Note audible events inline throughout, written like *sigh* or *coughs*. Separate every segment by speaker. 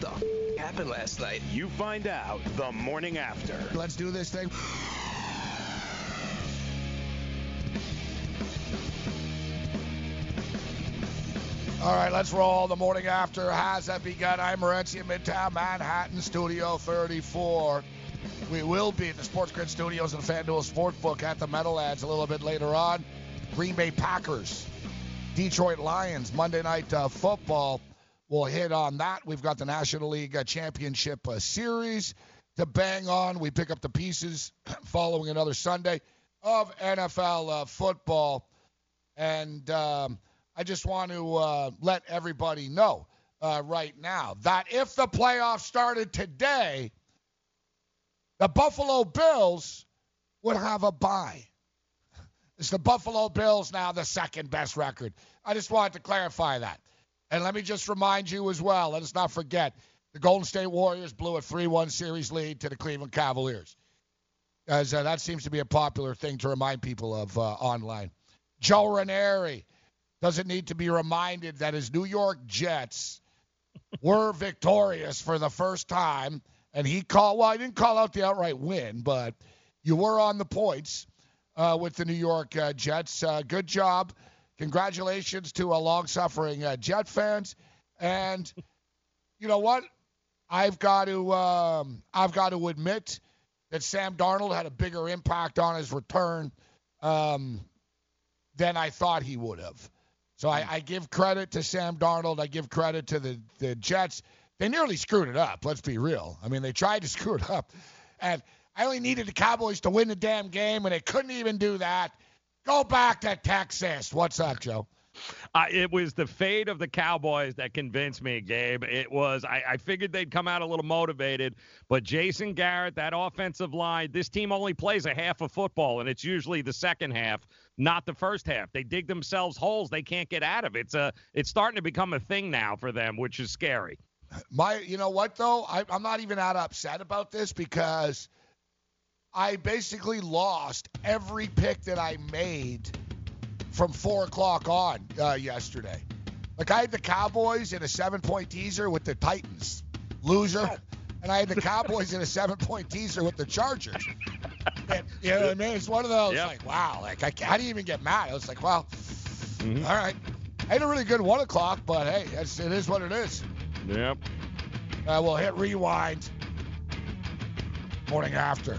Speaker 1: the f- happened last night?
Speaker 2: You find out the morning after.
Speaker 3: Let's do this thing. All right, let's roll. The morning after has that begun. I'm Morency in Midtown Manhattan, Studio 34. We will be at the Sports Grid Studios and FanDuel Sportsbook at the Meadowlands a little bit later on. Green Bay Packers, Detroit Lions, Monday Night uh, Football. We'll hit on that. We've got the National League uh, Championship uh, Series to bang on. We pick up the pieces *clears throat* following another Sunday of NFL uh, football. And um, I just want to let everybody know right now that if the playoffs started today, the Buffalo Bills would have a bye. It's the Buffalo Bills now the second best record. I just wanted to clarify that. And let me just remind you as well, let us not forget, the Golden State Warriors blew a 3-1 series lead to the Cleveland Cavaliers. As uh, that seems to be a popular thing to remind people of uh, online. Joe Ranieri doesn't need to be reminded that his New York Jets were *laughs* victorious for the first time, and he called. Well, I didn't call out the outright win, but you were on the points uh, with the New York uh, Jets. Uh, good job. Congratulations to a long-suffering uh, Jet fans, and you know what? I've got to um, I've got to admit that Sam Darnold had a bigger impact on his return um, than I thought he would have. So I, I, give credit to Sam Darnold. I give credit to the, the Jets. They nearly screwed it up. Let's be real. I mean, they tried to *laughs* screw it up. And I only needed the Cowboys to win the damn game, and they couldn't even do that. Go back to Texas. What's up, Joe?
Speaker 4: Uh, it was the fate of the Cowboys that convinced me, Gabe. It was, I, I, figured they'd come out a little motivated, but Jason Garrett, that offensive line, this team only plays a half of football, and it's usually the second half, not the first half. They dig themselves holes they can't get out of. It's a, it's starting to become a thing now for them, which is scary.
Speaker 3: My, you know what though? I, I'm not even that upset about this because I basically lost every pick that I made from four o'clock on uh, yesterday. Like I had the Cowboys in a seven-point teaser with the Titans, loser, and I had the Cowboys in a seven-point teaser with the Chargers. And, you know what I mean? It's one of those yep. like, wow, like I, how do you even get mad? I was like, well, mm-hmm. all right. I had a really good one o'clock, but hey, it's, it is what it is.
Speaker 4: Yep.
Speaker 3: Uh, we'll hit rewind morning after.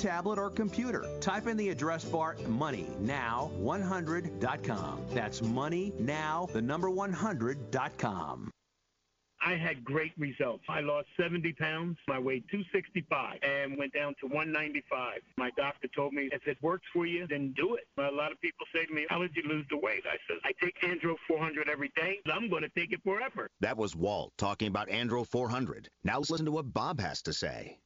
Speaker 5: tablet, or computer. Type in the address bar MoneyNow100.com. That's MoneyNow, the number 100.com.
Speaker 6: I had great results. I lost 70 pounds. I weighed 265 and went down to 195. My doctor told me, if it works for you, then do it. A lot of people say to me, how did you lose the weight? I said, I take Andro 400 every day. I'm going to take it forever.
Speaker 7: That was Walt talking about Andro 400. Now let's listen to what Bob has to say.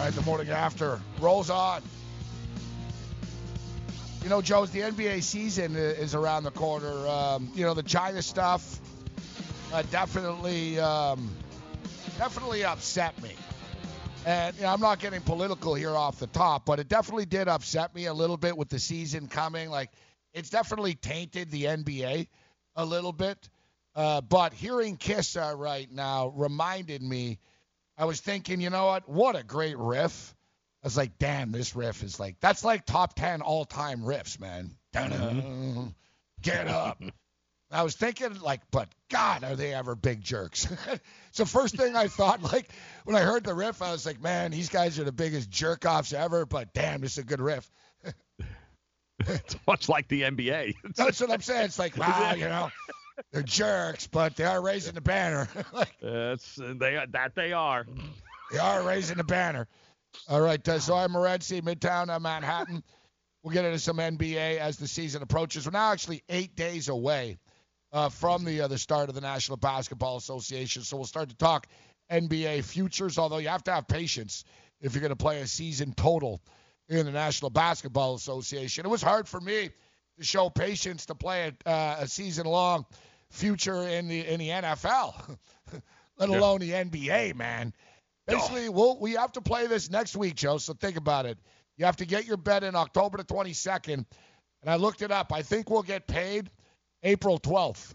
Speaker 3: All right, the morning after rolls on. You know, Joe's the NBA season is around the corner. Um, you know, the China stuff uh, definitely, um, definitely upset me. And you know, I'm not getting political here off the top, but it definitely did upset me a little bit with the season coming. Like, it's definitely tainted the NBA a little bit. Uh, but hearing Kissa right now reminded me. I was thinking, you know what? What a great riff. I was like, damn, this riff is like that's like top ten all time riffs, man. Mm-hmm. Get up. *laughs* I was thinking like, but God, are they ever big jerks? *laughs* so first thing I thought, like when I heard the riff, I was like, man, these guys are the biggest jerk offs ever. But damn, this is a good riff. *laughs*
Speaker 4: it's much like the NBA.
Speaker 3: That's what I'm saying. It's like, wow, you know, they're jerks, but they are raising the banner. *laughs* like,
Speaker 4: That's they that they are.
Speaker 3: They are raising the banner. All right, uh, so I'm Morency, Midtown uh, Manhattan. We'll get into some NBA as the season approaches. We're now actually eight days away uh, from the uh, the start of the National Basketball Association, so we'll start to talk NBA futures. Although you have to have patience if you're going to play a season total in the National Basketball Association. It was hard for me to show patience to play a, uh, a season long future in the in the NFL, *laughs* let alone the NBA, man. Basically, we'll, we have to play this next week, Joe. So think about it. You have to get your bet in October the 22nd. And I looked it up. I think we'll get paid April 12th.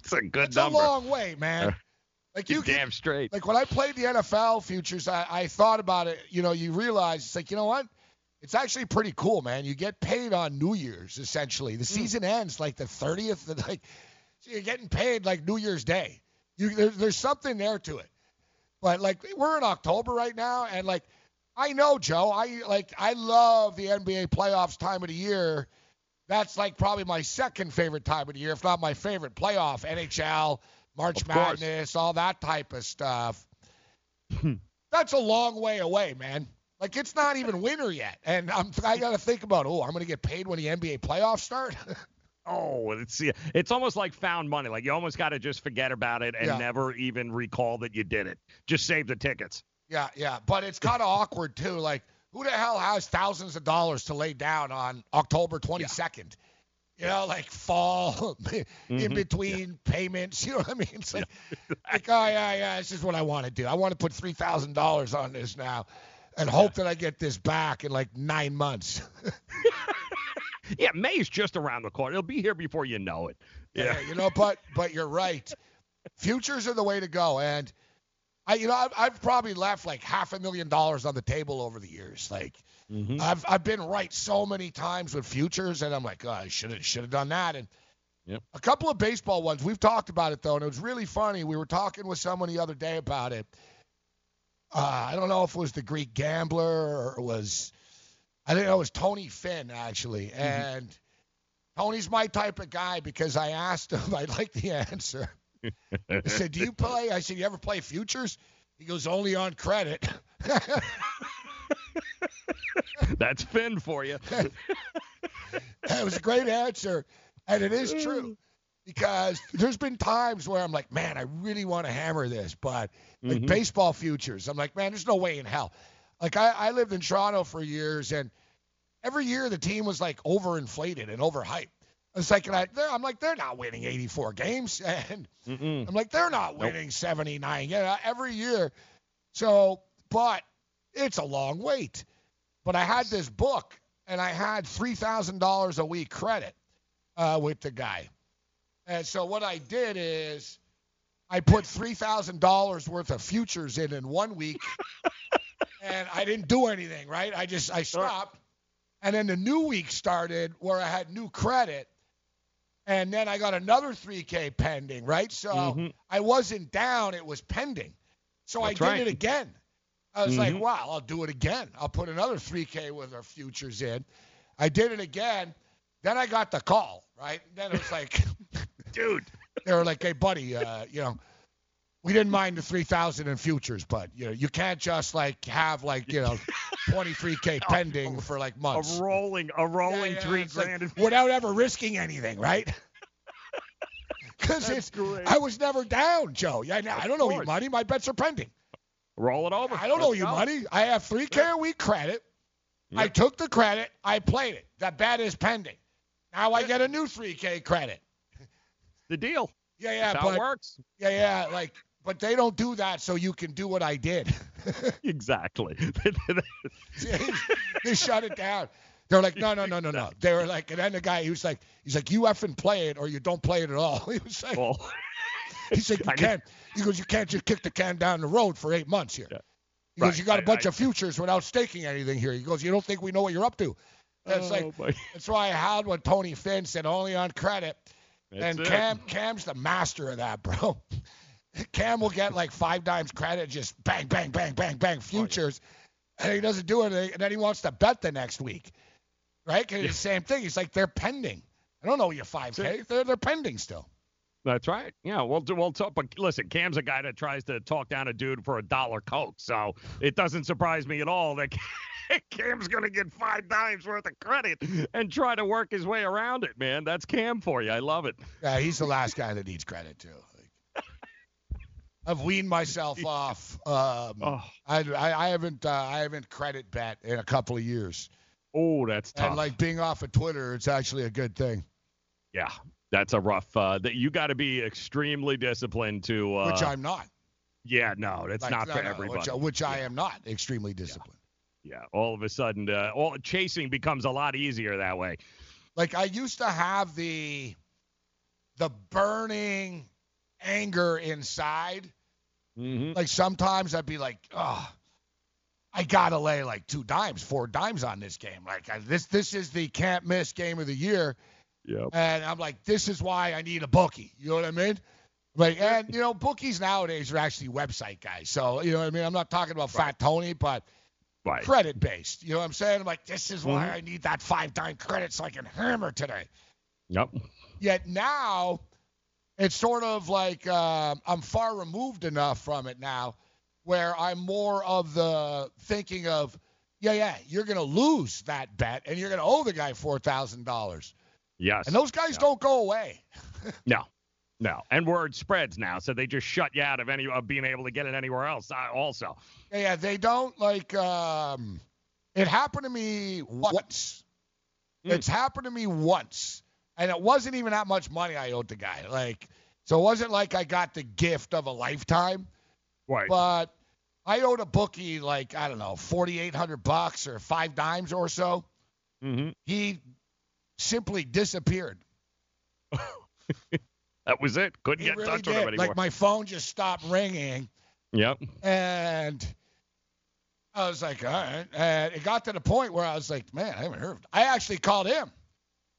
Speaker 4: It's a good
Speaker 3: It's
Speaker 4: number.
Speaker 3: a long way, man. Uh, like you
Speaker 4: You're
Speaker 3: can-
Speaker 4: damn straight.
Speaker 3: like when I played the NFL futures, I, I thought about it. You know, you realize it's like, you know what? It's actually pretty cool, man. You get paid on New Year's essentially. The mm. season ends like the 30th, and *laughs* like so you're getting paid like New Year's Day. You there, there's something there to it. But like we're in October right now, and like I know Joe, I like I love the NBA playoffs time of the year. That's like probably my second favorite time of the year, if not my favorite playoff. NHL, March
Speaker 4: Of course.
Speaker 3: Madness, all that type of stuff. Hmm. That's a long way away, man. Like it's not even winter yet, and I'm I got to think about oh I'm gonna get paid when the NBA playoffs start. *laughs*
Speaker 4: Oh, it's it's almost like found money. Like you almost got to just forget about it and
Speaker 3: Yeah.
Speaker 4: never even recall that you did it. Just save the tickets.
Speaker 3: yeah, yeah, but it's kind of *laughs* awkward too. Like who the hell has thousands of dollars to lay down on October 22nd? You know, like fall *laughs* in
Speaker 4: Mhm.
Speaker 3: between payments. You know what I mean? It's like, like, oh yeah, yeah, this is what I want to do. I want to put three thousand dollars on this now, and hope that I get this back in like nine months. *laughs*
Speaker 4: Yeah, May's just around the corner. It'll be here before you know it. Yeah.
Speaker 3: you know, but but you're right. Futures are the way to go, and I, you know, I've, I've probably left like half a million dollars on the table over the years. Like,
Speaker 4: Mhm.
Speaker 3: I've I've been right so many times with futures, and I'm like, oh, I should have should have done that. And
Speaker 4: Yep.
Speaker 3: a couple of baseball ones. We've talked about it though, and it was really funny. We were talking with someone the other day about it. Uh, I don't know if it was the Greek gambler or it was, I think it was Tony Finn actually, and. Tony's my type of guy because I asked him, *laughs* I like the answer. I said, Do you play? I said, You ever play futures? He goes, Only on credit. *laughs*
Speaker 4: That's Finn for you. *laughs*
Speaker 3: That was a great answer. And it is true. Because there's been times where I'm like, man, I really want to hammer this, but like
Speaker 4: Mhm.
Speaker 3: baseball futures, I'm like, man, there's no way in hell. Like I, I lived in Toronto for years, and every year the team was like overinflated and overhyped. It's like, and I, I'm like, they're not winning 84 games, *laughs* and
Speaker 4: Mm-mm.
Speaker 3: I'm like, they're not winning 79 yeah, every year. So, but it's a long wait. But I had this book, and I had three thousand dollars a week credit uh, with the guy. And so what I did is I put three thousand dollars worth of futures in in one week, *laughs* and I didn't do anything. Right? I just I stopped, and then the new week started where I had new credit, and then I got another 3K pending. Right? So
Speaker 4: Mhm.
Speaker 3: I wasn't down; it was pending. So
Speaker 4: That's
Speaker 3: I did
Speaker 4: right.
Speaker 3: it again. I was like,
Speaker 4: Mhm.
Speaker 3: wow, I'll do it again. I'll put another 3K with our futures in. I did it again. Then I got the call, right? Then it was like, *laughs*
Speaker 4: dude, *laughs*
Speaker 3: they were like, hey, buddy, uh, you know, we didn't mind the 3,000 in futures, but you know, you can't just like have like, you know, *laughs* 23K *laughs* pending for like months.
Speaker 4: A rolling, a rolling
Speaker 3: Yeah, yeah,
Speaker 4: three
Speaker 3: it's like, without ever risking anything, right? Because it's,
Speaker 4: great.
Speaker 3: I was never down, Joe. Yeah, I don't know your
Speaker 4: course.
Speaker 3: money. My bets are pending.
Speaker 4: Roll it over.
Speaker 3: I don't know
Speaker 4: Let's
Speaker 3: your
Speaker 4: go.
Speaker 3: money. I have 3K a week credit. I took the credit. I played it. That bet is pending. Now I get a new 3K credit.
Speaker 4: The deal.
Speaker 3: Yeah, yeah,
Speaker 4: That's how
Speaker 3: but
Speaker 4: it works.
Speaker 3: yeah, yeah, like, but they don't do that so you can do what I did. *laughs*
Speaker 4: Exactly. *laughs*
Speaker 3: they shut it down. They're like, no, no, no, no, no. They were like, and then the guy, he was like, he's like, you effing play it or you don't play it at all. *laughs* He was like,
Speaker 4: well,
Speaker 3: he's like, you can't. He goes, you can't just kick the can down the road for eight months here. He goes, you got a bunch
Speaker 4: I-
Speaker 3: of futures without staking anything here. He goes, you don't think we know what you're up to? That's like,
Speaker 4: Oh, my-
Speaker 3: that's why I had what Tony Finn said, only on credit.
Speaker 4: That's
Speaker 3: and
Speaker 4: it.
Speaker 3: Cam, Cam's the master of that, bro. *laughs* Cam will get like five times credit, just bang, bang, bang, bang, bang, futures, and he doesn't do anything, and then he wants to bet the next week, right? 'Cause it's the same thing. He's like, they're pending. I don't know your 5K. They're, they're pending still.
Speaker 4: That's right. Yeah, we'll do. We'll talk. But listen, Cam's a guy that tries to talk down a dude for a dollar coke, so it doesn't surprise me at all that *laughs* Cam's gonna get five dimes worth of credit and try to work his way around it, man. That's Cam for you. I love it.
Speaker 3: Yeah, he's the last guy that needs credit too. Like, I've weaned myself *laughs* off. Um,
Speaker 4: Oh.
Speaker 3: I, I, I haven't uh, I haven't credit bet in a couple of years,
Speaker 4: Oh, that's tough.
Speaker 3: and like being off of Twitter, it's actually a good thing.
Speaker 4: yeah, that's a rough. Uh, that you got to be extremely disciplined to. Uh,
Speaker 3: which I'm not.
Speaker 4: Yeah, no, that's
Speaker 3: Like,
Speaker 4: not
Speaker 3: no,
Speaker 4: for
Speaker 3: no,
Speaker 4: everybody.
Speaker 3: Which, which I am not extremely disciplined.
Speaker 4: yeah, all of a sudden, uh, all chasing becomes a lot easier that way.
Speaker 3: Like I used to have the the burning anger inside.
Speaker 4: Mm-hmm.
Speaker 3: Like sometimes I'd be like, oh, I gotta lay like two dimes, four dimes on this game. Like I, this this is the can't miss game of the year.
Speaker 4: Yep.
Speaker 3: And I'm like, this is why I need a bookie. You know what I mean? Like, and you know, bookies nowadays are actually website guys. So you know what I mean. I'm not talking about Fat Tony, but
Speaker 4: Right.
Speaker 3: credit based. You know what I'm saying? I'm like, this is why
Speaker 4: Mhm.
Speaker 3: I need that five dime credit so I can hammer today.
Speaker 4: Yep.
Speaker 3: Yet now, it's sort of like uh, I'm far removed enough from it now, where I'm more of the thinking of, yeah, yeah, you're gonna lose that bet and you're gonna owe the guy four thousand dollars,
Speaker 4: Yes.
Speaker 3: and those guys don't go away. *laughs*
Speaker 4: No, no, and word spreads now, so they just shut you out of any of being able to get it anywhere else. Uh, also,
Speaker 3: Yeah, yeah, they don't like. Um, it happened to me once.
Speaker 4: Hmm.
Speaker 3: It's happened to me once, and it wasn't even that much money I owed the guy. Like, so it wasn't like I got the gift of a lifetime.
Speaker 4: right?
Speaker 3: But I owed a bookie like I don't know, forty eight hundred bucks or five dimes or so.
Speaker 4: mm-hmm.
Speaker 3: He simply disappeared. *laughs*
Speaker 4: That was it. Couldn't
Speaker 3: He
Speaker 4: get in
Speaker 3: really
Speaker 4: touch with him anymore.
Speaker 3: Like my phone just stopped ringing,
Speaker 4: yep.
Speaker 3: and I was like, all right. And it got to the point where I was like, man, I haven't heard. I actually called him.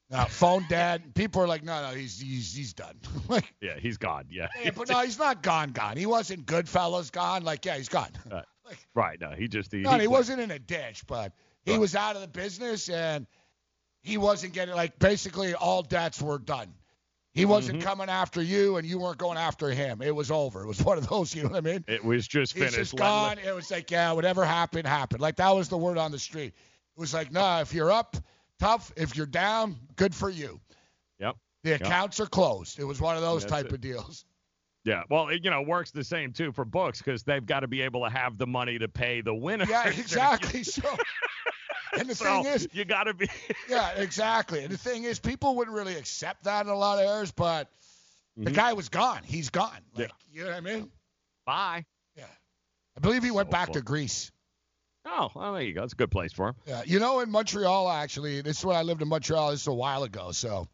Speaker 3: Now, phone dead. *laughs* People are like, no, no, he's he's he's done. *laughs* like,
Speaker 4: Yeah, he's gone. Yeah.
Speaker 3: yeah, but no, he's not gone, gone. He wasn't Goodfellas gone. Like, yeah, he's gone.
Speaker 4: Right. right. No, he just he,
Speaker 3: No, he
Speaker 4: quit.
Speaker 3: wasn't in a ditch, but he
Speaker 4: Right.
Speaker 3: was out of the business and he wasn't getting like basically all debts were done. He wasn't
Speaker 4: Mhm.
Speaker 3: coming after you and you weren't going after him. It was over. It was *laughs* one of those, you know what I mean?
Speaker 4: It was just
Speaker 3: He's
Speaker 4: finished.
Speaker 3: just gone. It was like, yeah, whatever happened, happened. Like that was the word on the street. It was like, nah, if you're up, tough. If you're down, good for you.
Speaker 4: Yep.
Speaker 3: The accounts are closed. It was one of those
Speaker 4: That's
Speaker 3: type
Speaker 4: it.
Speaker 3: of deals. *laughs*
Speaker 4: Yeah, well, it, you know, works the same too for books because they've got to be able to have the money to pay the winner.
Speaker 3: Yeah, *laughs* exactly. So, and the *laughs*
Speaker 4: so
Speaker 3: thing is,
Speaker 4: you got to be. *laughs*
Speaker 3: yeah, exactly. And the thing is, people wouldn't really accept that in a lot of areas, but the
Speaker 4: Mhm.
Speaker 3: guy was gone. He's gone.
Speaker 4: Yeah.
Speaker 3: You know what I mean?
Speaker 4: Bye. Yeah.
Speaker 3: I believe he went
Speaker 4: So
Speaker 3: back
Speaker 4: fun.
Speaker 3: to Greece.
Speaker 4: Oh, well, there you go. It's a good place for him.
Speaker 3: Yeah, you know, in Montreal, actually, this is when I lived in Montreal. This is a while ago, so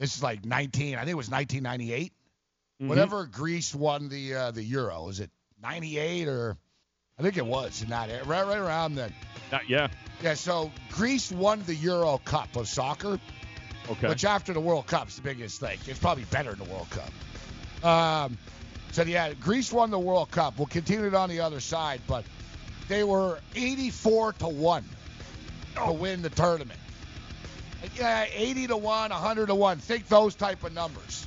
Speaker 3: this is like 19. I think it was 1998.
Speaker 4: Mhm.
Speaker 3: Whenever Greece won the uh, the Euro, is it 98 or I think it was in that right, right around then.
Speaker 4: Uh, yeah.
Speaker 3: Yeah, so Greece won the Euro Cup of soccer,
Speaker 4: Okay.
Speaker 3: which after the World Cup's the biggest thing. It's probably better than the World Cup. Um, so yeah, Greece won the World Cup. We'll continue it on the other side, but they were 84 to one to win the tournament. Yeah, 80 to one, 100 to one. Think those type of numbers.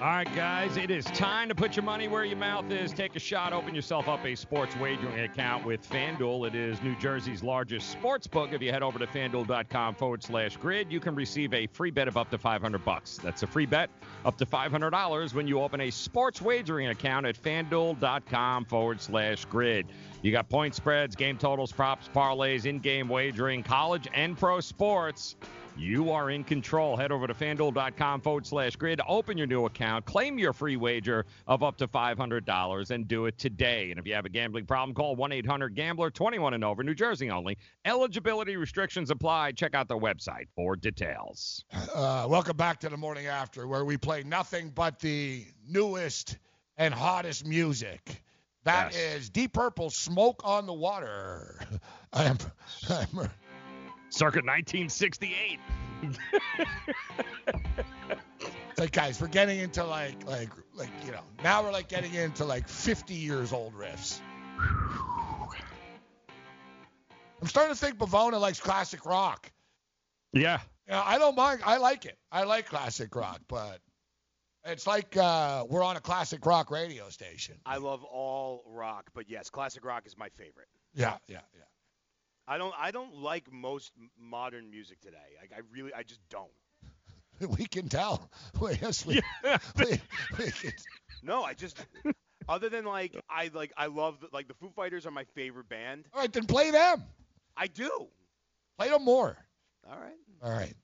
Speaker 4: All right, guys, it is time to put your money where your mouth is. Take a shot. Open yourself up a sports wagering account with FanDuel. It is New Jersey's largest sports book. If you head over to fanduel.com forward slash grid, you can receive a free bet of up to 500 bucks. That's a free bet up to $500 when you open a sports wagering account at fanduel.com forward slash grid. You got point spreads, game totals, props, parlays, in game wagering, college and pro sports. You are in control. Head over to fanduel.com forward slash grid. Open your new account. Claim your free wager of up to $500 and do it today. And if you have a gambling problem, call 1 800 Gambler 21 and over, New Jersey only. Eligibility restrictions apply. Check out their website for details.
Speaker 3: Uh, welcome back to the morning after, where we play nothing but the newest and hottest music. That is
Speaker 4: Yes.
Speaker 3: Deep Purple, "Smoke on the Water." *laughs* I'm, I'm
Speaker 4: Circa 1968.
Speaker 3: It's like guys, we're getting into like like like you know now we're like getting into like 50 years old riffs. I'm starting to think Bavona likes classic rock.
Speaker 4: Yeah.
Speaker 3: You know, I don't mind. I like it. I like classic rock, but it's like uh, we're on a classic rock radio station.
Speaker 8: I love all rock, but yes, classic rock is my favorite.
Speaker 3: Yeah, yeah, yeah.
Speaker 8: I don't I don't like most modern music today. Like I really I just don't. *laughs*
Speaker 3: We can tell. *laughs* We, yes, we, *laughs* we, we can,
Speaker 8: No, I just other than like I like I love the, like the Foo Fighters are my favorite band.
Speaker 3: all right, then play them.
Speaker 8: I do.
Speaker 3: Play them more.
Speaker 8: All right.
Speaker 3: All right.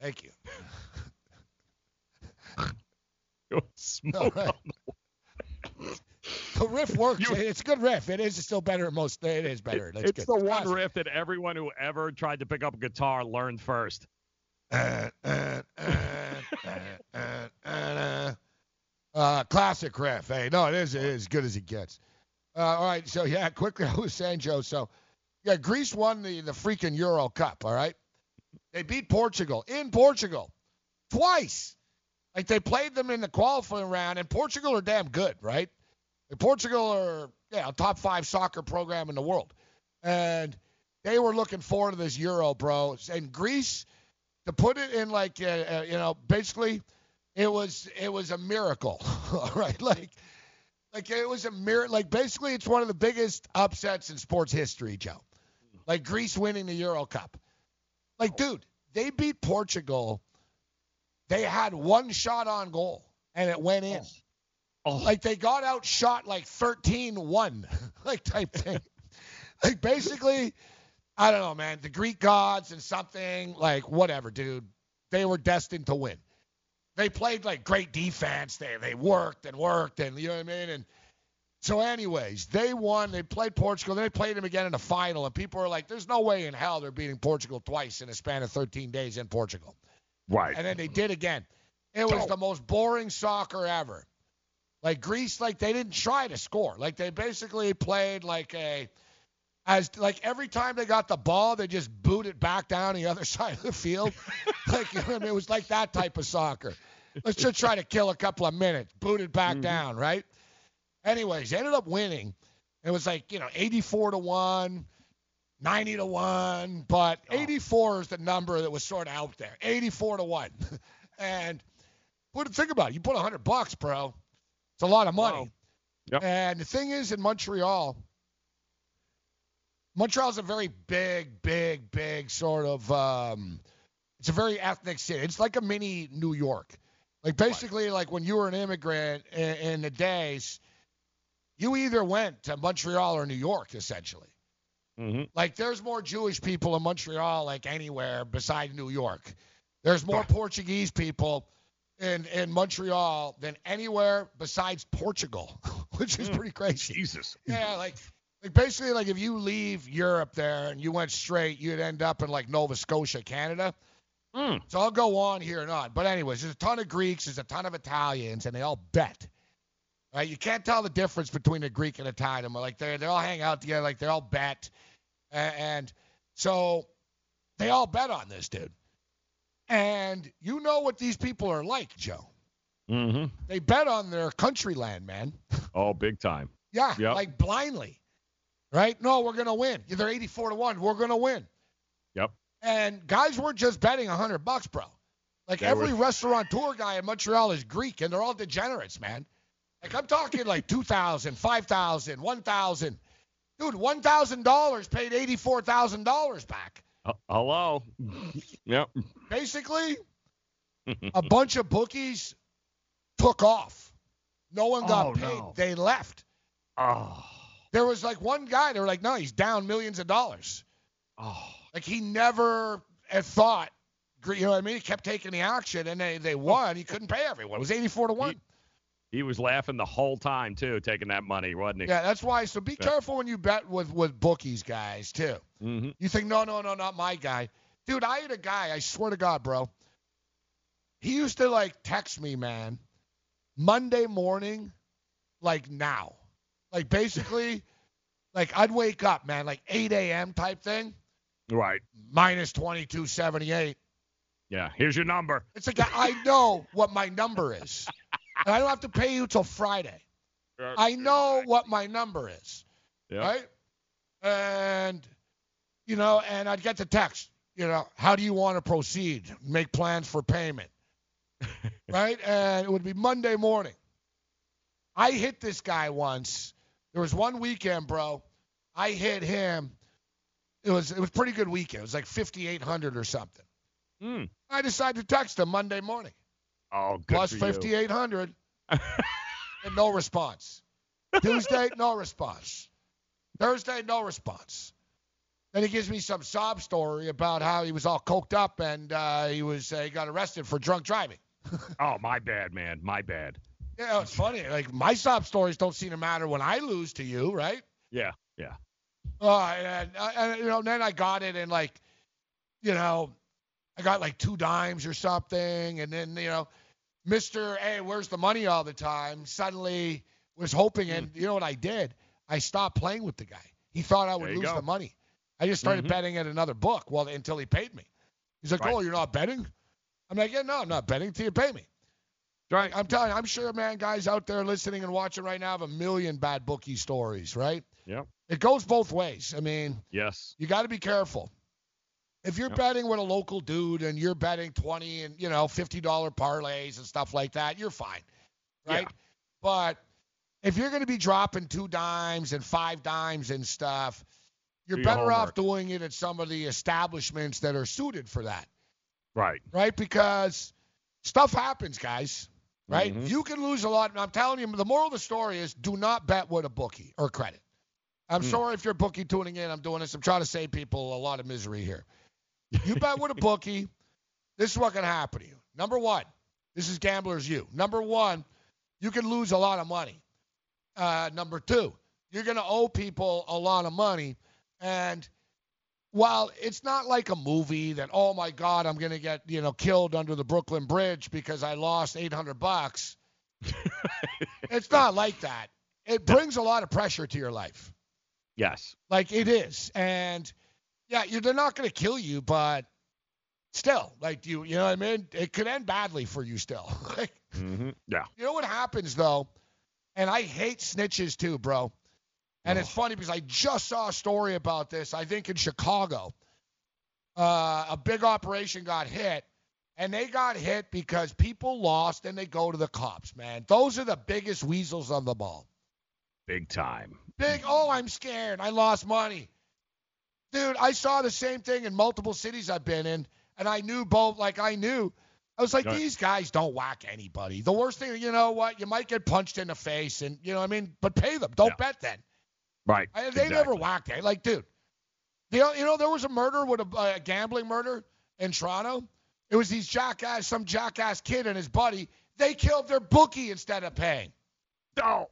Speaker 3: Thank you.
Speaker 4: Smoke
Speaker 3: right. The riff works. it's a good riff. It is still better. Most it is better. That's
Speaker 4: it's
Speaker 3: good.
Speaker 4: the one riff that everyone who ever tried to pick up a guitar learned first.
Speaker 3: Uh, uh, uh, uh, uh, uh, uh, classic riff. Hey, no, it is, it is as good as it gets. Uh, all right, so yeah, quickly, *laughs* I was saying, Joe. So, yeah, Greece won the the freaking Euro Cup. All right, they beat Portugal in Portugal twice. Like they played them in the qualifying round, and Portugal are damn good, right? Portugal are yeah, top five soccer program in the world, and they were looking forward to this Euro, bro. And Greece, to put it in like uh, uh, you know, basically, it was it was a miracle, *laughs* right? Like like it was a miracle. Like basically, it's one of the biggest upsets in sports history, Joe. Like Greece winning the Euro Cup. Like, dude, they beat Portugal. They had one shot on goal, and it went in. Oh. Like they got outshot like 13-1, *laughs* like type thing. *laughs* like basically, I don't know, man. The Greek gods and something like whatever, dude. They were destined to win. They played like great defense. They they worked and worked and you know what I mean. And so, anyways, they won. They played Portugal. Then they played them again in the final, and people are like, "There's no way in hell they're beating Portugal twice in a span of 13 days in Portugal."
Speaker 4: Right.
Speaker 3: And then they did again. It was the most boring soccer ever. Like Greece, like they didn't try to score. Like they basically played like a as like every time they got the ball, they just boot it back down the other *laughs* side of the field. *laughs* like you know what I mean? it was like that type of soccer. Let's just try to kill a couple of minutes, boot it back mm-hmm. down, right? Anyways, they ended up winning. It was like you know 84 to one, 90 to one, but 84 is the number that was sort of out there. 84 to one, *laughs* and what think about it? You put 100 bucks, bro. It's a lot of money. And the thing is, in Montreal, Montreal's a very big, big, big sort of. Um, it's a very ethnic city. It's like a mini New York. Like basically, like when you were an immigrant in, in the days, you either went to Montreal or New York, essentially.
Speaker 4: Mm-hmm.
Speaker 3: Like there's more Jewish people in Montreal, like anywhere beside New York. There's more Portuguese people in in Montreal than anywhere besides Portugal, *laughs* which is hmm. pretty crazy.
Speaker 4: Jesus.
Speaker 3: Yeah, like like basically like if you leave Europe there and you went straight, you'd end up in like Nova Scotia, Canada. Hmm. So I'll go on here and on. But anyways, there's a ton of Greeks, there's a ton of Italians, and they all bet. Right? You can't tell the difference between a Greek and Italian. Like they they all hang out together, like they all bet, A- and so they all bet on this dude. And you know what these people are like, Joe.
Speaker 4: Mm-hmm.
Speaker 3: They bet on their country land, man. *laughs*
Speaker 4: Oh, big time.
Speaker 3: Yeah,
Speaker 4: Yep.
Speaker 3: like blindly. Right? No, we're gonna win. They're 84 to one. We're gonna win.
Speaker 4: Yep.
Speaker 3: And guys weren't just betting 100 bucks, bro. Like
Speaker 4: They
Speaker 3: every
Speaker 4: were-
Speaker 3: restaurateur guy in Montreal is Greek, and they're all degenerates, man. Like I'm talking like 2,000, 5,000, 1,000. Dude, $1,000 paid $84,000 back.
Speaker 4: Uh, hello. yep.
Speaker 3: Basically, *laughs* a bunch of bookies took off. No one got
Speaker 4: Oh,
Speaker 3: paid.
Speaker 4: no.
Speaker 3: They left.
Speaker 4: Oh.
Speaker 3: There was like one guy. They were like, no, he's down millions of dollars.
Speaker 4: Oh.
Speaker 3: Like he never had thought. You know what I mean? He kept taking the action, and they they won. He couldn't pay everyone. It was 84 to one.
Speaker 4: He was laughing the whole time too, taking that money, wasn't he?
Speaker 3: Yeah, that's why. So be
Speaker 4: Yeah.
Speaker 3: careful when you bet with with bookies, guys, too.
Speaker 4: Mm-hmm.
Speaker 3: You think, no, no, no, not my guy. Dude, I had a guy, I swear to God, bro. He used to like text me, man, Monday morning like now. Like basically, *laughs* like I'd wake up, man, like 8 a.m. type thing,
Speaker 4: Right.
Speaker 3: minus 2278.
Speaker 4: Yeah. Here's your number.
Speaker 3: It's like I know what my number is, *laughs* and I don't have to pay you till Friday. I know what my number is, right? And you know, and I'd get the text, you know, how do you want to proceed? Make plans for payment, *laughs* right? And it would be Monday morning. I hit this guy once. There was one weekend, bro. I hit him. It was it was pretty good weekend. It was like 5800 or something.
Speaker 4: Hmm.
Speaker 3: I decided to text him Monday morning.
Speaker 4: Oh, good
Speaker 3: Plus
Speaker 4: for you.
Speaker 3: 5800 *laughs* and no response. Tuesday, no response. Thursday, no response. Then he gives me some sob story about how he was all coked up and uh, he was uh, he got arrested for drunk driving. *laughs*
Speaker 4: Oh, my bad, man. My bad.
Speaker 3: Yeah, it's funny. Like my sob stories don't seem to matter when I lose to you, right?
Speaker 4: Yeah. Yeah.
Speaker 3: Uh, and, uh, and you know, then I got it and like, you know, I got like two dimes or something, and then you know, Mister, hey, where's the money all the time? Suddenly was hoping, and you know what I did? I stopped playing with the guy. He thought I would lose
Speaker 4: go.
Speaker 3: the money. I just started
Speaker 4: Mhm.
Speaker 3: betting at another book, well, until he paid me. He's like,
Speaker 4: Right.
Speaker 3: oh, you're not betting? I'm like, yeah, no, I'm not betting until you pay me.
Speaker 4: Right.
Speaker 3: I'm telling you, I'm sure, man, guys out there listening and watching right now have a million bad bookie stories, right?
Speaker 4: Yep.
Speaker 3: It goes both ways. I mean,
Speaker 4: Yes.
Speaker 3: you got to be careful. If you're
Speaker 4: Yep.
Speaker 3: betting with a local dude and you're betting 20 and, you know, $50 parlays and stuff like that, you're fine, right?
Speaker 4: Yeah.
Speaker 3: But if you're going to be dropping two dimes and five dimes and stuff, you're
Speaker 4: Do your
Speaker 3: better off doing it at some of the establishments that are suited for that,
Speaker 4: Right.
Speaker 3: right? Because stuff happens, guys, right?
Speaker 4: Mhm.
Speaker 3: You can lose a lot. And I'm telling you, the moral of the story is do not bet with a bookie or credit. I'm
Speaker 4: Hmm.
Speaker 3: sorry if you're bookie tuning in. I'm doing this. I'm trying to save people a lot of misery here. You bet with a bookie, this is what can happen to you. Number one, this is gambler's you. Number one, you can lose a lot of money. Uh, number two, you're going to owe people a lot of money. And while it's not like a movie that, oh my God, I'm going to get, you know, killed under the Brooklyn Bridge because I lost 800 bucks, *laughs* it's not like that. It brings a lot of pressure to your life.
Speaker 4: Yes.
Speaker 3: Like it is. And yeah, you, they're not going to kill you, but still, like you, you know what I mean? It could end badly for you still. *laughs* like,
Speaker 4: Mm-hmm. Yeah.
Speaker 3: you know what happens though? And I hate snitches too, bro. And it's funny because I just saw a story about this, I think in Chicago. Uh, a big operation got hit, and they got hit because people lost and they go to the cops, man. Those are the biggest weasels on the ball.
Speaker 4: Big time.
Speaker 3: Big, oh, I'm scared. I lost money. Dude, I saw the same thing in multiple cities I've been in, and I knew both, like, I knew. I was like, these guys don't whack anybody. The worst thing, you know what? You might get punched in the face, and, you know what I mean? But pay them. Don't bet then.
Speaker 4: Right.
Speaker 3: I, they never
Speaker 4: Exactly.
Speaker 3: whacked it. Like, dude, the, you know, there was a murder with a, a gambling murder in Toronto. It was these jackass, some jackass kid and his buddy. They killed their bookie instead of paying.
Speaker 4: No.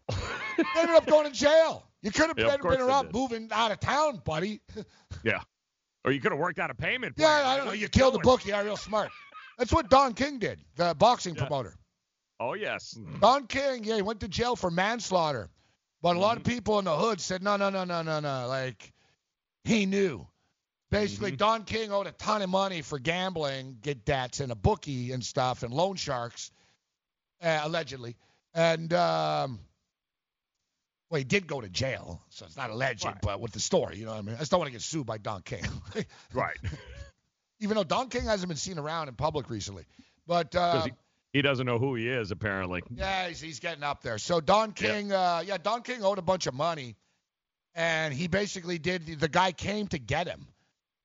Speaker 3: They ended up going to jail. You could have
Speaker 4: Yeah,
Speaker 3: been,
Speaker 4: they
Speaker 3: moving out of town, buddy. *laughs*
Speaker 4: Yeah. Or you could have worked out a payment.
Speaker 3: yeah. I don't know. You killed the bookie. You're real smart. That's what Don King did, the boxing promoter.
Speaker 4: Oh yes.
Speaker 3: Don King, yeah, he went to jail for manslaughter. But a lot
Speaker 4: Mm-hmm.
Speaker 3: of people in the hood said, no, no, no, no, no, no. Like, he knew. Basically,
Speaker 4: Mm-hmm.
Speaker 3: Don King owed a ton of money for gambling, get debts, and a bookie and stuff, and loan sharks, uh, allegedly. And, um, well, he did go to jail, so it's not alleged,
Speaker 4: Right.
Speaker 3: but with the story, you know what I mean? I just don't want to get sued by Don King. *laughs*
Speaker 4: Right.
Speaker 3: Even though Don King hasn't been seen around in public recently. But uh,
Speaker 4: he, he doesn't know who he is apparently.
Speaker 3: Yeah, he's, he's getting up there. So Don King, uh, yeah, Don King owed a bunch of money, and he basically did. The guy came to get him.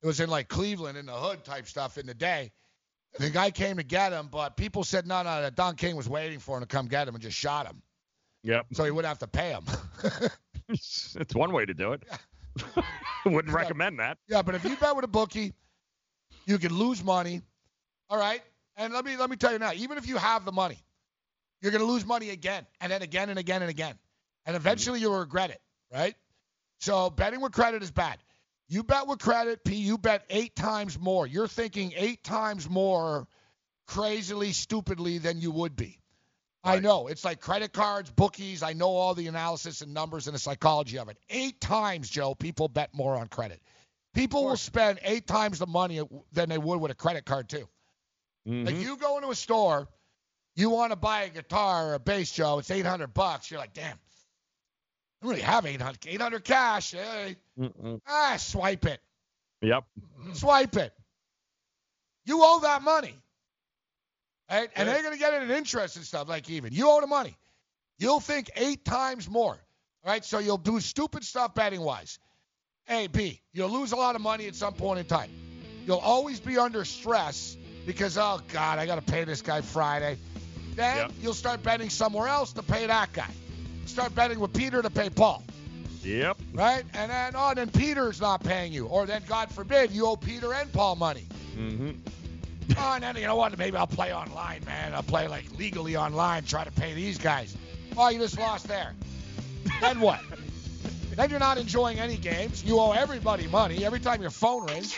Speaker 3: It was in like Cleveland in the hood type stuff in the day. The guy came to get him, but people said no, no, that Don King was waiting for him to come get him and just shot him,
Speaker 4: Yep.
Speaker 3: so he wouldn't have to pay him. *laughs*
Speaker 4: it's one way to do it. *laughs* Wouldn't recommend that.
Speaker 3: yeah, but if you bet with a bookie, you can lose money. All right, and let me let me tell you now, even if you have the money, you're going to lose money again and then again and again and again, and eventually mm-hmm. you'll regret it. Right? So betting with credit is bad. You bet with credit, P. You bet eight times more. You're thinking eight times more crazily, stupidly than you would be. I know. It's like credit cards, bookies. I know all the analysis and numbers and the psychology of it. Eight times, Joe, people bet more on credit. People will spend eight times the money than they would with a credit card, too.
Speaker 4: Mm-hmm.
Speaker 3: Like you go into a store, you want to buy a guitar or a bass, Joe. It's 800 bucks. You're like, damn, I really have 800, 800 cash. Hey.
Speaker 4: Mm-mm.
Speaker 3: Ah, swipe it.
Speaker 4: Yep.
Speaker 3: Swipe it. You owe that money. Right? And they're going to get in interest and stuff, like even. You owe the money. You'll think eight times more. All right? So you'll do stupid stuff betting wise. A, B, you'll lose a lot of money at some point in time. You'll always be under stress because, oh, God, I got to pay this guy Friday. Then
Speaker 4: Yep.
Speaker 3: you'll start betting somewhere else to pay that guy. Start betting with Peter to pay Paul.
Speaker 4: Yep.
Speaker 3: Right? And then, oh, then Peter's not paying you. Or then, God forbid, you owe Peter and Paul money.
Speaker 4: Mm-hmm. *laughs*
Speaker 3: Oh, and then you know what? Maybe I'll play online, man. I'll play like legally online, try to pay these guys. Oh, you just lost there. then what? Then you're not enjoying any games. You owe everybody money every time your phone rings.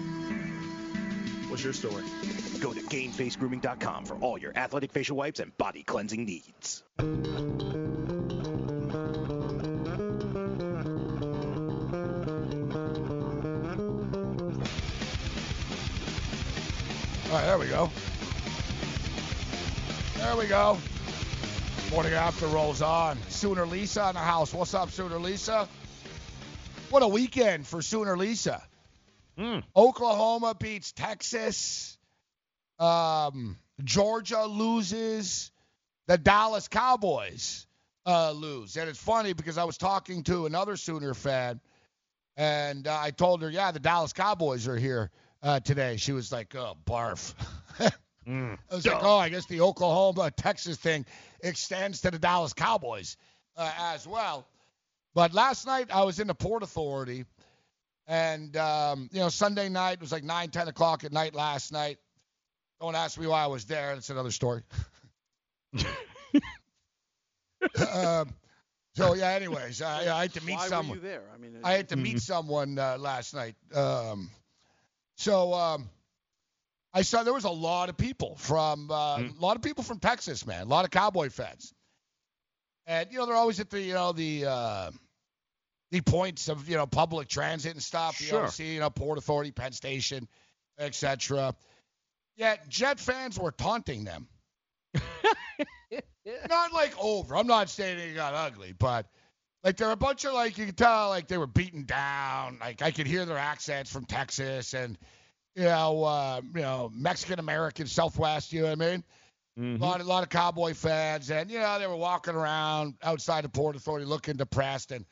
Speaker 9: What's your story?
Speaker 2: Go to GameFaceGrooming.com for all your athletic facial wipes and body cleansing needs.
Speaker 3: All right, there we go. There we go. Morning after rolls on. Sooner Lisa in the house. What's up, Sooner Lisa? What a weekend for Sooner Lisa. Oklahoma beats Texas. Um, Georgia loses. The Dallas Cowboys uh, lose. And it's funny because I was talking to another Sooner fan, and uh, I told her, yeah, the Dallas Cowboys are here uh, today. She was like, oh, barf. *laughs* I was like, oh, I guess the Oklahoma Texas thing extends to the Dallas Cowboys uh, as well. But last night I was in the Port Authority And um, you know, Sunday night it was like nine, ten o'clock at night last night. Don't ask me why I was there. That's another story. *laughs* um, so yeah. Anyways, I, I had to meet
Speaker 2: Why
Speaker 3: someone.
Speaker 2: were you there? I mean,
Speaker 3: I had to meet someone uh, last night. Um, so um, I saw there was a lot of people from uh, a lot of people from Texas, man. A lot of Cowboy fans, and you know they're always at the you know the uh, the points of you know public transit and stuff. You know,
Speaker 4: Sure.
Speaker 3: see you know Port Authority, Penn Station, etc. Yet Jet fans were taunting them. *laughs* not like over. I'm not saying it got ugly, but like there were a bunch of like you could tell like they were beaten down. Like I could hear their accents from Texas and you know uh, you know Mexican American Southwest. You know what I mean?
Speaker 4: Mm-hmm.
Speaker 3: A lot, a lot of Cowboy fans, and you know they were walking around outside the Port Authority looking depressed, and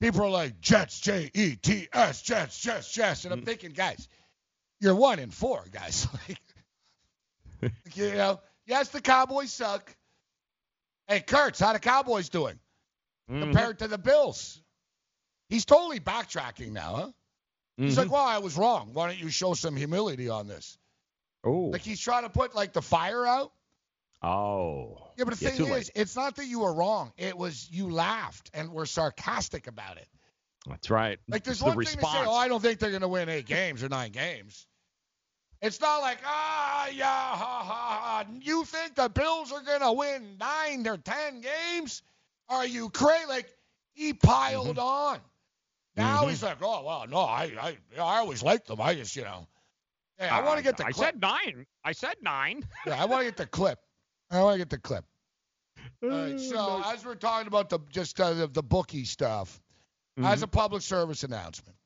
Speaker 3: people are like Jets, J E T S, Jets, Jets, Jets, and I'm mm. thinking, guys, you're one in four, guys. *laughs* like, *laughs* you know, yes, the Cowboys suck. Hey, Kurtz, how the Cowboys doing mm-hmm. compared to the Bills? He's totally backtracking now, huh? He's like, mm-hmm. well, I was wrong. Why don't you show some humility on this?
Speaker 4: Oh.
Speaker 3: Like he's trying to put like the fire out.
Speaker 4: Oh.
Speaker 3: Yeah, but the
Speaker 4: Yeah,
Speaker 3: thing
Speaker 4: too late.
Speaker 3: is, it's not that you were wrong. It was you laughed and were sarcastic about it.
Speaker 4: That's right.
Speaker 3: Like there's
Speaker 4: it's
Speaker 3: one
Speaker 4: the
Speaker 3: thing
Speaker 4: response.
Speaker 3: to say, oh, I don't think they're going to win eight games or nine games. It's not like, ah, yeah, ha, ha, ha. You think the Bills are going to win nine or ten games? Are you crazy? Like, he piled
Speaker 4: Mm-hmm.
Speaker 3: on. Now
Speaker 4: Mhm.
Speaker 3: he's like, oh, well, no, I, I, I always liked them. I just, you know. Hey, I want to get the
Speaker 4: Uh, I
Speaker 3: clip.
Speaker 4: said nine. I said nine.
Speaker 3: Yeah, I want to get the clip. I want to get the clip. All right, so as we're talking about the just uh, the, bookie stuff, as a public service announcement,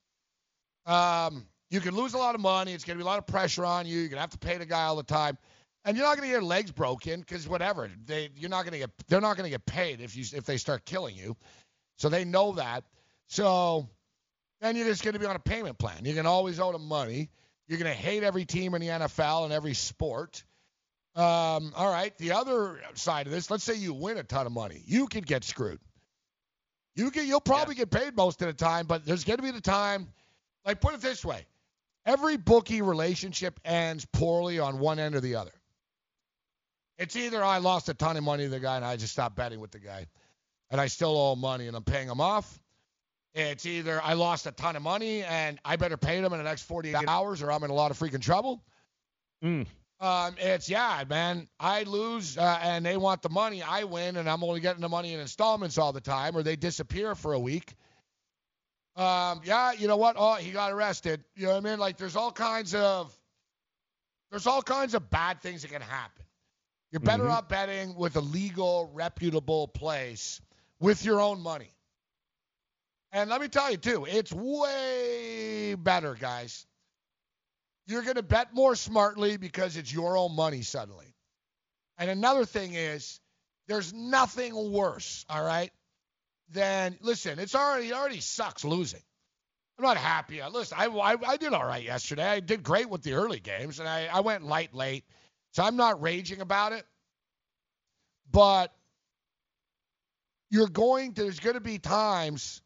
Speaker 3: um, you can lose a lot of money. It's going to be a lot of pressure on you. You're going to have to pay the guy all the time, and you're not going to get your legs broken because whatever they you're not going to get they're not going to get paid if you if they start killing you, so they know that. So then you're just going to be on a payment plan. You're going to always owe them money. You're going to hate every team in the NFL and every sport. Um, all right. The other side of this, let's say you win a ton of money, you could get screwed. You get, you'll probably get paid most of the time, but there's going to be the time. Like, put it this way: every bookie relationship ends poorly on one end or the other. It's either I lost a ton of money to the guy and I just stopped betting with the guy, and I still owe money and I'm paying him off. It's either I lost a ton of money and I better pay them in the next 48 hours or I'm in a lot of freaking trouble.
Speaker 4: Mm.
Speaker 3: Um, it's yeah, man. I lose uh, and they want the money. I win and I'm only getting the money in installments all the time, or they disappear for a week. Um, yeah, you know what? Oh, he got arrested. You know what I mean? Like, there's all kinds of there's all kinds of bad things that can happen. You're better
Speaker 4: Mhm.
Speaker 3: off betting with a legal, reputable place with your own money. And let me tell you too, it's way better, guys. You're going to bet more smartly because it's your own money suddenly. And another thing is, there's nothing worse, all right, than listen. It's already it already sucks losing. I'm not happy. Listen, I, I I did all right yesterday. I did great with the early games, and I I went light late, so I'm not raging about it. But you're going to, there's going to be times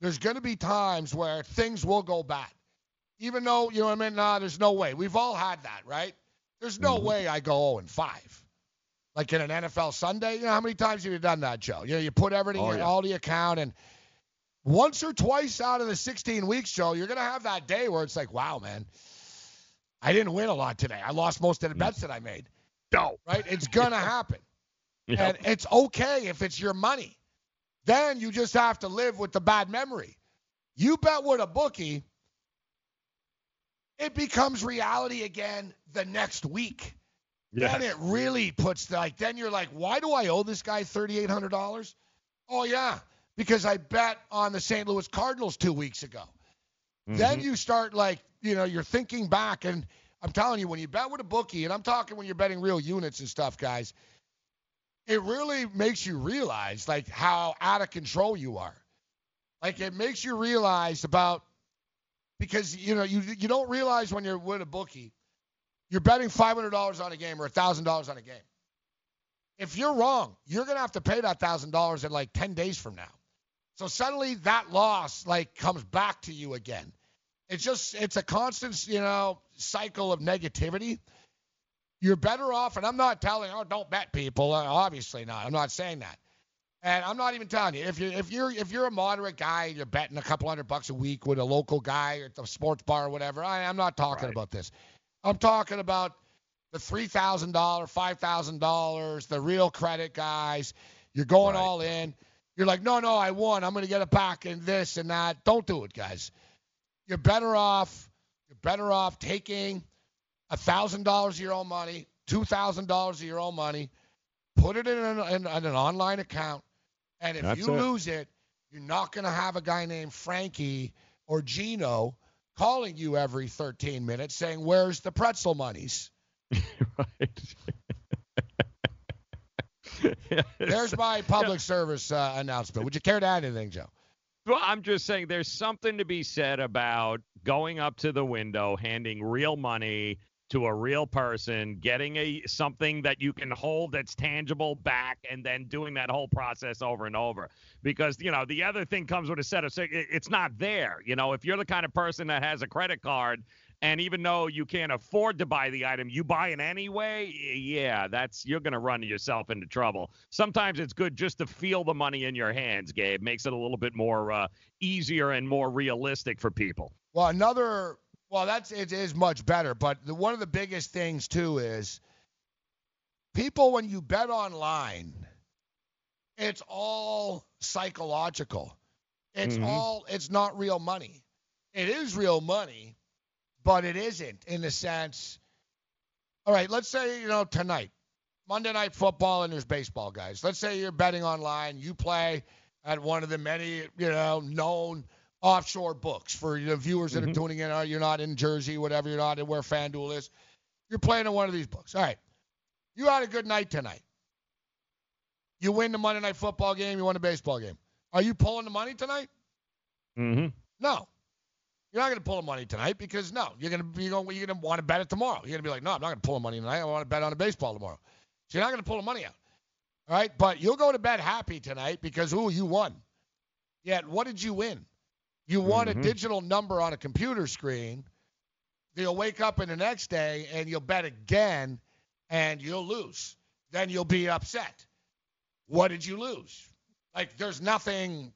Speaker 3: there's going to be times where things will go bad. Even though, you know what I mean? Nah, there's no way. We've all had that, right? There's no mm-hmm. way I go 0 and 5. Like in an NFL Sunday, you know how many times have you done that, Joe? You know, you put everything
Speaker 4: Oh,
Speaker 3: in
Speaker 4: yeah.
Speaker 3: all the account and once or twice out of the 16 weeks, Joe, you're going to have that day where it's like, wow, man, I didn't win a lot today. I lost most of the bets that I made.
Speaker 4: No.
Speaker 3: Right? It's going to happen.
Speaker 4: Yep.
Speaker 3: And it's okay if it's your money. Then you just have to live with the bad memory. You bet with a bookie, it becomes reality again the next week. Then it really puts like then you're like, why do I owe this guy thirty eight hundred dollars? Oh yeah, because I bet on the St. Louis Cardinals two weeks ago. Then
Speaker 4: Mhm.
Speaker 3: you start like, you know, you're thinking back, and I'm telling you, when you bet with a bookie, and I'm talking when you're betting real units and stuff, guys, it really makes you realize like how out of control you are. Like it makes you realize about because you know you you don't realize when you're with a bookie, you're betting five hundred dollars on a game or thousand dollars on a game. If you're wrong, you're gonna have to pay that thousand dollars in like ten days from now. So suddenly that loss like comes back to you again. It's just it's a constant, you know, cycle of negativity. You're better off, and I'm not telling, oh, don't bet people. Obviously not. I'm not saying that. And I'm not even telling you if you're if you're if you're a moderate guy, and you're betting a couple hundred bucks a week with a local guy at the sports bar or whatever. I, I'm not talking
Speaker 4: Right.
Speaker 3: about this. I'm talking about the three thousand dollar, five thousand dollars, the real credit guys. You're going all in. You're like, no, no, I won. I'm going to get it back and this and that. Don't do it, guys. You're better off. You're better off taking a thousand dollars of your own money, two thousand dollars of your own money, put it in an, in, in an online account, and if
Speaker 4: That's
Speaker 3: you
Speaker 4: it.
Speaker 3: lose it, you're not going to have a guy named Frankie or Gino calling you every 13 minutes saying, "Where's the pretzel monies?" *laughs* *laughs* There's my public service uh, announcement. Would you care to add anything, Joe?
Speaker 4: Well, I'm just saying there's something to be said about going up to the window, handing real money to a real person, getting a something that you can hold that's tangible back, and then doing that whole process over and over. Because you know the other thing comes with a set of it's not there. You know, if you're the kind of person that has a credit card. And even though you can't afford to buy the item, you buy it anyway. Yeah, that's you're gonna run yourself into trouble. Sometimes it's good just to feel the money in your hands, Gabe. Makes it a little bit more uh, easier and more realistic for people.
Speaker 3: Well, another well, that's it is much better, but the, one of the biggest things too is people when you bet online, it's all psychological. It's
Speaker 4: Mhm.
Speaker 3: all it's not real money. It is real money, but it isn't in the sense. All right, let's say you know tonight, Monday night football, and there's baseball guys. Let's say you're betting online. You play at one of the many you know known offshore books for the viewers that are tuning in. Or you're not in Jersey, whatever. You're not in where FanDuel is. You're playing in one of these books. All right, you had a good night tonight. You win the Monday night football game. You won the baseball game. Are you pulling the money tonight?
Speaker 4: Mm-hmm.
Speaker 3: No. You're not going to pull the money tonight because no, you're going to you're going you're going to want to bet it tomorrow. You're going to be like, no, I'm not going to pull the money tonight. I want to bet on the baseball tomorrow. So you're not going to pull the money out. All right, but you'll go to bed happy tonight because ooh, you won. Yet what did you win? You want a
Speaker 4: Mhm.
Speaker 3: digital number on a computer screen. You'll wake up in the next day and you'll bet again, and you'll lose. Then you'll be upset. What did you lose? Like there's nothing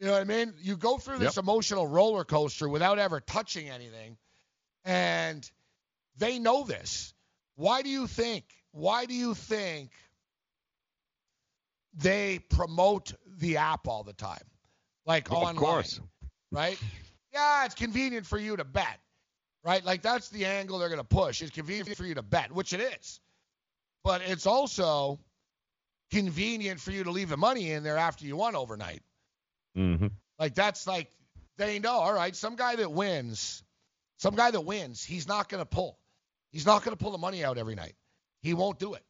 Speaker 3: you know what I mean? You go through this emotional roller coaster without ever touching anything, and they know this. Why do you think? Why do you think they promote the app all the time, like
Speaker 4: Of
Speaker 3: online?
Speaker 4: course.
Speaker 3: Right? Yeah, it's convenient for you to bet, right? Like that's the angle they're going to push. It's convenient for you to bet, which it is, but it's also convenient for you to leave the money in there after you won overnight.
Speaker 4: Mm-hmm.
Speaker 3: Like that's like they know, all right, some guy that wins, some guy that wins, he's not going to pull. He's not going to pull the money out every night. He won't do it.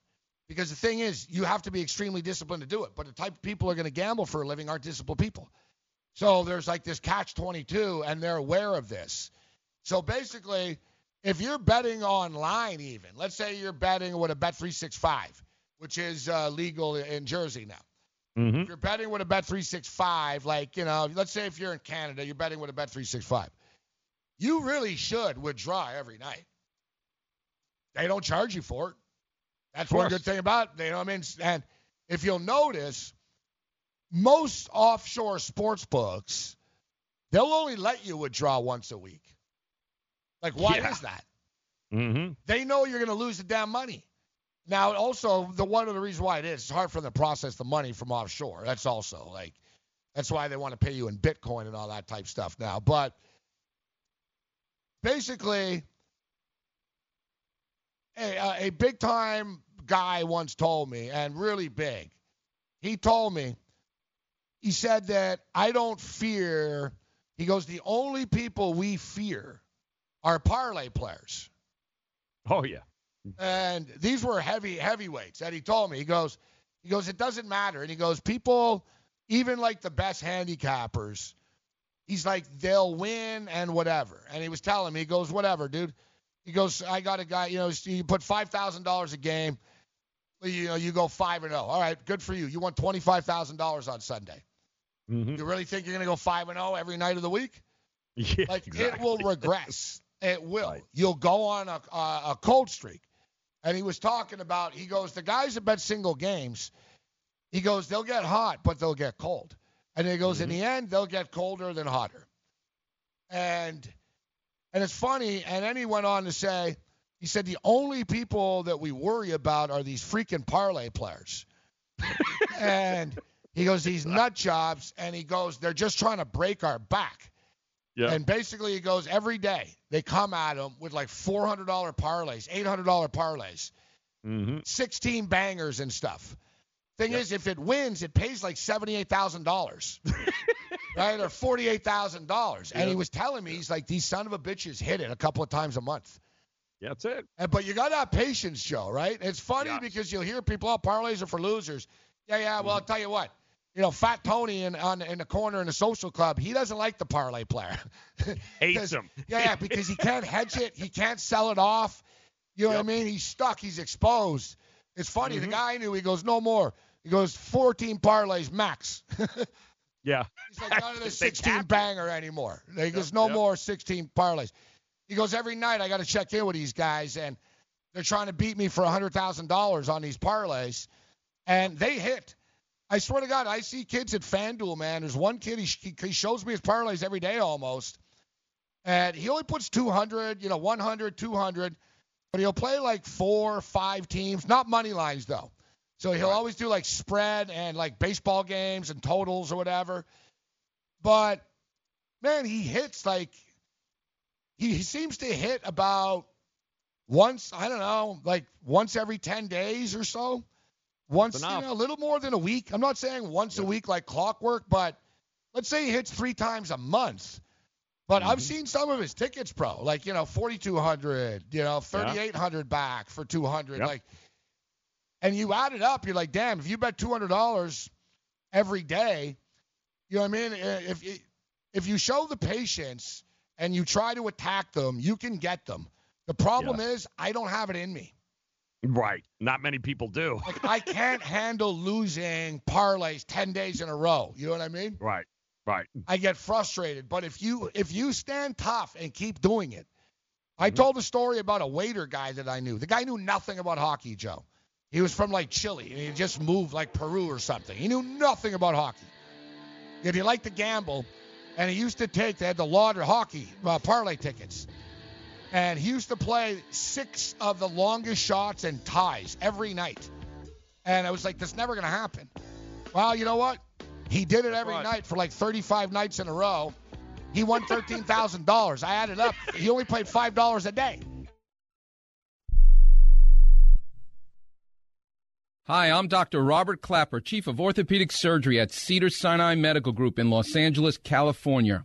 Speaker 3: Because the thing is, you have to be extremely disciplined to do it. But the type of people who are going to gamble for a living aren't disciplined people. So there's like this catch 22 and they're aware of this. So basically, if you're betting online even, let's say you're betting with a Bet365, which is uh, legal in Jersey now.
Speaker 4: Mm-hmm.
Speaker 3: If you're betting with a Bet 365, like, you know, let's say if you're in Canada, you're betting with a Bet 365. You really should withdraw every night. They don't charge you for it. That's one good thing about it. You know what I mean? And if you'll notice, most offshore sports books, they'll only let you withdraw once a week. Like, why
Speaker 4: Yeah.
Speaker 3: is that?
Speaker 4: Mm-hmm.
Speaker 3: They know you're going to lose the damn money. Now, also, the one of the reasons why it is, it's hard for them to process the money from offshore. That's also like, that's why they want to pay you in Bitcoin and all that type stuff now. But basically, a, a, a big time guy once told me, and really big, he told me, he said that I don't fear, he goes, the only people we fear are parlay players.
Speaker 4: Oh yeah.
Speaker 3: And these were heavy heavyweights. And he told me, he goes, he goes, it doesn't matter. And he goes, people, even like the best handicappers, he's like, they'll win and whatever. And he was telling me, he goes, whatever, dude. He goes, I got a guy, you know, you put five thousand dollars a game, you know, you go five and zero. All right, good for you. You won twenty five thousand dollars on Sunday.
Speaker 4: Mm-hmm.
Speaker 3: You really think you're gonna go five and zero every night of the week? *laughs*
Speaker 4: Yeah,
Speaker 3: like
Speaker 4: exactly.
Speaker 3: it will regress. It will. You'll go on a, a a cold streak. And he was talking about. He goes, the guys that bet single games. He goes, they'll get hot, but they'll get cold. And he goes, in the end, they'll get colder than hotter. And and it's funny. And then he went on to say, he said the only people that we worry about are these freaking parlay players. *laughs* and he goes, these nut jobs, and he goes, they're just trying to break our back.
Speaker 4: Yeah.
Speaker 3: And basically, he goes every day they come at him with like four hundred dollar parlays, eight hundred dollar parlays,
Speaker 4: Mm-hmm.
Speaker 3: sixteen bangers and stuff. Thing is, if it wins, it pays like seventy eight thousand dollars, *laughs* right, or forty eight thousand dollars. And he was telling me, he's like, these son of a bitches hit it a couple of times a month.
Speaker 4: Yeah, that's it.
Speaker 3: And, but you got to have patience, Joe, right? It's funny because you'll hear people, oh, parlays are for losers. Yeah, yeah. Well, I'll tell you what. You know, Fat Tony in on in the corner in the social club, he doesn't like the parlay player. *laughs*
Speaker 4: Hates him.
Speaker 3: Yeah, yeah, because he can't hedge it, he can't sell it off. You know what I mean? He's stuck, he's exposed. It's funny.
Speaker 4: Mm-hmm.
Speaker 3: The guy I knew, he goes, no more. He goes, 14 parlays max. *laughs*
Speaker 4: Yeah.
Speaker 3: He's like, none of *laughs* the 16 banger anymore. He goes, no more 16 parlays. He goes, every night I got to check in with these guys, and they're trying to beat me for $100,000 on these parlays, and they hit. I swear to God, I see kids at FanDuel, man. There's one kid, he, he shows me his parlays every day almost, and he only puts 200, you know, 100, 200, but he'll play like four, five teams, not money lines, though. So he'll always do like spread and like baseball games and totals or whatever. But man, he hits like he, he seems to hit about once, I don't know, like once every 10 days or so. Once, you know, a little more than a week. I'm not saying once a week like clockwork, but let's say he hits three times a month. But I've mm-hmm. seen some of his tickets, bro. Like, you know, 4,200, you know, 3,800 back for 200.
Speaker 4: Yep.
Speaker 3: Like, and you add it up, you're like, damn, if you bet $200 every day, you know what I mean? If if you show the patience and you try to attack them, you can get them. The problem is I don't have it in me.
Speaker 4: Right. Not many people do.
Speaker 3: Like I can't *laughs* handle losing parlays 10 days in a row. You know what I mean?
Speaker 4: Right. Right.
Speaker 3: I get frustrated, but if you if you stand tough and keep doing it. I told a story about a waiter guy that I knew. The guy knew nothing about hockey, Joe. He was from like Chile and he just moved like Peru or something. He knew nothing about hockey. Yet he liked to gamble and he used to take they had the lottery hockey uh, parlay tickets. And he used to play six of the longest shots and ties every night. And I was like, that's never going to happen. Well, you know what? He did it every night for like 35 nights in a row. He won $13,000. I added up. He only played $5 a day.
Speaker 10: Hi, I'm Dr. Robert Klapper, Chief of Orthopedic Surgery at Cedar Sinai Medical Group in Los Angeles, California.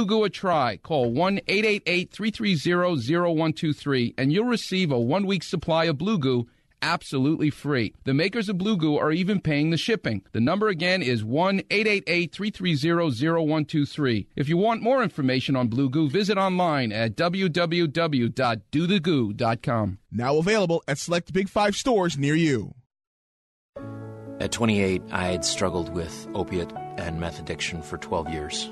Speaker 10: Goo a try. Call 1 888 330 0123 and you'll receive a one week supply of Blue Goo absolutely free. The makers of Blue Goo are even paying the shipping. The number again is 1 888 330 0123. If you want more information on Blue Goo, visit online at www.dothegoo.com.
Speaker 11: Now available at select Big Five stores near you.
Speaker 12: At 28, I had struggled with opiate and meth addiction for 12 years.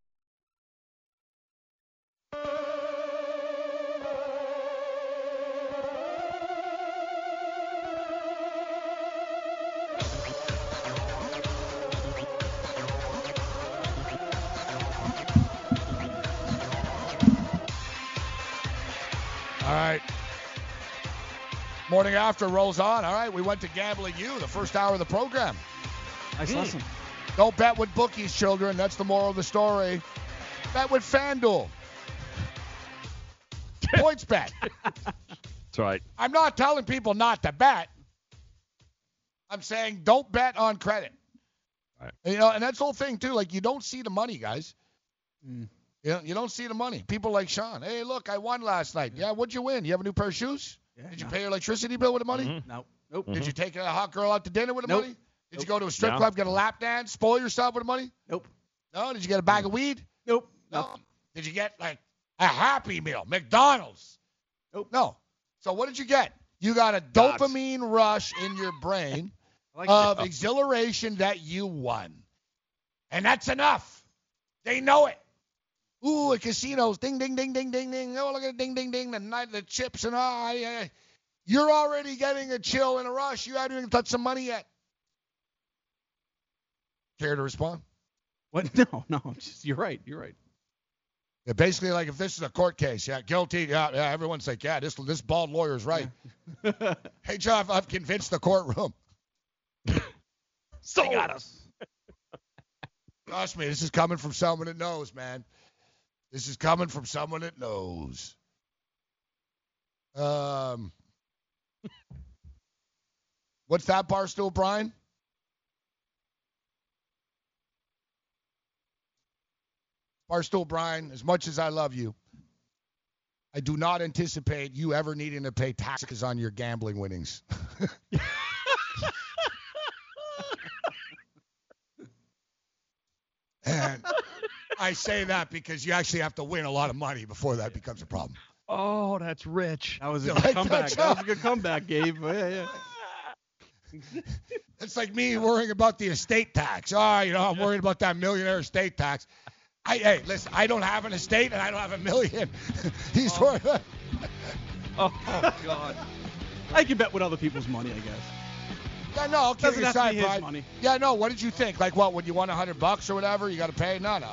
Speaker 3: Morning after rolls on. All right, we went to Gambling You, the first hour of the program.
Speaker 11: Nice lesson.
Speaker 3: Don't bet with bookies, children. That's the moral of the story. Bet with FanDuel. *laughs* PointsBet.
Speaker 4: That's right.
Speaker 3: I'm not telling people not to bet. I'm saying don't bet on credit.
Speaker 4: Right.
Speaker 3: You know, and that's the whole thing too. Like you don't see the money, guys.
Speaker 11: Mm.
Speaker 3: You know, you don't see the money. People like Sean. Hey, look, I won last night. Yeah, what'd you win? You have a new pair of shoes?
Speaker 11: Yeah,
Speaker 3: Did you
Speaker 11: no.
Speaker 3: pay your electricity bill with the money?
Speaker 4: Mhm.
Speaker 11: No. Nope.
Speaker 3: Did you take a hot girl out to dinner with the
Speaker 11: Nope.
Speaker 3: money? Did
Speaker 11: Nope.
Speaker 3: you go to a strip
Speaker 4: No.
Speaker 3: club, get a lap dance, spoil yourself with the money?
Speaker 11: Nope.
Speaker 3: No. Did you get a bag of weed?
Speaker 11: Nope.
Speaker 3: No. Did you get like a Happy Meal, McDonald's?
Speaker 11: Nope.
Speaker 3: No. So what did you get? You got a
Speaker 4: Dots.
Speaker 3: dopamine rush in your brain *laughs*
Speaker 11: like
Speaker 3: of
Speaker 11: that.
Speaker 3: exhilaration that you won. And that's enough. They know it. Ooh, at casinos, ding, ding, ding, ding, ding, ding. Oh, look at it, ding, ding, ding. The night, the chips and all. Yeah, yeah. You're already getting a chill and a rush. You haven't even touched some money yet. Care to respond?
Speaker 11: What? *laughs* No, no. Just, you're right. You're right.
Speaker 3: Yeah, basically, like if this is a court case, yeah, guilty, yeah, yeah. Everyone's like, yeah, this this bald lawyer's right. *laughs* hey, Jeff, I've convinced the courtroom.
Speaker 4: So got us.
Speaker 3: Trust me, this is coming from someone that knows, man. This is coming from someone that knows. Um, *laughs* what's that barstool, Brian? Barstool Brian, as much as I love you, I do not anticipate you ever needing to pay taxes on your gambling winnings. *laughs* *laughs* and I say that because you actually have to win a lot of money before that becomes a problem.
Speaker 4: Oh, that's rich.
Speaker 11: That was a *laughs* good
Speaker 3: like that,
Speaker 11: comeback. That,
Speaker 3: John?
Speaker 11: was a good comeback, Gabe. Yeah, yeah. *laughs*
Speaker 3: It's like me worrying about the estate tax. Oh, you know, I'm worried about that millionaire estate tax. I, hey, listen, I don't have an estate and I don't have a million. He's worried. about-
Speaker 11: Oh, God. I can bet with other people's money, I guess.
Speaker 3: Yeah, no, okay,
Speaker 11: Doesn't have to
Speaker 3: aside,
Speaker 11: his
Speaker 3: Brian.
Speaker 11: money.
Speaker 3: Yeah, no. What did you think? Like, what? When you won a hundred bucks or whatever, you got to pay? No, no.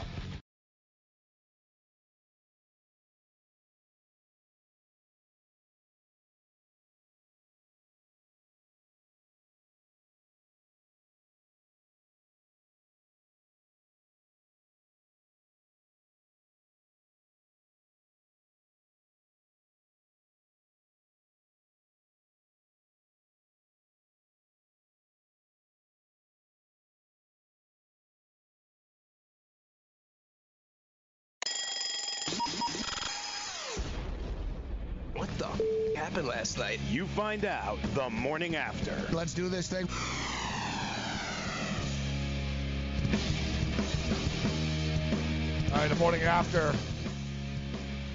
Speaker 13: Happened last night?
Speaker 2: You find out the morning after.
Speaker 3: Let's do this thing. All right, the morning after.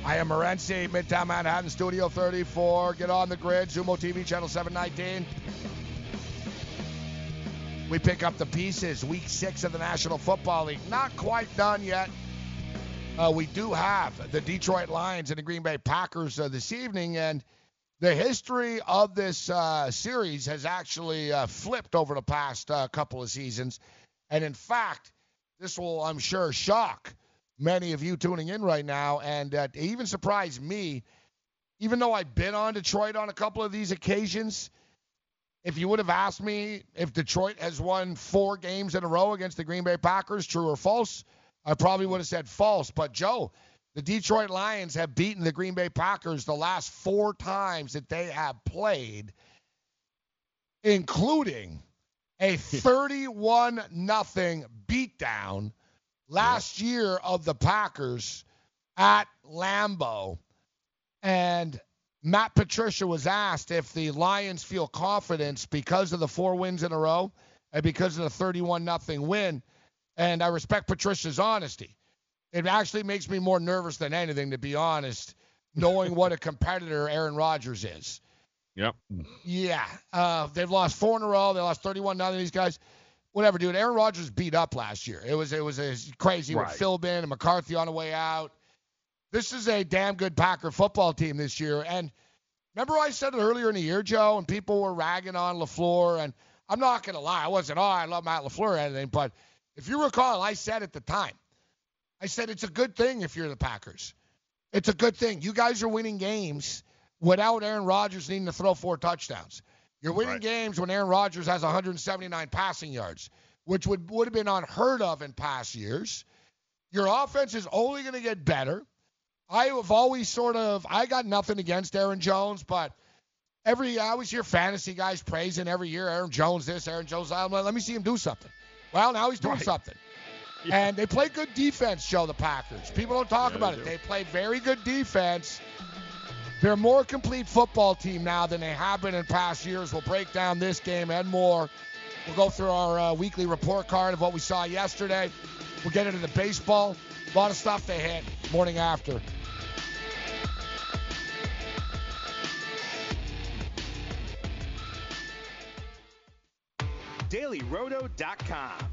Speaker 3: I am Morency, Midtown Manhattan, Studio 34. Get on the grid, Zumo TV, channel 719. We pick up the pieces. Week six of the National Football League. Not quite done yet. uh, we do have the Detroit Lions and the Green Bay Packers uh, this evening, and the history of this uh, series has actually uh, flipped over the past uh, couple of seasons. And in fact, this will, I'm sure, shock many of you tuning in right now, and uh, even surprise me. Even though I've been on Detroit on a couple of these occasions, if you would have asked me if Detroit has won four games in a row against the Green Bay Packers, true or false, I probably would have said false. But Joe, the Detroit Lions have beaten the Green Bay Packers the last four times that they have played, including a *laughs* 31 nothing beatdown last year of the Packers at Lambeau. And Matt Patricia was asked if the Lions feel confidence because of the four wins in a row and because of the 31 nothing win. And I respect Patricia's honesty. It actually makes me more nervous than anything, to be honest, knowing what a competitor Aaron Rodgers is.
Speaker 4: Yep.
Speaker 3: Yeah. Uh, they've lost four in a row. They lost 31 nothing. These guys, whatever, dude. Aaron Rodgers beat up last year. It was it was a crazy
Speaker 4: Right.
Speaker 3: with Philbin and McCarthy on the way out. This is a damn good Packer football team this year. And remember I said it earlier in the year, Joe, and people were ragging on LaFleur. And I'm not gonna lie, I wasn't. Oh, I love Matt LaFleur or anything, but if you recall, I said at the time, I said it's a good thing if you're the Packers. It's a good thing. You guys are winning games without Aaron Rodgers needing to throw four touchdowns. You're winning games when Aaron Rodgers has 179 passing yards, which would would have been unheard of in past years. Your offense is only going to get better. I have always sort of I got nothing against Aaron Jones, but every I always hear fantasy guys praising every year Aaron Jones this, Aaron Jones that. Like, let me see him do something. Well, now he's doing
Speaker 4: Right.
Speaker 3: something. *laughs* And they play good defense, Joe, the Packers. People don't talk
Speaker 4: Yeah,
Speaker 3: about
Speaker 4: they
Speaker 3: it.
Speaker 4: do.
Speaker 3: They play very good defense. They're a more complete football team now than they have been in past years. We'll break down this game and more. We'll go through our uh, weekly report card of what we saw yesterday. We'll get into the baseball. A lot of stuff they hit morning after.
Speaker 2: DailyRoto.com.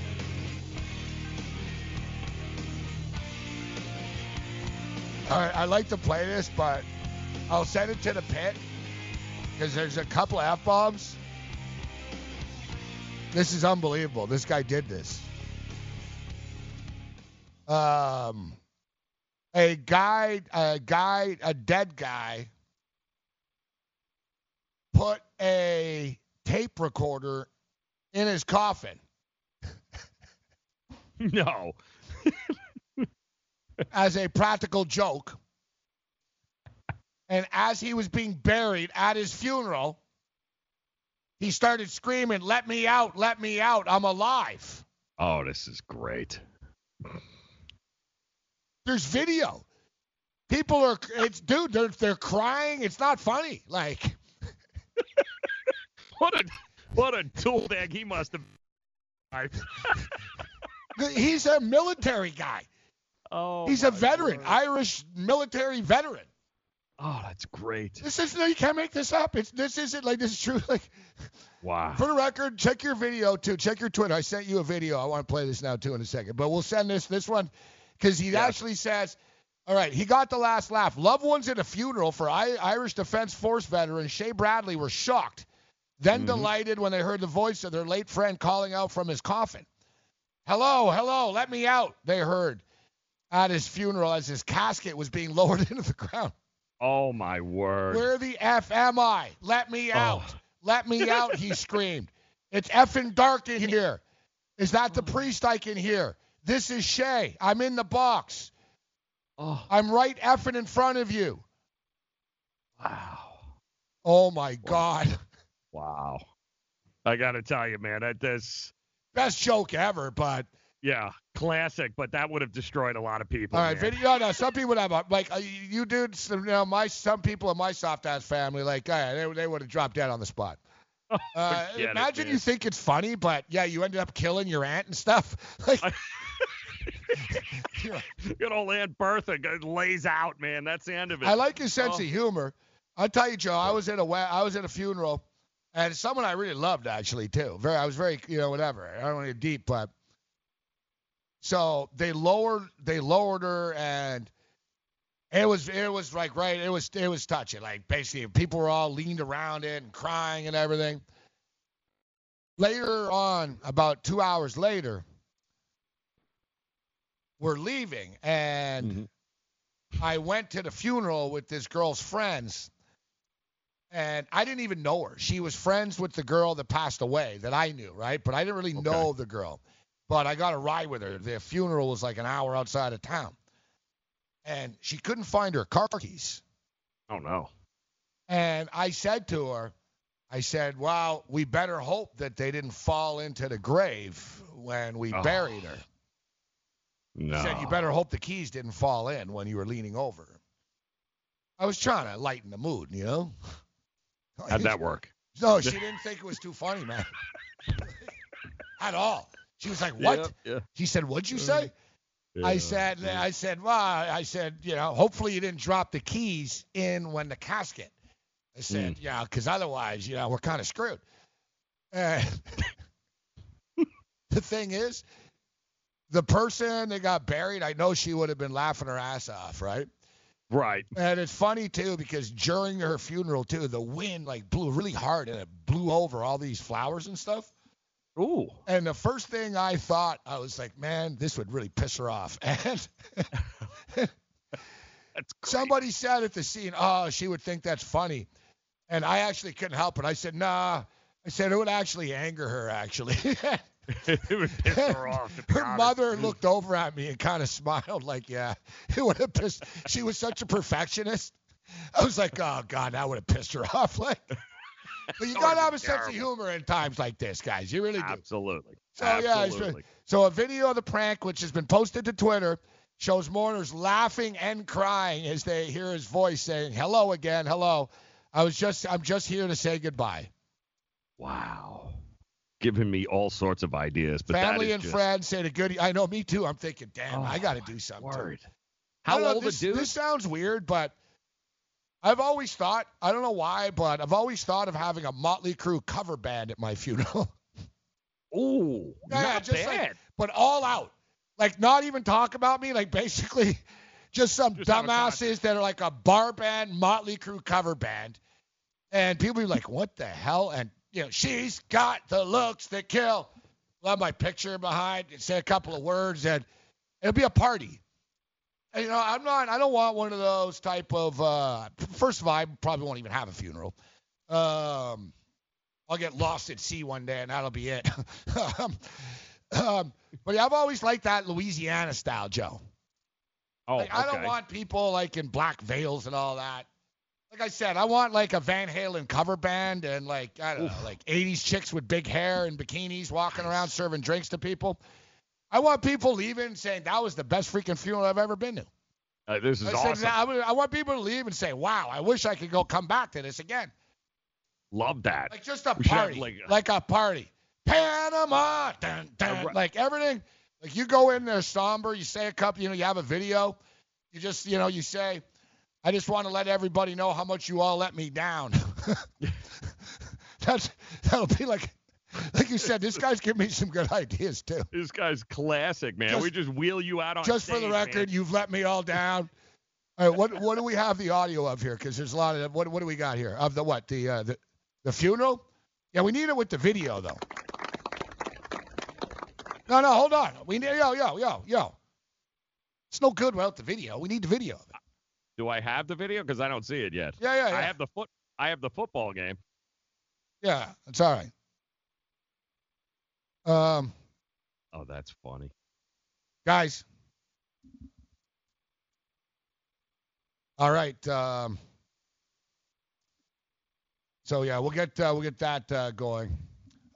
Speaker 3: All right, I like to play this, but I'll send it to the pit because there's a couple f bombs. This is unbelievable. This guy did this. Um, a guy, a guy, a dead guy put a tape recorder in his coffin. *laughs*
Speaker 4: No. *laughs*
Speaker 3: as a practical joke. And as he was being buried at his funeral, he started screaming, Let me out, let me out, I'm alive.
Speaker 4: Oh, this is great.
Speaker 3: There's video. People are, it's, dude, they're, they're crying. It's not funny. Like, *laughs*
Speaker 4: What a what a tool bag he must have. *laughs*
Speaker 3: he's a military guy.
Speaker 4: Oh,
Speaker 3: he's a veteran, Irish military veteran.
Speaker 4: Oh, that's great.
Speaker 3: This is no, you can't make this up. It's this isn't like this is true. *laughs* Like,
Speaker 4: Wow.
Speaker 3: for the record, check your video too. Check your Twitter. I sent you a video. I want to play this now too in a second, but we'll send this this one because he actually says, all right, he got the last laugh. Loved ones at a funeral for I- Irish Defense Force veteran Shay Bradley were shocked, then mm-hmm. delighted when they heard the voice of their late friend calling out from his coffin. Hello, hello, let me out. They heard at his funeral as his casket was being *laughs* lowered into the ground.
Speaker 4: Oh my word.
Speaker 3: Where the F am I? Let me oh. out. Let me out, he *laughs* screamed. It's effing dark in here. Is that the oh. priest I can hear? This is Shay. I'm in the box. Oh. I'm right effing in front of you.
Speaker 4: Wow.
Speaker 3: Oh my God.
Speaker 4: Wow. I got to tell you, man, that this
Speaker 3: Best joke ever, but
Speaker 4: yeah, classic, but that would have destroyed a lot of people.
Speaker 3: all right,
Speaker 4: man.
Speaker 3: video. No, some people would have like uh, you dudes. You know, my some people in my soft ass family, like, yeah, they they would have dropped dead on the spot. *laughs* Uh,
Speaker 4: Forget it,
Speaker 3: imagine you think it's funny, but yeah, you ended up killing your aunt and stuff. *laughs* Like, *laughs*
Speaker 4: Good old Aunt Bertha lays out, man. That's the end of it.
Speaker 3: I like his sense
Speaker 4: Oh.
Speaker 3: of humor. I'll tell you, Joe. I was at a I was at a funeral, and someone I really loved actually too. Very, I was very, you know, whatever. I don't want to get deep, but so they lowered they lowered her, and it was it was like right, it was it was touching. Like basically, people were all leaned around it and crying and everything. Later on, about two hours later, we're leaving, and mm-hmm. I went to the funeral with this girl's friends, and I didn't even know her. She was friends with the girl that passed away that I knew, right? But I didn't really know the girl. But I got a ride with her. The funeral was like an hour outside of town, and she couldn't find her car keys.
Speaker 4: Oh no.
Speaker 3: And I said to her, I said, well, we better hope that they didn't fall into the grave when we
Speaker 4: Oh.
Speaker 3: buried her.
Speaker 4: No.
Speaker 3: He said, you better hope the keys didn't fall in when you were leaning over. I was trying to lighten the mood, you know?
Speaker 4: How'd that work?
Speaker 3: No, she didn't think it was too funny, man. *laughs* At all. She was like, what?
Speaker 4: Yeah, yeah.
Speaker 3: She said, what'd you uh, say? I
Speaker 4: Yeah,
Speaker 3: said, I said, well, I said, you know, hopefully you didn't drop the keys in when the casket. I said, hmm. yeah, because otherwise, you know, we're kind of screwed. And *laughs* the thing is, the person that got buried, I know she would have been laughing her ass off, right?
Speaker 4: Right.
Speaker 3: And it's funny too because during her funeral too, the wind like blew really hard and it blew over all these flowers and stuff.
Speaker 4: Ooh.
Speaker 3: And the first thing I thought, I was like, man, this would really piss her off. *laughs* And somebody said at the scene, "Oh, she would think that's funny," and I actually couldn't help it. I said, "Nah." I said it would actually anger her. Actually, *laughs* *laughs*
Speaker 4: it would piss her off.
Speaker 3: her
Speaker 4: honest.
Speaker 3: mother mm. looked over at me and kind of smiled, like, "Yeah, it would have pissed." She was such a perfectionist. I was like, "Oh God, that would have pissed her off." Like, *laughs* but you gotta have a sense of humor in times like this, guys. You really do.
Speaker 4: Absolutely.
Speaker 3: So yeah, so a video of the prank, which has been posted to Twitter, shows mourners laughing and crying as they hear his voice saying, "Hello again, hello." I was just, I'm just here to say goodbye.
Speaker 4: Wow. Giving me all sorts of ideas, but
Speaker 3: Family and
Speaker 4: just-
Speaker 3: friends say the good. I know, me too. I'm thinking, damn, I oh, got to do something.
Speaker 4: word. How
Speaker 3: know,
Speaker 4: old a
Speaker 3: this,
Speaker 4: dude?
Speaker 3: This sounds weird, but I've always thought, I don't know why, but I've always thought of having a Motley Crue cover band at my *laughs* funeral.
Speaker 4: Ooh,
Speaker 3: yeah,
Speaker 4: not
Speaker 3: just like-
Speaker 4: bad.
Speaker 3: but all out. Like, not even talk about me. Like, basically, *laughs* just some
Speaker 4: Just
Speaker 3: dumbasses that are like a bar band, Motley Crue cover band. And people be like, what the hell? And, you know, she's got the looks that kill. We'll my picture behind and say a couple of words, and it'll be a party. You know, I'm not, I don't want one of those type of, uh, first of all, I probably won't even have a funeral. Um, I'll get lost at sea one day, and that'll be it. *laughs* um, um, but yeah, I've always liked that Louisiana style, Joe.
Speaker 4: Oh,
Speaker 3: Like, I don't want people like in black veils and all that. Like I said, I want like a Van Halen cover band and like I don't know, like 80s chicks with big hair and bikinis walking around serving drinks to people. I want people leaving saying that was the best freaking funeral I've ever been to.
Speaker 4: Uh, this is
Speaker 3: I, said,
Speaker 4: awesome.
Speaker 3: I, I want people to leave and say, "Wow, I wish I could go come back to this again."
Speaker 4: Love that.
Speaker 3: Like just a
Speaker 4: We
Speaker 3: party,
Speaker 4: like,
Speaker 3: like, a party. Panama, dun, dun, like everything. Like you go in there somber, you say a couple, you know, you have a video, you just, you know, you say, I just want to let everybody know how much you all let me down. *laughs* That's that'll be like, like you said, this guy's giving me some good ideas too.
Speaker 4: This guy's classic, man.
Speaker 3: Just-
Speaker 4: we just wheel you out on
Speaker 3: Just for the record,
Speaker 4: man.
Speaker 3: you've let me all down. All right, what what do we have the audio of here? Because there's a lot of what what do we got here of the what the uh, the the funeral? Yeah, we need it with the video though. No, no, hold on. We need yo yo yo yo. It's no good without the video. We need the video of it.
Speaker 4: Do I have the video? Because I don't see it yet.
Speaker 3: Yeah, yeah, yeah.
Speaker 4: I have the foot. I have the football game.
Speaker 3: Yeah, it's all right. Um,
Speaker 4: Oh, that's funny.
Speaker 3: guys. All right. Um, so yeah, we'll get uh, we'll get that uh, going.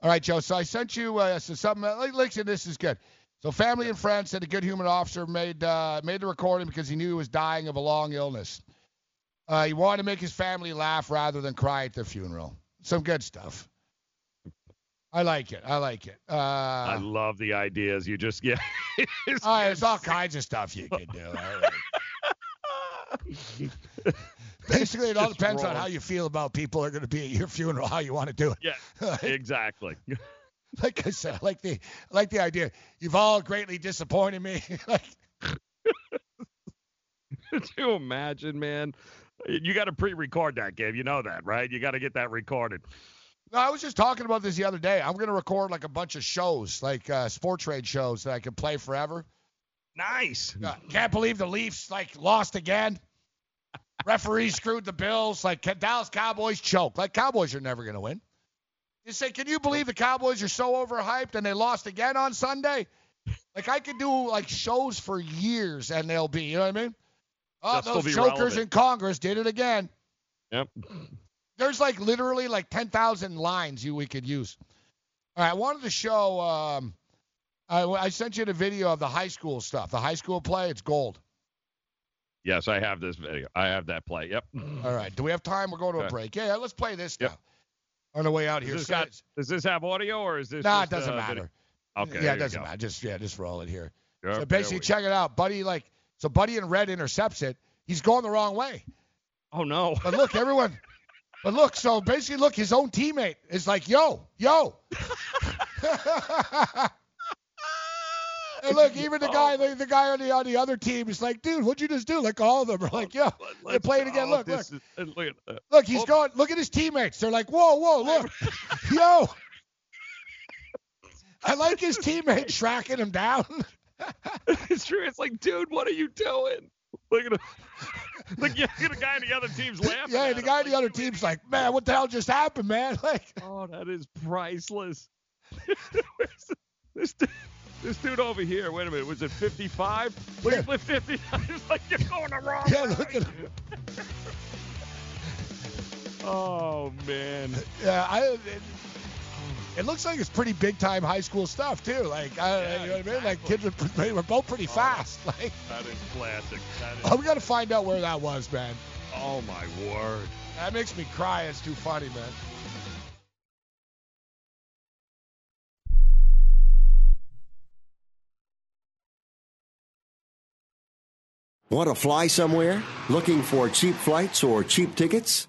Speaker 3: All right, Joe. So I sent you uh, so something. Uh, like- this is good. So family and friends said a good human officer made uh, made the recording because he knew he was dying of a long illness. Uh, he wanted to make his family laugh rather than cry at the funeral. Some good stuff. I like it. I like it. Uh,
Speaker 4: I love the ideas. You just yeah. *laughs* It's
Speaker 3: Oh, there's all *laughs* kinds of stuff you can do. right. *laughs* Basically, it all
Speaker 4: Just
Speaker 3: depends on how you feel about people are going to be at your funeral, how you want to do it.
Speaker 4: Yeah, exactly.
Speaker 3: Like I said, I like the like the idea. You've all greatly disappointed me. like,
Speaker 4: Could you imagine, man? You got to pre-record that game. You know that, right? You got to get that recorded.
Speaker 3: No, I was just talking about this the other day. I'm going to record like a bunch of shows, like uh, sports trade shows that I can play forever.
Speaker 4: Nice.
Speaker 3: Uh, can't believe the Leafs like lost again. *laughs* Referees screwed the Bills. Like Dallas Cowboys choke. Like Cowboys are never going to win. You say, can you believe the Cowboys are so overhyped and they lost again on Sunday? Like I could do like shows for years and they'll be, you know what I mean? Oh,
Speaker 4: They'll
Speaker 3: those
Speaker 4: be
Speaker 3: jokers
Speaker 4: relevant.
Speaker 3: in Congress did it again.
Speaker 4: Yep.
Speaker 3: There's like literally like 10,000 lines you we could use. All right, I wanted to show. Um, I, I sent you the video of the high school stuff. The high school play, it's gold.
Speaker 4: Yes, I have this video. I have that play. Yep.
Speaker 3: All right. Do we have time? We're going to a
Speaker 4: Okay.
Speaker 3: break. Yeah, yeah, let's play this
Speaker 4: Yep.
Speaker 3: now. On the way out
Speaker 4: Does
Speaker 3: here.
Speaker 4: this, got, does this have audio or is this?
Speaker 3: nah, it doesn't
Speaker 4: uh,
Speaker 3: matter.
Speaker 4: video? Okay.
Speaker 3: Yeah, it doesn't matter. Just yeah, just roll it here.
Speaker 4: Yep,
Speaker 3: so basically, check it out. Buddy, like, so Buddy in red intercepts it. He's going the wrong way.
Speaker 4: Oh no.
Speaker 3: But look, everyone. *laughs* But look, so basically, look, his own teammate is like, "Yo, yo." *laughs* and look, even the guy, the, the guy on the on the other team is like, "Dude, what'd you just do?" Like all of them are like, "Yo." They're playing again. Look, look.
Speaker 4: Is- look at.
Speaker 3: Look, he's
Speaker 4: Oh,
Speaker 3: going. Look at his teammates. They're like, whoa, whoa, look, *laughs* yo. I like his teammates *laughs* tracking him down.
Speaker 4: it's true. It's like, dude, what are you doing? Look at him. *laughs* Look, yeah, the guy on the other team's laughing.
Speaker 3: Yeah,
Speaker 4: at
Speaker 3: the guy on the other team's like, man, what the hell just happened, man? *laughs* Like,
Speaker 4: Oh, that is priceless. The- *laughs* this dude, this dude over here. Wait a minute. Was it 55? Look at the 50. It's like you're going the wrong
Speaker 3: yeah,
Speaker 4: way.
Speaker 3: look at him.
Speaker 4: Oh man.
Speaker 3: Yeah, I. It, it looks like it's pretty big time high school stuff too. Like, I, you know what I mean? Like kids are, *laughs* they were both pretty oh, fast. *laughs* Like,
Speaker 4: That is classic. That is,
Speaker 3: oh, we got to find out where that was, man.
Speaker 4: oh my word.
Speaker 3: That makes me cry. It's too funny, man.
Speaker 14: Want to fly somewhere? Looking for cheap flights or cheap tickets?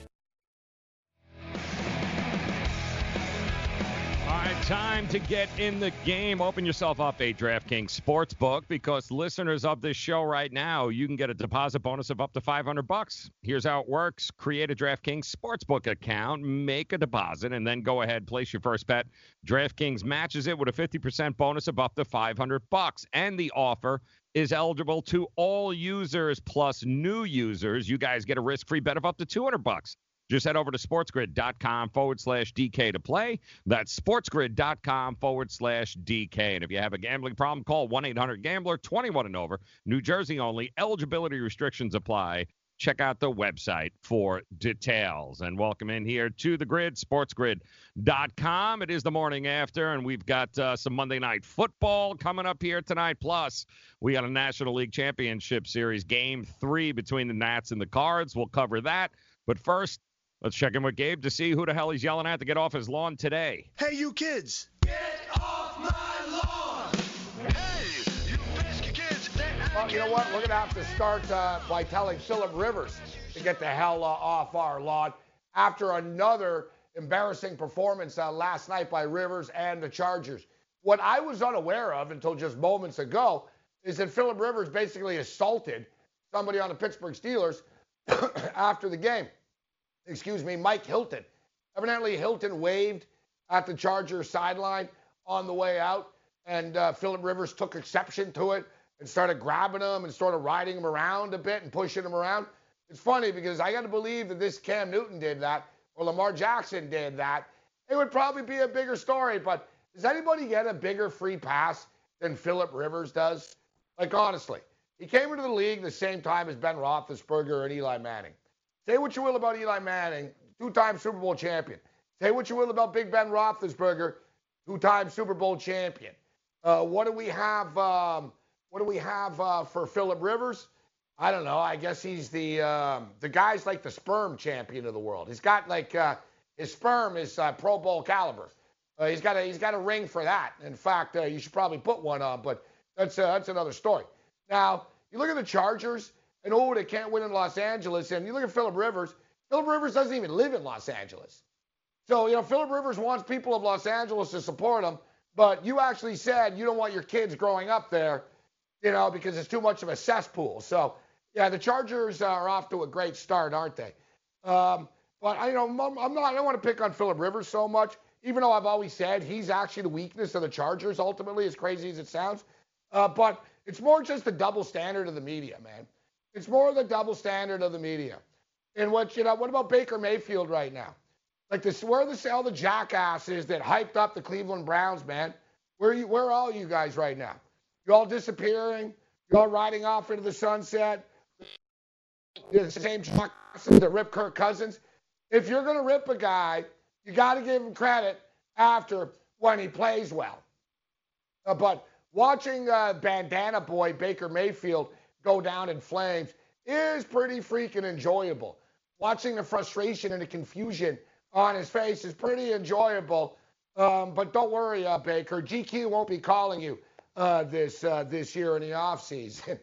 Speaker 4: Time to get in the game. Open yourself up a DraftKings Sportsbook because listeners of this show right now, you can get a deposit bonus of up to 500 bucks. Here's how it works. Create a DraftKings Sportsbook account, make a deposit, and then go ahead, place your first bet. DraftKings matches it with a 50% bonus of up to 500 bucks. And the offer is eligible to all users plus new users. You guys get a risk-free bet of up to 200 bucks. Just head over to sportsgrid.com forward slash DK to play. That's sportsgrid.com forward slash DK. And if you have a gambling problem, call 1 800 Gambler 21 and over. New Jersey only. Eligibility restrictions apply. Check out the website for details. And welcome in here to the grid, sportsgrid.com. It is the morning after, and we've got uh, some Monday night football coming up here tonight. Plus, we got a National League Championship Series game three between the Nats and the Cards. We'll cover that. But first, let's check in with Gabe to see who the hell he's yelling at to get off his lawn today.
Speaker 15: Hey, you kids! Get off my lawn! Hey, you pesky kids!
Speaker 3: Well, you know what? We're going to have to start uh, by telling Philip Rivers to get the hell uh, off our lawn after another embarrassing performance uh, last night by Rivers and the Chargers. What I was unaware of until just moments ago is that Philip Rivers basically assaulted somebody on the Pittsburgh Steelers *coughs* after the game. Excuse me, Mike Hilton. Evidently, Hilton waved at the Chargers sideline on the way out, and uh, Philip Rivers took exception to it and started grabbing him and of riding him around a bit and pushing him around. It's funny because I got to believe that this Cam Newton did that or Lamar Jackson did that. It would probably be a bigger story, but does anybody get a bigger free pass than Philip Rivers does? Like, honestly, he came into the league the same time as Ben Roethlisberger and Eli Manning. Say what you will about Eli Manning, two-time Super Bowl champion. Say what you will about Big Ben Roethlisberger, two-time Super Bowl champion. Uh, what do we have? Um, what do we have uh, for Philip Rivers? I don't know. I guess he's the um, the guy's like the sperm champion of the world. He's got like uh, his sperm is uh, Pro Bowl caliber. Uh, he's got a he's got a ring for that. In fact, uh, you should probably put one on, but that's that's another story. Now you look at the Chargers, and oh, they can't win in Los Angeles. And you look at Philip Rivers. Philip Rivers doesn't even live in Los Angeles. So you know Philip Rivers wants people of Los Angeles to support him, but you actually said you don't want your kids growing up there, you know, because it's too much of a cesspool. So yeah, the Chargers are off to a great start, aren't they? Um, but I you know I'm not. I don't want to pick on Philip Rivers so much even though I've always said he's actually the weakness of the Chargers, ultimately, as crazy as it sounds. Uh, but it's more just the double standard of the media, man. It's more of the double standard of the media. And what you know, what about Baker Mayfield right now? Like this, where the all the jackasses that hyped up the Cleveland Browns, man? Where are you? Where are all you guys right now? You all disappearing? You all riding off into the sunset? You're the same jackasses that rip Kirk Cousins. If you're gonna rip a guy you got to give him credit after when he plays well. Uh, but watching uh, Bandana Boy Baker Mayfield go down in flames is pretty freaking enjoyable. Watching the frustration and the confusion on his face is pretty enjoyable. Um, but don't worry, uh, Baker. GQ won't be calling you uh, this uh, this year in the offseason.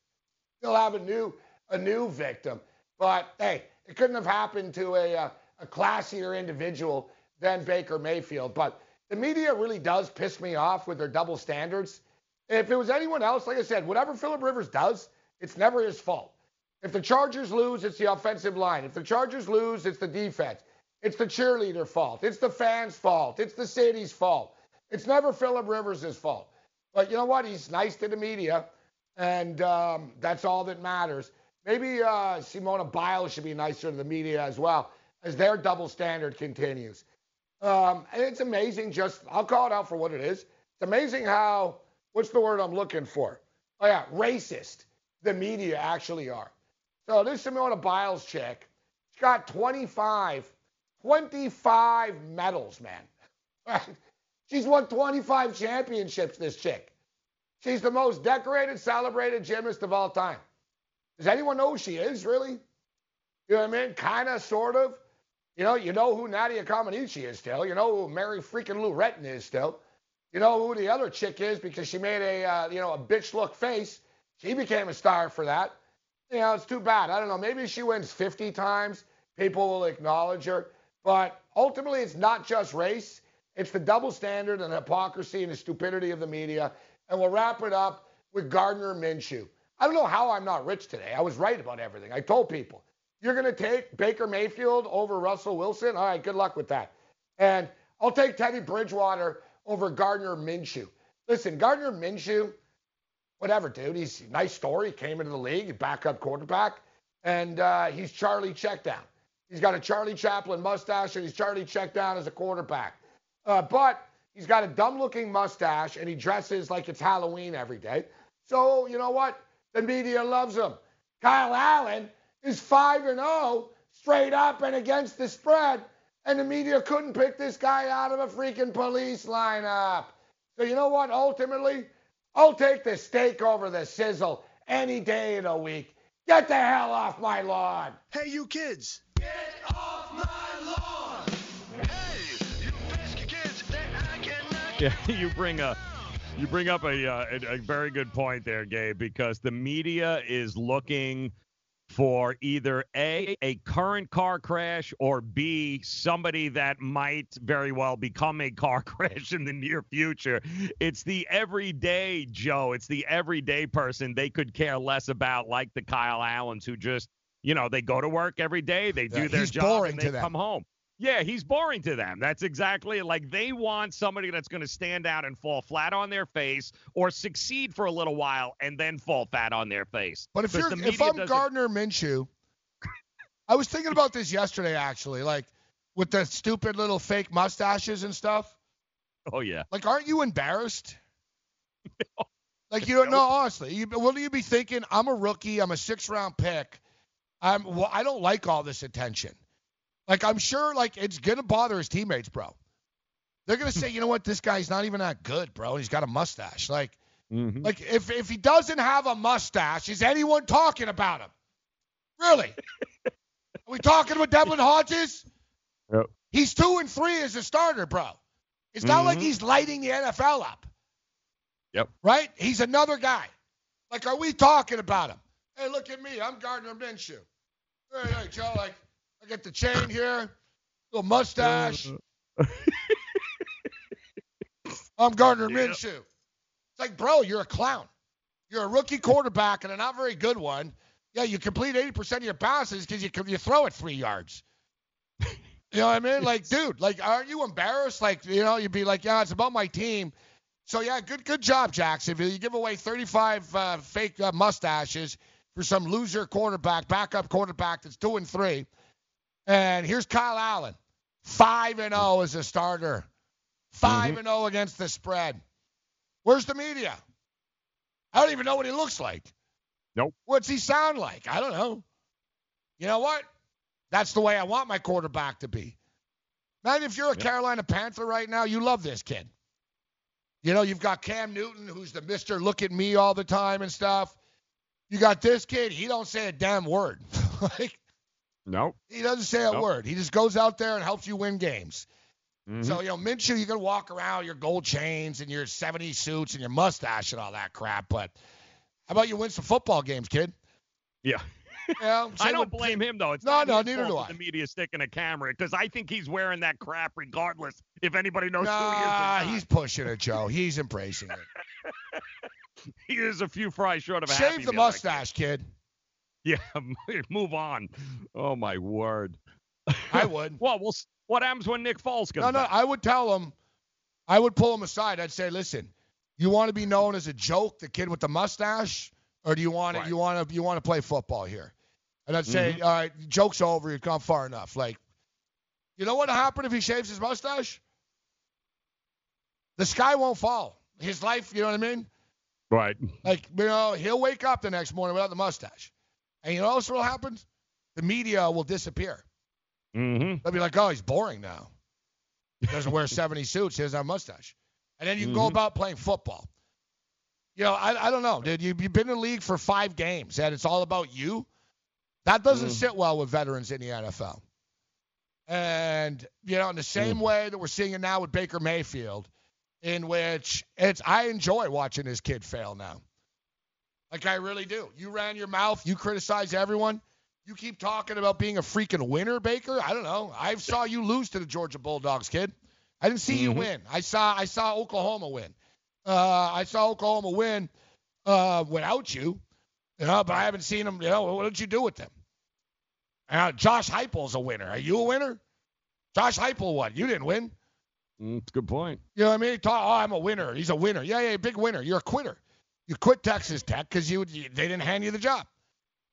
Speaker 3: *laughs* He'll have a new a new victim. But hey, it couldn't have happened to a uh, a classier individual than Baker Mayfield. But the media really does piss me off with their double standards. If it was anyone else, like I said, whatever Philip Rivers does, it's never his fault. If the Chargers lose, it's the offensive line. If the Chargers lose, it's the defense. It's the cheerleader fault. It's the fans' fault. It's the city's fault. It's never Philip Rivers' fault. But you know what? He's nice to the media, and um, that's all that matters. Maybe uh, Simona Biles should be nicer to the media as well as their double standard continues. Um, it's amazing, just, I'll call it out for what it is. It's amazing how, what's the word I'm looking for? Oh, yeah, racist the media actually are. So this Simona Biles chick, She's got 25, 25 medals, man. *laughs* She's won 25 championships, this chick. She's the most decorated, celebrated gymnast of all time. Does anyone know who she is, really? You know what I mean? Kind of, sort of. You know, you know who Nadia Comaneci is still. You know who Mary freaking Lou Retton is still. You know who the other chick is because she made a uh, you know a bitch look face. She became a star for that. You know, it's too bad. I don't know. Maybe she wins 50 times, people will acknowledge her. But ultimately, it's not just race. It's the double standard and hypocrisy and the stupidity of the media. And we'll wrap it up with Gardner Minshew. I don't know how I'm not rich today. I was right about everything. I told people you're going to take Baker Mayfield over Russell Wilson? All right, good luck with that. And I'll take Teddy Bridgewater over Gardner Minshew. Listen, Gardner Minshew, whatever, dude. He's a nice story. He came into the league, backup quarterback, and uh, he's Charlie Checkdown. He's got a Charlie Chaplin mustache, and he's Charlie Checkdown as a quarterback. Uh, but he's got a dumb-looking mustache, and he dresses like it's Halloween every day. So you know what? The media loves him. Kyle Allen is 5 and 0 straight up and against the spread. And the media couldn't pick this guy out of a freaking police lineup. So you know what? Ultimately, I'll take the steak over the sizzle any day of the week. Get the hell off my lawn.
Speaker 16: Hey, you kids. Get off my lawn. Hey, you pesky kids that I cannot.
Speaker 4: Yeah, *laughs* you bring a you bring up a, uh, a, a very good point there, Gabe, because the media is looking for either A, a current car crash, or B, somebody that might very well become a car *laughs* crash in the near future. It's the everyday Joe. It's the everyday person they could care less about, like the Kyle Allens who just, you know, they go to work every day, they do
Speaker 3: Yeah,
Speaker 4: their job, and they come home. Yeah, he's boring to them. That's exactly like they want somebody that's going to stand out and fall flat on their face or succeed for a little while and then fall flat on their face.
Speaker 3: But if you're if I'm
Speaker 4: doesn't-
Speaker 3: Gardner Minshew, *laughs* I was thinking about this yesterday actually, like with the stupid little fake mustaches and stuff.
Speaker 4: Oh yeah.
Speaker 3: Like, aren't you embarrassed? *laughs* no. Like you don't know honestly. You, wouldn't you be thinking, I'm a rookie, I'm a six round pick, I'm well, I don't like all this attention. Like I'm sure like it's gonna bother his teammates, bro. They're gonna say, you know what, this guy's not even that good, bro. He's got a mustache. Like,
Speaker 4: Mm-hmm.
Speaker 3: like if if he doesn't have a mustache, is anyone talking about him? Really? Are we talking about Devlin Hodges?
Speaker 4: Yep.
Speaker 3: He's two and three as a starter, bro. It's not like
Speaker 4: Mhm.
Speaker 3: he's lighting the NFL up,
Speaker 4: Yep.
Speaker 3: right? He's another guy. Like, are we talking about him? Hey, look at me. I'm Gardner Minshew. Hey, hey, Joe, like, I get the chain here, little mustache. *laughs* I'm Gardner
Speaker 4: Yep.
Speaker 3: Minshew. It's like, bro, you're a clown. You're a rookie quarterback and a not very good one. Yeah, you complete 80% of your passes because you you throw it three yards. You know what I mean? *laughs* Like, dude, like, aren't you embarrassed? Like, you know, you'd be like, yeah, it's about my team. So yeah, good good job, Jacksonville. You give away 35 uh, fake uh, mustaches for some loser quarterback, backup quarterback that's two and three. And here's Kyle Allen, five and zero as a starter, 5 mm-hmm. and zero against the spread. Where's the media? I don't even know what he looks like.
Speaker 4: Nope.
Speaker 3: What's he sound like? I don't know. You know what? That's the way I want my quarterback to be. Man, if you're a Carolina Panther right now, you love this kid. You know, you've got Cam Newton, who's the Mister Look at Me all the time and stuff. You got this kid. He don't say a damn word. *laughs* like
Speaker 4: Nope.
Speaker 3: he doesn't say a
Speaker 4: Nope.
Speaker 3: word. He just goes out there and helps you win games.
Speaker 4: Mhm.
Speaker 3: So you know, Minshew, you can walk around your gold chains and your 70 suits and your mustache and all that crap. But how about you win some football games, kid?
Speaker 4: Yeah. *laughs* I don't blame him though. It's
Speaker 3: No,
Speaker 4: not
Speaker 3: no, neither do
Speaker 4: that The media sticking a camera because I think he's wearing that crap regardless if anybody knows who he is.
Speaker 3: Nah, he's pushing it, Joe. He's embracing it. *laughs*
Speaker 4: he is a few fries short of
Speaker 3: Shave the mustache, kid.
Speaker 4: Yeah, *laughs* move on. Oh my word. *laughs*
Speaker 3: I would.
Speaker 4: Well, we'll what happens when Nick Foles comes
Speaker 3: No, no,
Speaker 4: back?
Speaker 3: I would tell him, I would pull him aside. I'd say, listen, you want to be known as a joke, the kid with the mustache, or do you want to
Speaker 4: Right.
Speaker 3: you want to you want to play football here? And I'd say,
Speaker 4: Mhm.
Speaker 3: all right, joke's over. You've gone far enough. Like, you know what happened if he shaves his mustache? The sky won't fall. His life, you know what I mean?
Speaker 4: Right.
Speaker 3: Like, you know, he'll wake up the next morning without the mustache. And you know what else will happen? The media will disappear.
Speaker 4: Mm-hmm.
Speaker 3: They'll be like, oh, he's boring now. He doesn't wear *laughs* 70 suits. He doesn't have a mustache. And then you can go about playing football. You know, I, I don't know, dude. You, you've been in the league for five games, and it's all about you. That doesn't
Speaker 4: Mm.
Speaker 3: sit well with veterans in the NFL. And, you know, in the same way that we're seeing it now with Baker Mayfield, in which it's I enjoy watching this kid fail now. Like I really do. You ran your mouth, you criticize everyone. You keep talking about being a freaking winner, Baker. I don't know. I saw you lose to the Georgia Bulldogs, kid. I didn't see you
Speaker 4: Mhm.
Speaker 3: win. I saw I saw Oklahoma win. Uh, I saw Oklahoma win uh, without you. You know, but I haven't seen them. You know, what did you do with them? Uh, Josh Heupel's a winner. Are you a winner? Josh Heupel won. You didn't win.
Speaker 4: Mm, it's a good point.
Speaker 3: You know what I mean? Talk, oh, I'm a winner. He's a winner. Yeah, yeah, big winner. You're a quitter. You quit Texas Tech because you, you they didn't hand you the job.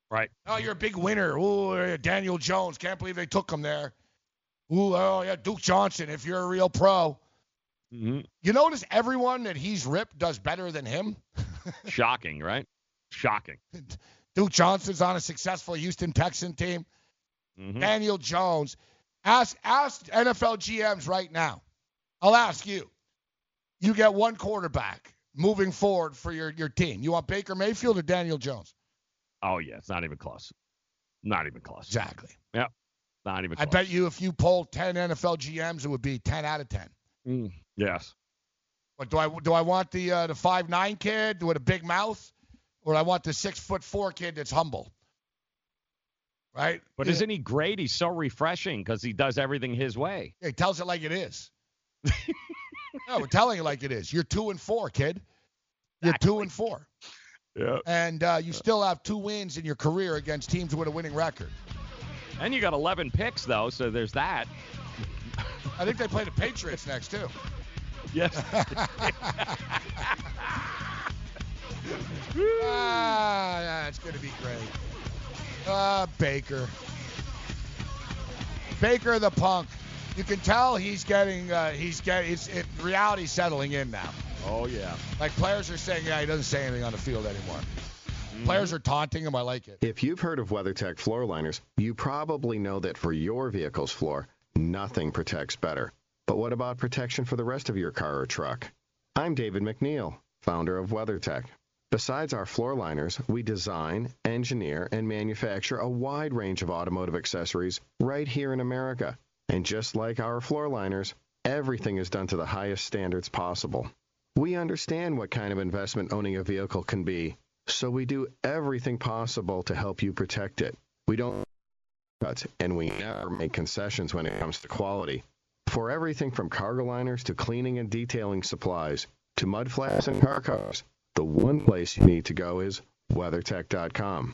Speaker 4: Right.
Speaker 3: Oh, you're a big winner. Ooh, Daniel Jones. Can't believe they took him there. Ooh, oh yeah, Duke Johnson. If you're a real pro,
Speaker 4: Mm-hmm.
Speaker 3: you notice everyone that he's ripped does better than him. *laughs*
Speaker 4: Shocking, right? Shocking. *laughs*
Speaker 3: Duke Johnson's on a successful Houston Texan team.
Speaker 4: Mhm.
Speaker 3: Daniel Jones. Ask ask NFL GMs right now. I'll ask you. You get one quarterback moving forward for your, your team. You want Baker Mayfield or Daniel Jones?
Speaker 4: Oh yeah, it's not even close. Not even close.
Speaker 3: Exactly.
Speaker 4: Yep. Not even
Speaker 3: I bet you if you polled 10 NFL GMs, it would be 10 out of 10.
Speaker 4: Mm, yes.
Speaker 3: But do I do I want the uh, the five nine kid with a big mouth, or I want the six foot four kid that's humble? right?
Speaker 4: But
Speaker 3: Yeah.
Speaker 4: isn't he great? He's so refreshing because he does everything his way.
Speaker 3: He tells it like it is. *laughs* no, we're telling you like it is. You're two and four, kid. You're two and four,
Speaker 4: Yeah.
Speaker 3: and uh, you still have two wins in your career against teams with a winning record.
Speaker 4: And you got 11 picks though, so there's that.
Speaker 3: I think they play the Patriots next too.
Speaker 4: Yes. *laughs*
Speaker 3: ah, yeah, it's going to be great. Uh, Baker. Baker the punk. You can tell he's getting, uh, he's getting, it's, it, reality's settling in now.
Speaker 4: Oh yeah.
Speaker 3: Like players are saying, yeah, he doesn't say anything on the field anymore. Players are taunting him. I like it.
Speaker 17: If you've heard of WeatherTech floor liners, you probably know that for your vehicle's floor, nothing protects better. But what about protection for the rest of your car or truck? I'm David McNeil, founder of WeatherTech. Besides our floor liners, we design, engineer, and manufacture a wide range of automotive accessories right here in America. And just like our floor liners, everything is done to the highest standards possible. We understand what kind of investment owning a vehicle can be, so we do everything possible to help you protect it. We don't cuts, and we never make concessions when it comes to quality. For everything from cargo liners to cleaning and detailing supplies to mud flaps and car covers, the one place you need to go is WeatherTech.com.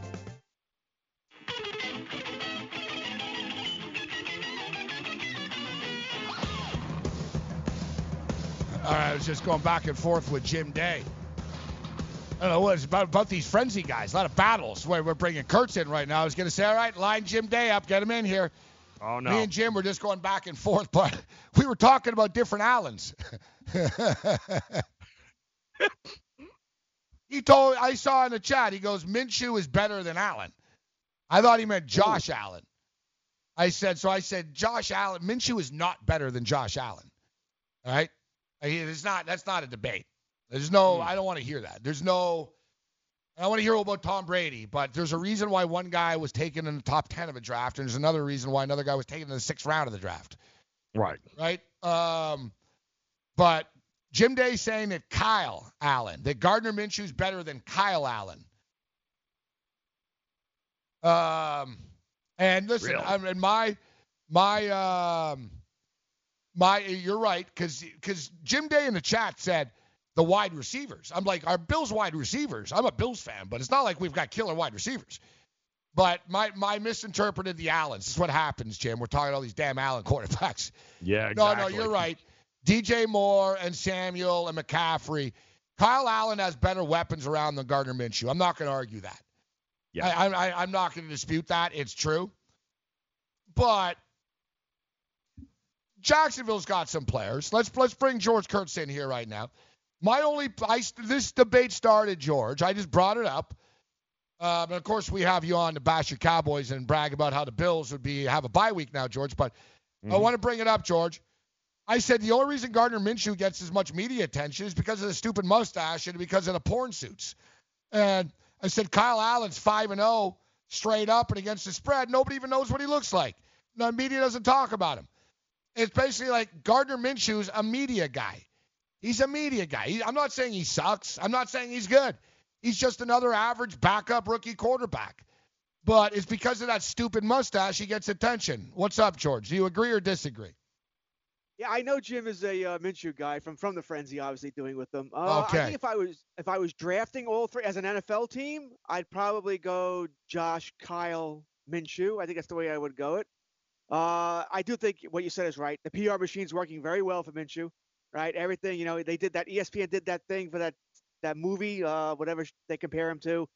Speaker 3: I was just going back and forth with Jim Day. I don't know what it's about, about these frenzy guys. A lot of battles. Wait, we're bringing Kurtz in right now. I was going to say, all right, line Jim Day up, get him in here.
Speaker 4: Oh no.
Speaker 3: Me and Jim were just going back and forth, *laughs* but we were talking about different Allens. *laughs* he told I saw in the chat. He goes, Minshew is better than Allen. I thought he meant Josh Allen. I said so. I said Josh Allen. Minshew is not better than Josh Allen. All right. It's not. That's not a debate. There's no. I don't want to hear that. There's no. I want to hear about Tom Brady, but there's a reason why one guy was taken in the top 10 of a draft, and there's another reason why another guy was taken in the sixth round of the draft.
Speaker 4: Right.
Speaker 3: Right? Um, but Jim Day saying that Kyle Allen, that Gardner Minshew's better than Kyle Allen. Um, and listen,
Speaker 4: Really?
Speaker 3: I mean, my my um my you're right because because Jim Day in the chat said the wide receivers. I'm like, our Bills wide receivers. I'm a Bills fan, but it's not like we've got killer wide receivers. But my my misinterpreted the Allens. This is what happens, Jim. We're talking all these damn Allen *laughs* quarterbacks.
Speaker 4: Yeah, exactly.
Speaker 3: No, no, you're right. DJ Moore and Samuel and McCaffrey. Kyle Allen has better weapons around than Gardner Minshew. I'm not going to argue that.
Speaker 4: Yeah.
Speaker 3: I, I, I'm not going to dispute that. It's true. But Jacksonville's got some players. Let's let's bring George Kurtz in here right now. My only I, this debate started, George. I just brought it up. Um, and of course, we have you on to bash your Cowboys and brag about how the Bills would be have a bye week now, George. But I want to bring it up, George. I said the only reason Gardner Minshew gets as much media attention is because of the stupid mustache and because of the porn suits. And I said Kyle Allen's five and zero straight up and against the spread. Nobody even knows what he looks like. The media doesn't talk about him. It's basically like Gardner Minshew's a media guy. He's a media guy. He, I'm not saying he sucks. I'm not saying he's good. He's just another average backup rookie quarterback. But it's because of that stupid mustache he gets attention. What's up, George? Do you agree or disagree?
Speaker 18: Yeah, I know Jim is a uh, Minshew guy from from the frenzy, obviously doing with them. Uh, I
Speaker 3: Okay.
Speaker 18: think if I was if I was drafting all three as an NFL team, I'd probably go Josh, Kyle, Minshew. I think that's the way I would go it. Uh, I do think what you said is right. The PR machine's working very well for Minshew, right? Everything, you know, they did that. ESPN did that thing for that that movie, uh, whatever they compare him to,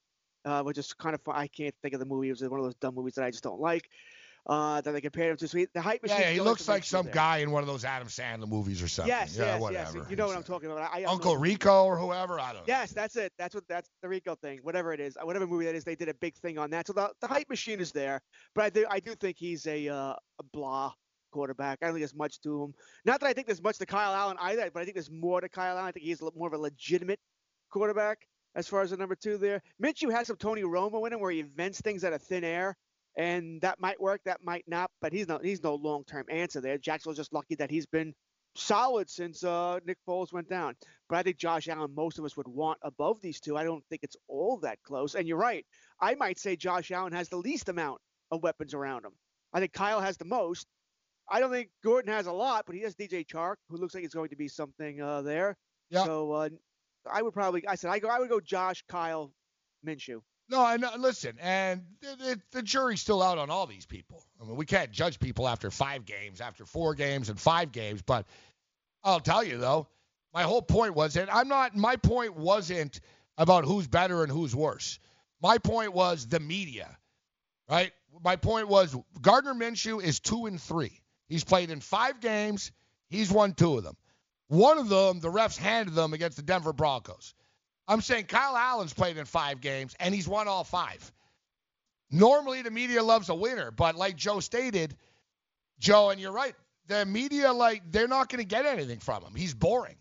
Speaker 18: uh, which is kind of. I can't think of the movie. It was one of those dumb movies that I just don't like. Uh, that they compared him to. So he, the hype machine.
Speaker 3: Yeah, yeah, he looks like some guy in one of those Adam Sandler movies or something.
Speaker 18: Yes,
Speaker 3: yeah,
Speaker 18: yes,
Speaker 3: whatever.
Speaker 18: yes. You know what I'm talking about. I, I
Speaker 3: Uncle
Speaker 18: know.
Speaker 3: Rico or whoever. I don't know.
Speaker 18: Yes, that's it. That's what that's the Rico thing. Whatever it is, whatever movie that is, they did a big thing on that. So the, the hype machine is there, but I do I do think he's a uh, a blah quarterback. I don't think there's much to him. Not that I think there's much to Kyle Allen either, but I think there's more to Kyle Allen. I think he's more of a legitimate quarterback as far as the number two there. Minshew has some Tony Romo in him where he invents things out of thin air. And that might work, that might not, but he's no he's no long term answer there. Jacksonville's just lucky that he's been solid since uh, Nick Foles went down. But I think Josh Allen, most of us would want above these two. I don't think it's all that close. And you're right. I might say Josh Allen has the least amount of weapons around him. I think Kyle has the most. I don't think Gordon has a lot, but he has DJ Chark, who looks like he's going to be something uh, there. So uh, I would probably, I said, I go, I would go Josh, Kyle, Minshew.
Speaker 3: No, and listen, and the, the, the jury's still out on all these people. I mean, we can't judge people after five games, after four games, and five games. But I'll tell you though, my whole point was, and I'm not. My point wasn't about who's better and who's worse. My point was the media, right? My point was Gardner Minshew is two and three. He's played in five games. He's won two of them. One of them, the refs handed them against the Denver Broncos. I'm saying Kyle Allen's played in five games and he's won all five. Normally the media loves a winner, but like Joe stated, Joe, and you're right, the media like they're not going to get anything from him. He's boring.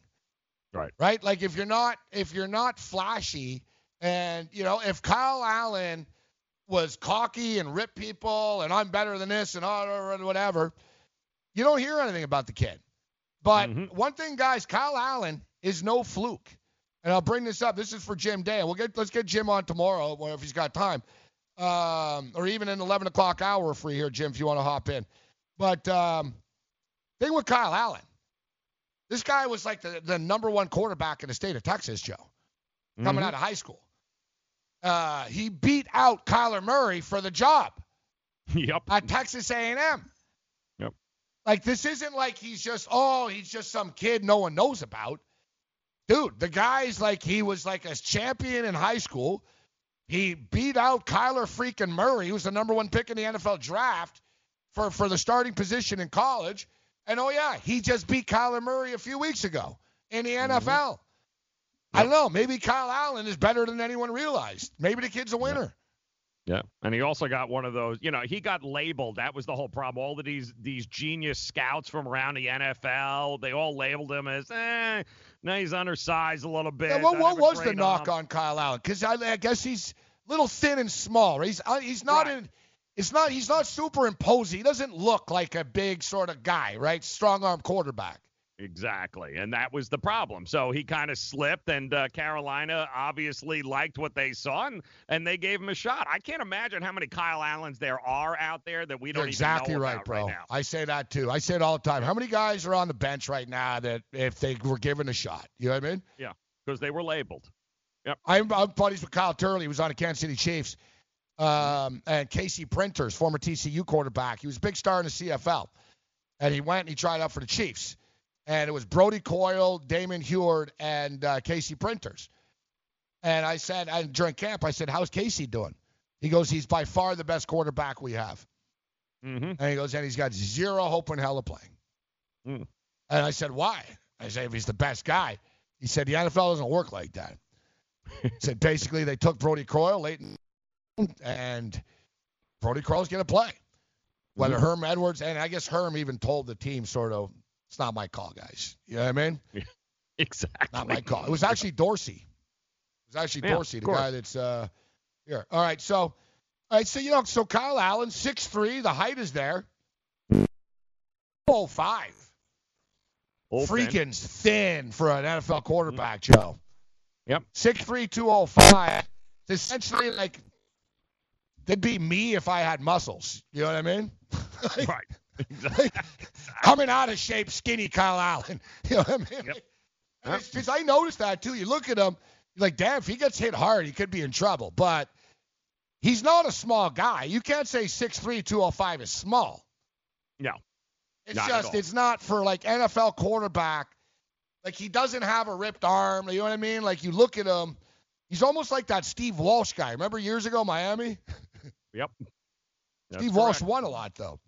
Speaker 4: Right.
Speaker 3: Right? Like if you're not if you're not flashy and you know, if Kyle Allen was cocky and ripped people and I'm better than this and all or whatever, you don't hear anything about the kid. But mm-hmm. one thing, guys, Kyle Allen is no fluke. And I'll bring this up. This is for Jim Day. We'll get let's get Jim on tomorrow if he's got time, um, or even in 11 o'clock hour free here, Jim, if you want to hop in. But um, thing with Kyle Allen, this guy was like the, the number one quarterback in the state of Texas, Joe, coming
Speaker 4: Mhm.
Speaker 3: out of high school. Uh, he beat out Kyler Murray for the job
Speaker 4: Yep.
Speaker 3: at Texas A&M.
Speaker 4: Yep.
Speaker 3: Like this isn't like he's just oh he's just some kid no one knows about. Dude, the guy's like he was like a champion in high school. He beat out Kyler freaking Murray, who's the number one pick in the NFL draft for for the starting position in college. And oh yeah, he just beat Kyler Murray a few weeks ago in the NFL. I don't know. Maybe Kyle Allen is better than anyone realized. Maybe the kid's a winner.
Speaker 4: Yeah, and he also got one of those. You know, he got labeled. That was the whole problem. All of these these genius scouts from around the NFL, they all labeled him as, eh, no, he's undersized a little bit.
Speaker 3: Yeah, what what was the knock
Speaker 4: arm."
Speaker 3: on Kyle Allen? Because I, I guess he's a little thin and small. He's uh, he's not in. It's not. He's not super imposing. He doesn't look like a big sort of guy, right? Strong arm quarterback.
Speaker 4: Exactly, and that was the problem. So he kind of slipped, and uh, Carolina obviously liked what they saw, and, and they gave him a shot. I can't imagine how many Kyle Allens there are out there that we don't
Speaker 3: You're exactly
Speaker 4: even know
Speaker 3: right, bro.
Speaker 4: right.
Speaker 3: I say that too. I say it all the time. How many guys are on the bench right now that if they were given a shot, you know what I mean?
Speaker 4: Yeah, because they were labeled. Yep.
Speaker 3: I'm, I'm buddies with Kyle Turley, who was on the Kansas City Chiefs. um, and Casey Printers, former TCU quarterback. He was a big star in the CFL, and he went and he tried out for the Chiefs. And it was Brodie Croyle, Damon Huard, and uh, Casey Printers. And I said, and during camp, I said, "How's Casey doing?" He goes, "He's by far the best quarterback we have."
Speaker 4: Mm-hmm.
Speaker 3: And he goes, and he's got zero hope in hell of playing.
Speaker 4: Mm.
Speaker 3: And I said, why? I said, if he's the best guy. He said, the NFL doesn't work like that. he *laughs* said, basically, they took Brodie Croyle late in, and Brodie Croyle's going to play. Whether
Speaker 4: Mm-hmm.
Speaker 3: Herm Edwards, and I guess Herm even told the team sort of, it's not my call, guys. You know what I mean?
Speaker 4: Yeah, *laughs* Exactly.
Speaker 3: Not my call. It was actually Dorsey. It was actually
Speaker 4: Yeah,
Speaker 3: Dorsey, the guy that's uh here. All right, so all right, so you know, so Kyle Allen, six three, the height is there. Oh five.
Speaker 4: Old thin.
Speaker 3: Freaking thin for an NFL quarterback, Joe.
Speaker 4: Yep.
Speaker 3: Six three two oh five. It's essentially like that'd be me if I had muscles. You know what I mean? *laughs*
Speaker 4: right.
Speaker 3: Coming out of shape, skinny Kyle Allen. *laughs* You know what I mean? Because I noticed that too. You look at him, you're like, damn, if he gets hit hard, he could be in trouble. But he's not a small guy. You can't say 6'3", 205 is small.
Speaker 4: No.
Speaker 3: It's
Speaker 4: Not
Speaker 3: just, it's not for like NFL quarterback. Like he doesn't have a ripped arm. You know what I mean? Like you look at him, he's almost like that Steve Walsh guy. Remember years ago, Miami? *laughs*
Speaker 4: Yep. That's
Speaker 3: Steve Walsh
Speaker 4: correct.
Speaker 3: won a lot though.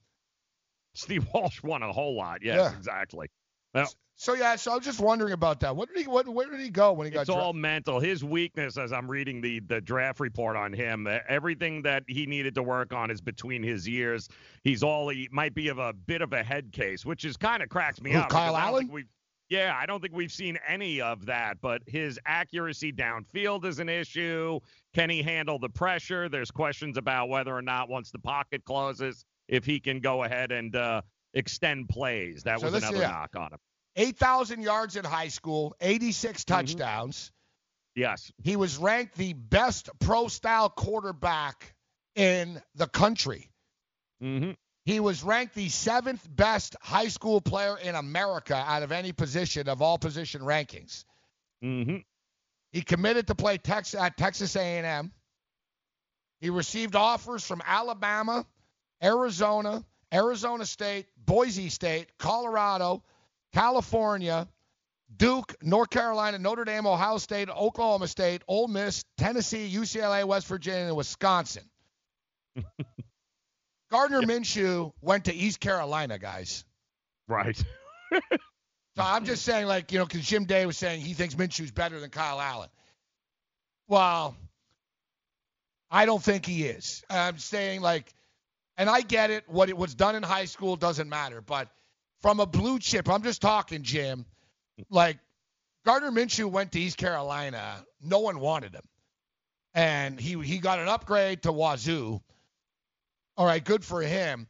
Speaker 4: Steve *laughs* Walsh won a whole lot. Yes,
Speaker 3: Yeah.
Speaker 4: exactly. Well,
Speaker 3: So yeah, so I was just wondering about that. What did he? What, where did he go when he got
Speaker 4: it's all mental. His weakness, as I'm reading the the draft report on him, everything that he needed to work on is between his ears. He's all he might be of a bit of a head case, which is kind of cracks me
Speaker 3: Who,
Speaker 4: up.
Speaker 3: Kyle
Speaker 4: because I don't
Speaker 3: Allen?
Speaker 4: yeah, I don't think we've seen any of that. But his accuracy downfield is an issue. Can he handle the pressure? There's questions about whether or not once the pocket closes, if he can go ahead and uh, extend plays. That
Speaker 3: So
Speaker 4: was another
Speaker 3: yeah.
Speaker 4: knock on him.
Speaker 3: 8,000 yards in high school, 86
Speaker 4: Mm-hmm.
Speaker 3: touchdowns.
Speaker 4: Yes.
Speaker 3: He was ranked the best pro style quarterback in the country.
Speaker 4: Mm-hmm.
Speaker 3: He was ranked the seventh best high school player in America out of any position of all position rankings.
Speaker 4: Mm-hmm.
Speaker 3: He committed to play Tex- at Texas A&M. He received offers from Alabama, Arizona, Arizona State, Boise State, Colorado, California, Duke, North Carolina, Notre Dame, Ohio State, Oklahoma State, Ole Miss, Tennessee, UCLA, West Virginia, and Wisconsin. *laughs* Gardner Minshew went to East Carolina, guys.
Speaker 4: Right. *laughs*
Speaker 3: So I'm just saying, like, you know, because Jim Day was saying he thinks Minshew's better than Kyle Allen. Well, I don't think he is. I'm saying, like, and I get it. What it was done in high school doesn't matter. But from a blue chip, I'm just talking, Jim. Like, Gardner Minshew went to East Carolina. No one wanted him. And he he got an upgrade to Wazoo. All right, good for him.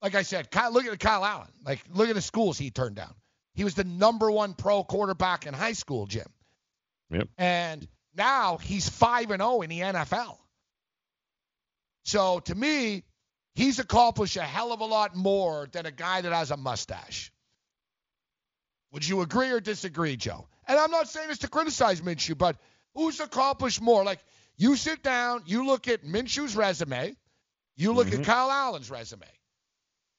Speaker 3: Like I said, Kyle, look at Kyle Allen. Like, look at the schools he turned down. He was the number one pro quarterback in high school, Jim.
Speaker 4: Yep.
Speaker 3: And now he's 5 and 0 in the NFL. So to me, he's accomplished a hell of a lot more than a guy that has a mustache. Would you agree or disagree, Joe? And I'm not saying this to criticize Minshew, but who's accomplished more? Like you sit down, you look at Minshew's resume, you look
Speaker 4: Mm-hmm.
Speaker 3: at Kyle Allen's resume.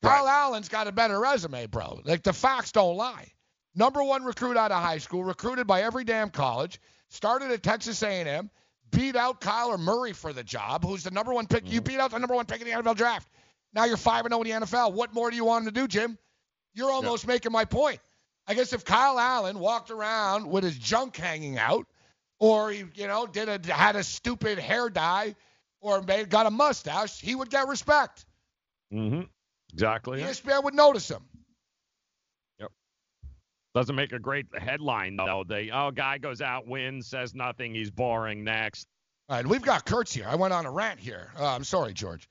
Speaker 3: Kyle Allen's got a better resume, bro. Like the facts don't lie. Number one recruit out of high school, recruited by every damn college, started at Texas A&M, beat out Kyler Murray for the job, who's the number one pick.
Speaker 4: Mm-hmm.
Speaker 3: You beat out the number one pick in the NFL draft. Now you're five and zero in the NFL. What more do you want him to do, Jim? You're almost making my point. I guess if Kyle Allen walked around with his junk hanging out, or he, you know, did a had a stupid hair dye, or made got a mustache, he would get respect.
Speaker 4: Mm-hmm. Exactly.
Speaker 3: ESPN would notice him.
Speaker 4: Doesn't make a great headline though. The oh guy goes out, wins, says nothing, he's boring. Next.
Speaker 3: All right, we've got Kurtz here. I went on a rant here. Uh, I'm sorry, George.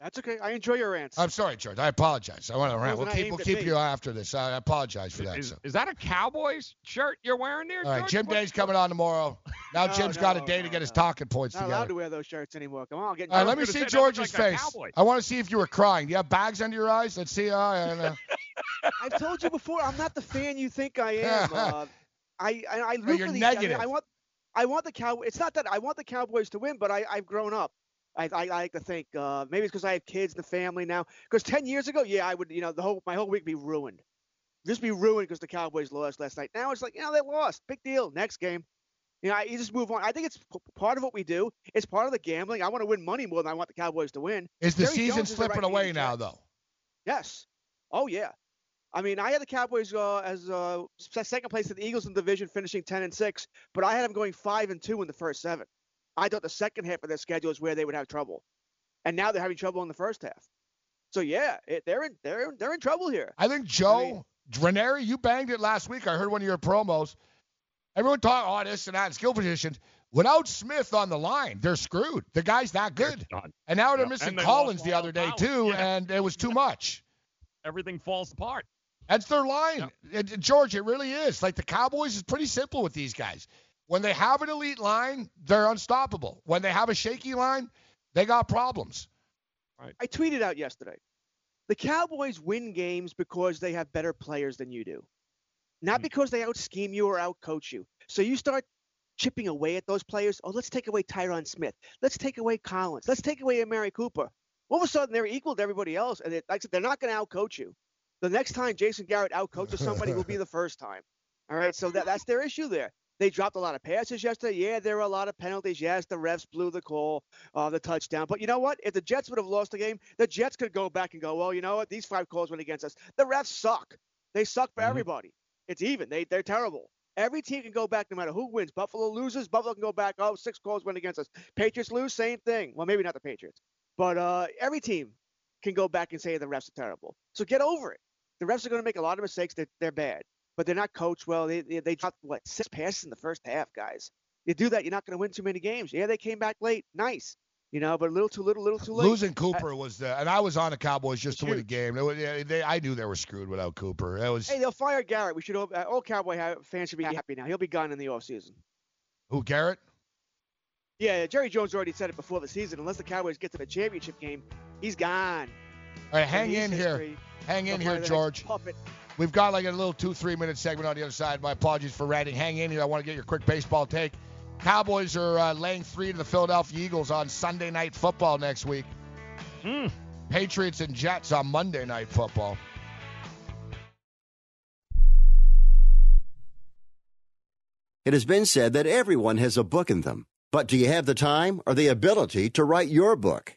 Speaker 18: That's okay. I enjoy your rants.
Speaker 3: I'm sorry, George. I apologize. I want to rant. We'll keep we'll keep you after this. I apologize for that.
Speaker 4: Is,
Speaker 3: so.
Speaker 4: is that a Cowboys shirt you're wearing there?
Speaker 3: All right,
Speaker 4: George?
Speaker 3: Jim
Speaker 4: What-
Speaker 3: Day's coming on tomorrow. *laughs* Now
Speaker 18: No,
Speaker 3: Jim's got a
Speaker 18: no,
Speaker 3: day to get his talking points
Speaker 18: Not allowed
Speaker 3: together.
Speaker 18: to wear those shirts anymore. Come on, get.
Speaker 3: All right, let me see George's
Speaker 4: like
Speaker 3: face. I want to see if you were crying. Do you have bags under your eyes? Let's see. Uh, and, uh, *laughs*
Speaker 18: I've told you before. I'm not the fan you think I am. *laughs* Uh, I I, I root
Speaker 3: you're
Speaker 18: for the. I, mean. I want. I want the cow. It's not that I want the Cowboys to win, but I I've grown up. I, I, I like to think uh, maybe it's because I have kids and the family now. Because ten years ago, yeah, I would, you know, the whole my whole week be ruined, just be ruined because the Cowboys lost last night. Now it's like, you know, they lost, big deal. Next game, you know, you just move on. I think it's p- part of what we do. It's part of the gambling. I want to win money more than I want the Cowboys to win.
Speaker 3: Is the
Speaker 18: Jerry
Speaker 3: season
Speaker 18: Jones
Speaker 3: slipping
Speaker 18: right
Speaker 3: away now, though?
Speaker 18: Yes. Oh yeah. I mean, I had the Cowboys uh, as uh, second place to the Eagles in the division, finishing ten and six. But I had them going five and two in the first seven. I thought the second half of their schedule is where they would have trouble, and now they're having trouble in the first half. So yeah, it, they're in they're they're in trouble here.
Speaker 3: I think Joe Ranieri, you banged it last week. I heard one of your promos. Everyone talk oh this and that in skill positions. Without Smith on the line, they're screwed. The guy's that good. And now they're
Speaker 4: Yep.
Speaker 3: missing
Speaker 4: they
Speaker 3: Collins the other day
Speaker 4: Powell.
Speaker 3: too,
Speaker 4: Yeah.
Speaker 3: and it was too much.
Speaker 4: Everything falls apart.
Speaker 3: That's their line. It- it- George, it really is. Like the Cowboys is pretty simple with these guys. When they have an elite line, they're unstoppable. When they have a shaky line, they got problems. Right.
Speaker 18: I tweeted out yesterday. The Cowboys win games because they have better players than you do, not hmm. because they out scheme you or out coach you. So you start chipping away at those players. Oh, let's take away Tyron Smith. Let's take away Collins. Let's take away Amari Cooper. All of a sudden, they're equal to everybody else, and it, like I said, they're not going to outcoach you. The next time Jason Garrett outcoaches somebody will be *laughs* the first time. All right, so that, that's their issue there. They dropped a lot of passes yesterday. Yeah, there were a lot of penalties. Yes, the refs blew the call, uh, the touchdown. But you know what? If the Jets would have lost the game, the Jets could go back and go, well, you know what? These five calls went against us. The refs suck. They suck for everybody. It's even. They they're terrible. Every team can go back no matter who wins. Buffalo loses. Buffalo can go back. Oh, six calls went against us. Patriots lose. Same thing. Well, maybe not the Patriots, but uh, every team can go back and say the refs are terrible. So get over it. The refs are going to make a lot of mistakes. They're, they're bad, but they're not coached well. They, they, they dropped, what, six passes in the first half, guys. You do that, you're not going to win too many games. Yeah, they came back late. Nice. You know, but a little too little, little too late.
Speaker 3: Losing Cooper was the, and I was on the Cowboys just to win the game. It was, they, I knew they were screwed without Cooper. It was
Speaker 18: Hey, they'll fire Garrett. We should all, uh, all Cowboy fans should be happy now. He'll be gone in the offseason.
Speaker 3: who Garrett.
Speaker 18: Yeah, Jerry Jones already said it before the season. Unless the Cowboys get to the championship game, he's gone.
Speaker 3: All right, hang in here. Hang in here, George.
Speaker 18: Puppet.
Speaker 3: We've got like a little two, three minute segment on the other side. My apologies for ranting. Hang in here. I want to get your quick baseball take. Cowboys are uh, laying three to the Philadelphia Eagles on Sunday night football next week. Patriots and Jets on Monday night football.
Speaker 14: It has been said that everyone has a book in them. But do you have the time or the ability to write your book?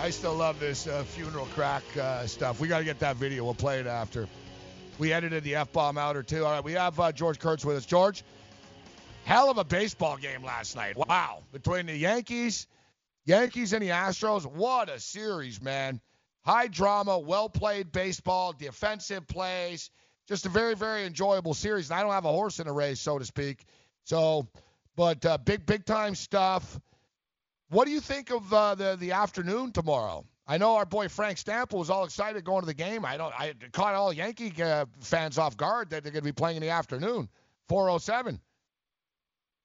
Speaker 3: I still love this uh, funeral crack uh, stuff. We got to get that video. We'll play it after. We edited the F bomb out or two. All right, we have uh, George Kurtz with us. George, hell of a baseball game last night. Wow. Between the Yankees, Yankees and the Astros, what a series, man. High drama, well played baseball, defensive plays. Just a very, very enjoyable series. And I don't have a horse in the race, so to speak. So, but uh, big, big time stuff. What do you think of uh, the the afternoon tomorrow? I know our boy Frank Stample was all excited going to the game. I don't. I caught all Yankee uh, fans off guard that they're going to be playing in the afternoon, 4:07.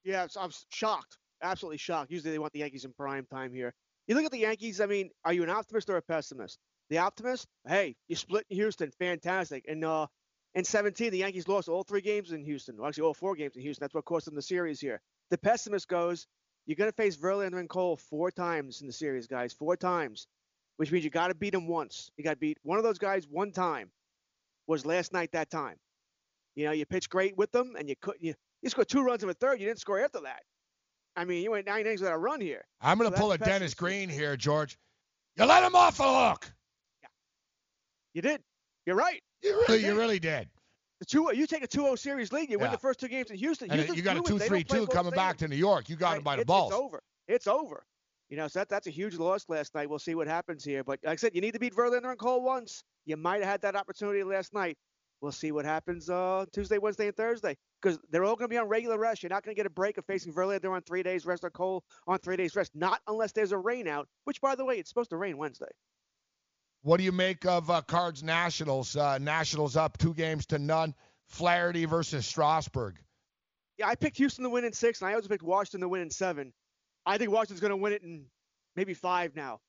Speaker 18: Yeah, I'm shocked, absolutely shocked. Usually they want the Yankees in prime time here. You look at the Yankees. I mean, are you an optimist or a pessimist? The optimist, hey, you split in Houston, fantastic. And uh, in 17, the Yankees lost all three games in Houston. Well, actually, all four games in Houston. That's what cost them the series here. The pessimist goes, you're going to face Verlander and Cole four times in the series, guys. Four times, which means you got to beat them once. You got to beat one of those guys one time. Was last night that time? You know, you pitched great with them, and you couldn't. you, you scored two runs in the third. You didn't score after that. I mean, you went nine innings without a run here.
Speaker 3: I'm going
Speaker 18: So
Speaker 3: to pull a Dennis Green here, George. You let him off the hook. Yeah.
Speaker 18: You did. You're right.
Speaker 3: You really, you really did.
Speaker 18: The two, you take a 2-0 series lead. You win the first two games in Houston.
Speaker 3: You got a
Speaker 18: fluid. They don't play
Speaker 3: 2-3-2
Speaker 18: both
Speaker 3: coming back to New York. You got him
Speaker 18: Right.
Speaker 3: by the
Speaker 18: It-
Speaker 3: balls.
Speaker 18: It's over. It's over. You know, so that, that's a huge loss last night. We'll see what happens here. But like I said, you need to beat Verlander and Cole once. You might have had that opportunity last night. We'll see what happens uh, Tuesday, Wednesday, and Thursday because they're all going to be on regular rest. You're not going to get a break of facing Verlander on three days rest or Cole on three days rest. Not unless there's a rain out, which, by the way, it's supposed to rain Wednesday.
Speaker 3: What do you make of uh, Cards Nationals? Uh, Nationals up two games to none. Flaherty versus Strasburg.
Speaker 18: Yeah, I picked Houston to win in six, and I also picked Washington to win in seven. I think Washington's going to win it in maybe five now.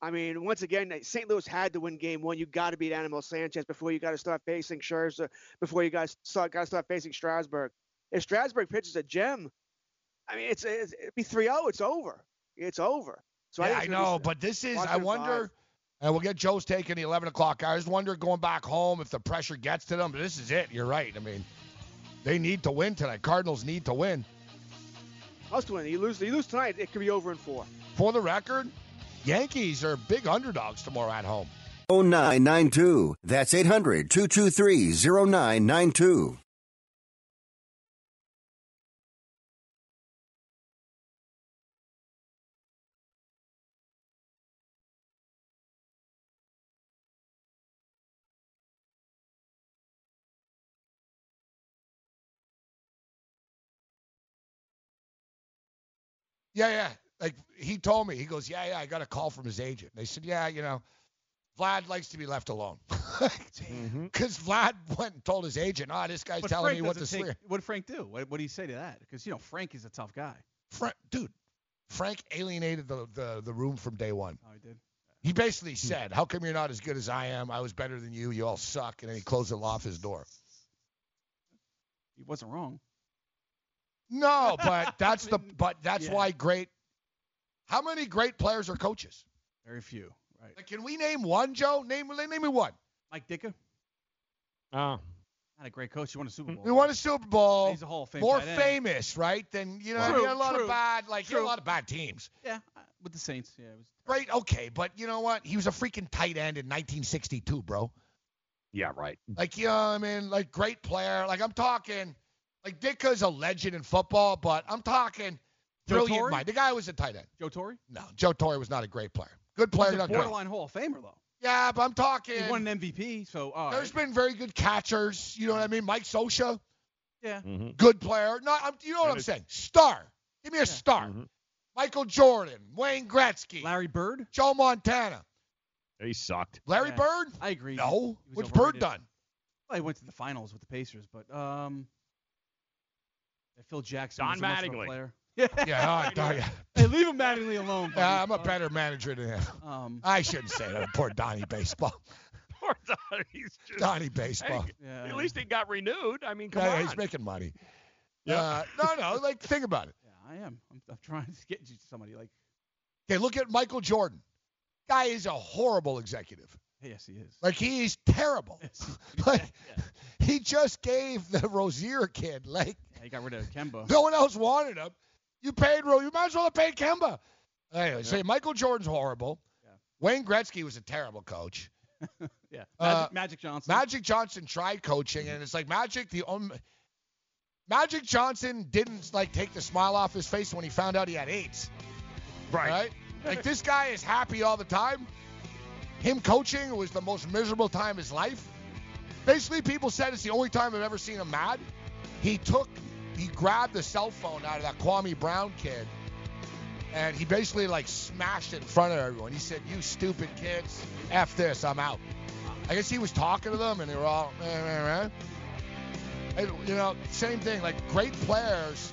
Speaker 18: I mean, once again, St. Louis had to win game one. You got to beat Anibal Sanchez before you got to start facing Scherzer, before you guys start got to start facing Strasburg. If Strasburg pitches a gem, I mean, it's, it's it'd be 3-0. It's over. It's over. So
Speaker 3: yeah,
Speaker 18: I,
Speaker 3: I,
Speaker 18: think it's gonna
Speaker 3: know, but this is. I wonder.
Speaker 18: five.
Speaker 3: And we'll get Joe's take in the 11 o'clock. I just wonder going back home if the pressure gets to them. But this is it. You're right. I mean, they need to win tonight. Cardinals need to win.
Speaker 18: Must win. You lose. You lose tonight. It could be over in four.
Speaker 3: For the record, Yankees are big underdogs tomorrow at home.
Speaker 14: 0992. That's 800 223 0992.
Speaker 3: Yeah, yeah. Like he told me, he goes, yeah, yeah. I got a call from his agent. They said, yeah, you know, Vlad likes to be left alone. *laughs* Mm-hmm. Because Vlad went and told his agent, oh, this guy's
Speaker 11: But
Speaker 3: telling
Speaker 11: Frank
Speaker 3: me what to
Speaker 11: take-
Speaker 3: sleep.
Speaker 11: What did Frank do? What, what did he say to that? Because you know Frank is a tough guy.
Speaker 3: Frank, dude, Frank alienated the, the, the room from day one.
Speaker 11: Oh, he did.
Speaker 3: He basically hmm. said, how come you're not as good as I am? I was better than you. You all suck. And then he closed it off his door.
Speaker 11: He wasn't wrong.
Speaker 3: No, but that's the *laughs* but that's
Speaker 11: Yeah.
Speaker 3: why great. How many great players are coaches?
Speaker 11: Very few. Right.
Speaker 3: Like, can we name one, Joe? Name name me one.
Speaker 11: Mike Ditka.
Speaker 4: Oh.
Speaker 11: Not a great coach. He won a Super Bowl.
Speaker 3: We won a Super Bowl.
Speaker 11: He's a Hall of Fame
Speaker 3: more
Speaker 11: tight end.
Speaker 3: famous, right? Than you know,
Speaker 11: True,
Speaker 3: you had a lot
Speaker 11: true,
Speaker 3: of bad, like you had a lot of bad teams.
Speaker 11: Yeah, uh, with the Saints. Yeah, it was.
Speaker 3: Right? Okay, but you know what? He was a freaking tight end in 1962, bro.
Speaker 4: Yeah, right.
Speaker 3: Like, you know I mean? Like, great player. Like, I'm talking, like, Ditka's a legend in football, but I'm talking
Speaker 11: Joe
Speaker 3: brilliant
Speaker 11: Torre?
Speaker 3: mind. The guy was a tight end.
Speaker 11: Joe Torre?
Speaker 3: No, Joe Torre was not a great player. Good player,
Speaker 11: He's a
Speaker 3: not great.
Speaker 11: Hall of Famer though.
Speaker 3: Yeah, but I'm talking.
Speaker 11: He won an MVP, so all
Speaker 3: There's
Speaker 11: right.
Speaker 3: been very good catchers. You know what I mean? Mike Scioscia,
Speaker 11: Yeah.
Speaker 3: good player. No, I'm, you know what I'm saying? Star. Give me a star. Michael Jordan, Wayne Gretzky,
Speaker 11: Larry Bird,
Speaker 3: Joe Montana,
Speaker 4: He sucked.
Speaker 3: Larry
Speaker 11: Yeah,
Speaker 3: Bird.
Speaker 11: I agree.
Speaker 3: No,
Speaker 11: He was
Speaker 3: what's Bird done?
Speaker 11: Well, he went to the finals with the Pacers, but um, Phil Jackson
Speaker 4: Don
Speaker 11: a much
Speaker 4: Mattingly.
Speaker 11: player. *laughs*
Speaker 3: Yeah, I tell you.
Speaker 11: Hey, leave him Mattingly alone. buddy.
Speaker 3: Yeah, I'm a better manager than him.
Speaker 11: Um,
Speaker 3: I shouldn't say that. Poor Donnie Baseball. *laughs*
Speaker 4: Poor Donnie's just.
Speaker 3: Donnie Baseball.
Speaker 4: Hey,
Speaker 11: Yeah.
Speaker 4: At least he got renewed. I mean, come
Speaker 3: Yeah,
Speaker 4: on.
Speaker 3: he's making money. Uh, no, no. *laughs* Like, think about it.
Speaker 11: yeah, I am. I'm, I'm trying to get you to somebody like.
Speaker 3: Okay, look at Michael Jordan. Guy is a horrible executive.
Speaker 11: Yes, he is.
Speaker 3: Like he's terrible. Yes, like he just gave the Rozier kid like
Speaker 11: Yeah, he got rid of Kemba. *laughs*
Speaker 3: no one else wanted him. You paid Ro. You might as well have paid Kemba. Anyway, say Michael Jordan's horrible. Wayne Gretzky was a terrible coach. *laughs*
Speaker 11: Yeah. Magic,
Speaker 3: Uh,
Speaker 11: Magic Johnson.
Speaker 3: Magic Johnson tried coaching, and it's like Magic. The um, Magic Johnson didn't like take the smile off his face when he found out he had AIDS. Right. Like this guy is happy all the time. Him coaching was the most miserable time of his life. Basically, people said it's the only time I've ever seen him mad. He took, he grabbed the cell phone out of that Kwame Brown kid, and he basically like smashed it in front of everyone. He said, "You stupid kids, f this, I'm out." I guess he was talking to them, and they were all, eh, eh, eh. And, you know, same thing. Like great players.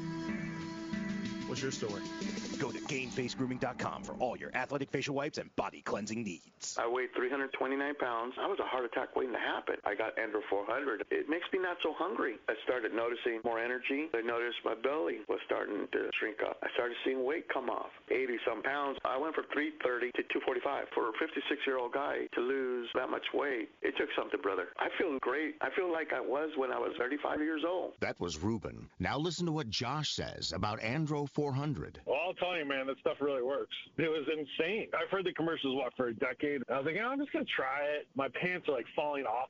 Speaker 9: What's your story?
Speaker 2: Go to GainFaceGrooming.com for all your athletic facial wipes and body cleansing needs.
Speaker 19: I weighed 329 pounds. I was a heart attack waiting to happen. I got Andro 400. It makes me not so hungry. I started noticing more energy. I noticed my belly was starting to shrink up. I started seeing weight come off, 80 some pounds. I went from 330 to 245. For a 56 year old guy to lose that much weight, it took something, brother. I feel great. I feel like I was when I was 35 years old.
Speaker 7: That was Ruben. Now listen to what Josh says about Andro 400.
Speaker 20: Well, I'll tell you, man, that stuff really works. It was insane. I've heard the commercials what for a decade. I was like, oh, I'm just gonna try it. My pants are like falling off.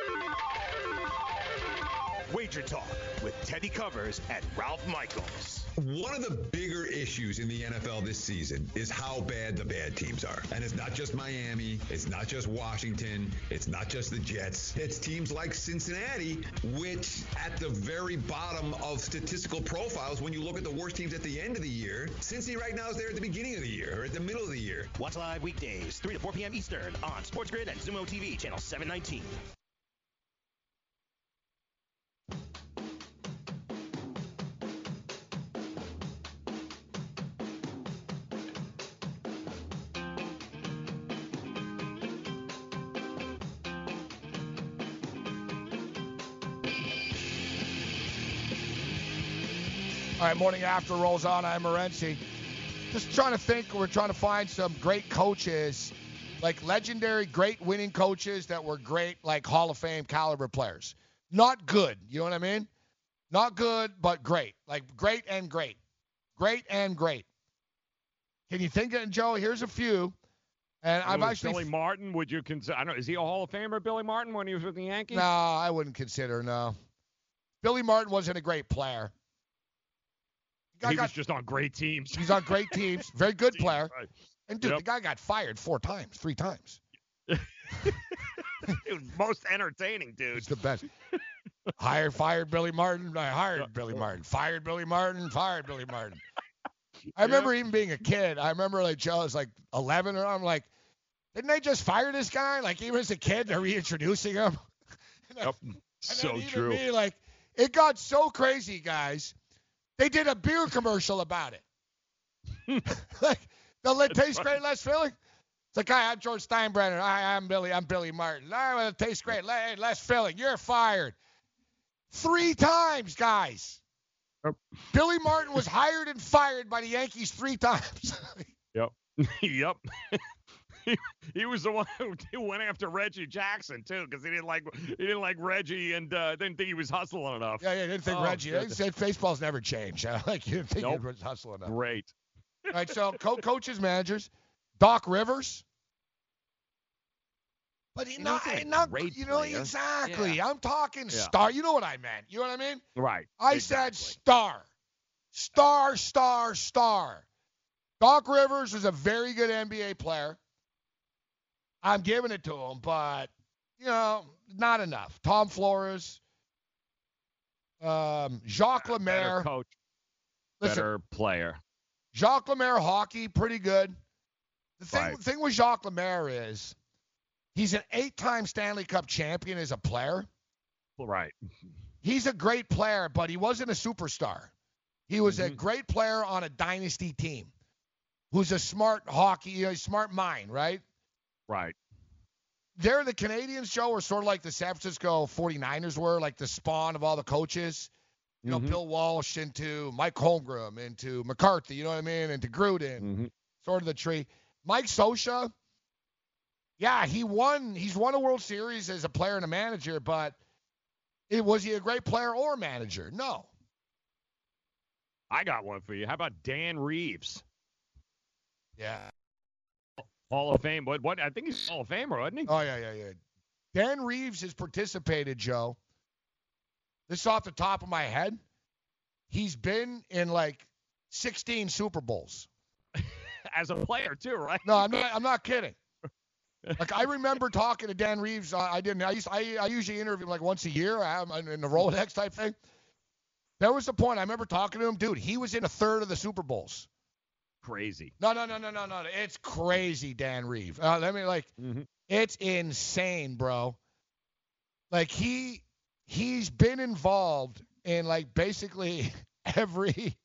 Speaker 21: Wager Talk with Teddy Covers and Ralph Michaels.
Speaker 22: One of the bigger issues in the NFL this season is how bad the bad teams are. And it's not just Miami, it's not just Washington, it's not just the Jets. It's teams like Cincinnati, which at the very bottom of statistical profiles, when you look at the worst teams at the end of the year, Cincy right now is there at the beginning of the year or at the middle of the year.
Speaker 2: Watch live weekdays, 3 to 4 p.m. Eastern on Sports Grid and Xumo TV, channel 719.
Speaker 3: All right, morning after rolls on. I'm Morenci. Just trying to think. We're trying to find some great coaches, like legendary, great winning coaches that were great, like Hall of Fame caliber players. Not good. You know what I mean? Not good, but great. Like great and great. Great and great. Can you think of Joe? Here's a few. And I've actually
Speaker 4: Billy Martin. Would you consider? I don't. Is he a Hall of Famer, Billy Martin, when he was with the Yankees?
Speaker 3: No, I wouldn't consider. No, Billy Martin wasn't a great player.
Speaker 4: He
Speaker 3: got-
Speaker 4: was just on great teams.
Speaker 3: He's on great teams. Very good *laughs* player. And dude,
Speaker 4: Yep.
Speaker 3: the guy got fired four times, three times. *laughs* *laughs*
Speaker 4: It was most entertaining, dude.
Speaker 3: It's the best. hired, fired Billy Martin. I hired *laughs* Billy Martin. Fired Billy Martin. Fired Billy Martin. *laughs* I remember even being a kid. I remember like Joe was like 11 or I'm like, didn't they just fire this guy? Like even as a kid, they're reintroducing him.
Speaker 4: Yep.
Speaker 3: And
Speaker 4: So true.
Speaker 3: Me, like it got so crazy, guys. They did a beer commercial about it. like the it tastes great, less filling. It's like, hi, I'm George Steinbrenner. Hi, I'm Billy. I'm Billy Martin. All right, it tastes great. Hey, less filling. You're fired. Three times, guys. Billy Martin was hired and fired by the Yankees three times. *laughs*
Speaker 4: Yep. *laughs* yep. he, *laughs* he was the one who went after Reggie Jackson too, because he didn't like he didn't like Reggie and uh, didn't think he was hustling enough.
Speaker 3: yeah, yeah, didn't think
Speaker 4: Oh,
Speaker 3: Reggie. They said baseball's never changed. like you didn't think
Speaker 4: Nope.
Speaker 3: it was hustling enough.
Speaker 4: Great.
Speaker 3: All right, so co- coaches, managers, Doc Rivers. But he
Speaker 4: He
Speaker 3: not,
Speaker 4: great
Speaker 3: you know
Speaker 4: player.
Speaker 3: exactly.
Speaker 4: Yeah.
Speaker 3: I'm talking
Speaker 4: Yeah.
Speaker 3: star. You know what I meant. You know what I mean?
Speaker 4: Right.
Speaker 3: I said star, star, star, star. Doc Rivers was a very good NBA player. I'm giving it to him, but you know, not enough. Tom Flores, um, Jacques
Speaker 4: Better
Speaker 3: Lemaire.
Speaker 4: coach.
Speaker 3: Listen,
Speaker 4: Better player.
Speaker 3: Jacques Lemaire hockey, pretty good. The thing,
Speaker 4: Right.
Speaker 3: thing with Jacques Lemaire is he's an eight-time Stanley Cup champion as a player.
Speaker 4: Right.
Speaker 3: He's a great player, but he wasn't a superstar. He was
Speaker 4: Mm-hmm.
Speaker 3: a great player on a dynasty team who's a smart hockey, you know, smart mind, right?
Speaker 4: Right.
Speaker 3: They're the Canadiens, Joe, are sort of like the San Francisco 49ers were, like the spawn of all the coaches. You know,
Speaker 4: Mhm.
Speaker 3: Bill Walsh into Mike Holmgren, into McCarthy, you know what I mean, into Gruden.
Speaker 4: Mm-hmm.
Speaker 3: sort of the tree. Mike Scioscia, yeah, he won. He's won a World Series as a player and a manager, but it, was he a great player or manager? No.
Speaker 4: I got one for you. How about Dan Reeves?
Speaker 3: Yeah.
Speaker 4: Hall of Fame. What? What? I think he's Hall of Famer, wasn't he?
Speaker 3: Oh yeah, yeah, yeah. Dan Reeves has participated, Joe. This is off the top of my head. He's been in like 16 Super Bowls.
Speaker 4: As a player too, right?
Speaker 3: No, I'm not. I'm not kidding. Like I remember talking to Dan Reeves. I, I didn't. I used. I, I usually interview him like once a year. I have in the Rolodex type thing. There was the point. I remember talking to him, dude. He was in a third of the Super Bowls.
Speaker 4: Crazy.
Speaker 3: No, no, no, no, no, no. It's crazy, Dan Reeves. Uh, let me like.
Speaker 4: Mhm.
Speaker 3: It's insane, bro. Like he he's been involved in like basically *laughs* every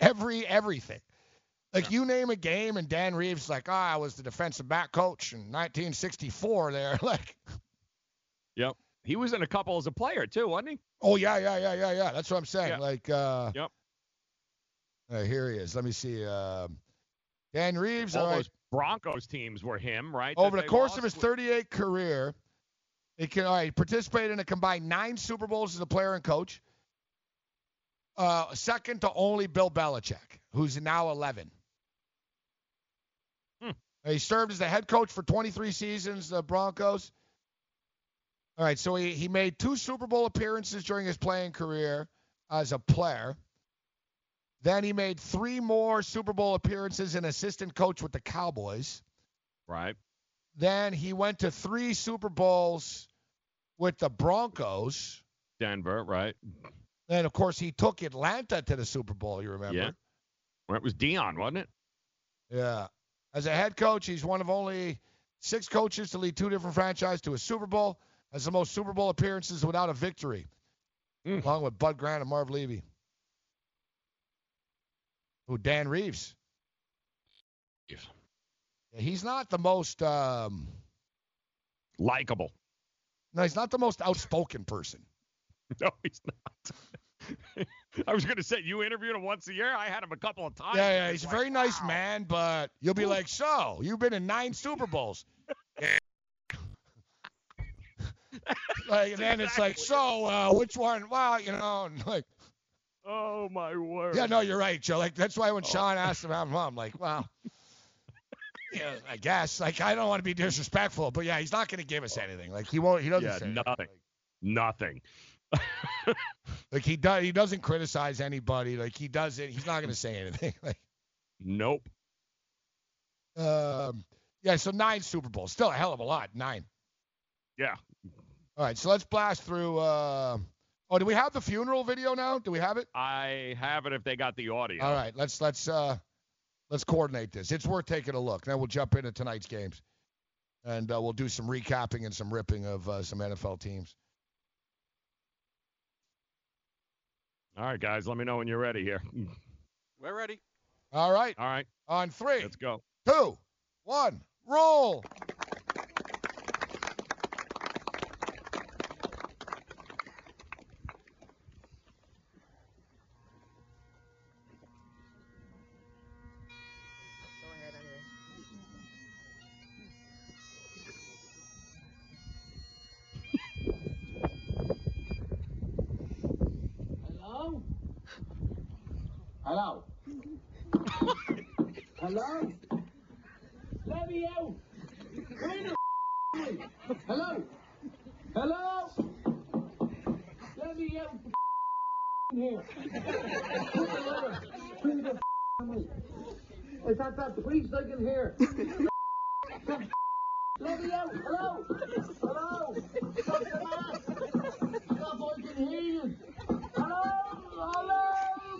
Speaker 3: every everything. Like you name a game and Dan Reeves is like, ah, I was the defensive back coach in 1964 there. *laughs* Like,
Speaker 4: Yep. He was in a couple as a player too, wasn't he?
Speaker 3: oh yeah, yeah, yeah, yeah, yeah. That's what I'm saying. Like, uh,
Speaker 4: Yep.
Speaker 3: uh, here he is. Let me see. Um, Dan Reeves.
Speaker 4: All
Speaker 3: all right.
Speaker 4: those Broncos teams were him, right?
Speaker 3: Over the course of his 38 career, he can all right, participated in a combined nine Super Bowls as a player and coach. Uh, second to only Bill Belichick, who's now 11. He served as the head coach for 23 seasons, the Broncos. All right, so he, he made two Super Bowl appearances during his playing career as a player. Then he made three more Super Bowl appearances as an assistant coach with the Cowboys.
Speaker 4: Right.
Speaker 3: Then he went to three Super Bowls with the Broncos.
Speaker 4: Denver, right?
Speaker 3: And of course, he took Atlanta to the Super Bowl. You remember?
Speaker 4: Yeah. Well, it was Dion, wasn't it?
Speaker 3: Yeah. As a head coach, he's one of only six coaches to lead two different franchises to a Super Bowl. Has the most Super Bowl appearances without a victory,
Speaker 4: Mm.
Speaker 3: along with Bud Grant and Marv Levy. Who Dan Reeves? Yeah, he's not the most. Um,
Speaker 4: Likable.
Speaker 3: no, he's not the most outspoken person. *laughs*
Speaker 4: No, he's not. *laughs* I was going to say you interviewed him once a year. I had him a couple of times.
Speaker 3: Yeah, yeah, he's a very nice man, but you'll be like, so you've been in nine Super Bowls. *laughs* like, and then it's like, so uh, which one? Well, you know, *laughs* and like,
Speaker 4: Oh my word.
Speaker 3: yeah, no, you're right, Joe. Like that's why when Sean asked him I'm like, wow. yeah, I guess. Like I don't want to be disrespectful, but yeah, he's not going to give us anything. Like he won't. He doesn't
Speaker 4: Yeah,
Speaker 3: say
Speaker 4: nothing. Nothing. *laughs*
Speaker 3: Like he does. He doesn't criticize anybody. Like he does it. He's not going to say anything. *laughs* like.
Speaker 4: Nope.
Speaker 3: Um, yeah, so nine Super Bowls. Still a hell of a lot. Nine.
Speaker 4: Yeah.
Speaker 3: All right, so let's blast through. Uh, oh, do we have the funeral video now? Do we have it?
Speaker 4: I have it if they got the audio.
Speaker 3: All right, let's let's uh, let's coordinate this. It's worth taking a look. Then we'll jump into tonight's games, and uh, we'll do some recapping and some ripping of uh, some NFL teams.
Speaker 4: All right, guys, let me know when you're ready here. *laughs*
Speaker 11: We're ready.
Speaker 3: All right.
Speaker 4: All right.
Speaker 3: On three,
Speaker 4: Let's go.
Speaker 3: two, one, roll.
Speaker 23: Priest I can hear? Let me out! Hello? Hello? Stop the mask! Stop, I can hear you! Hello? Hello?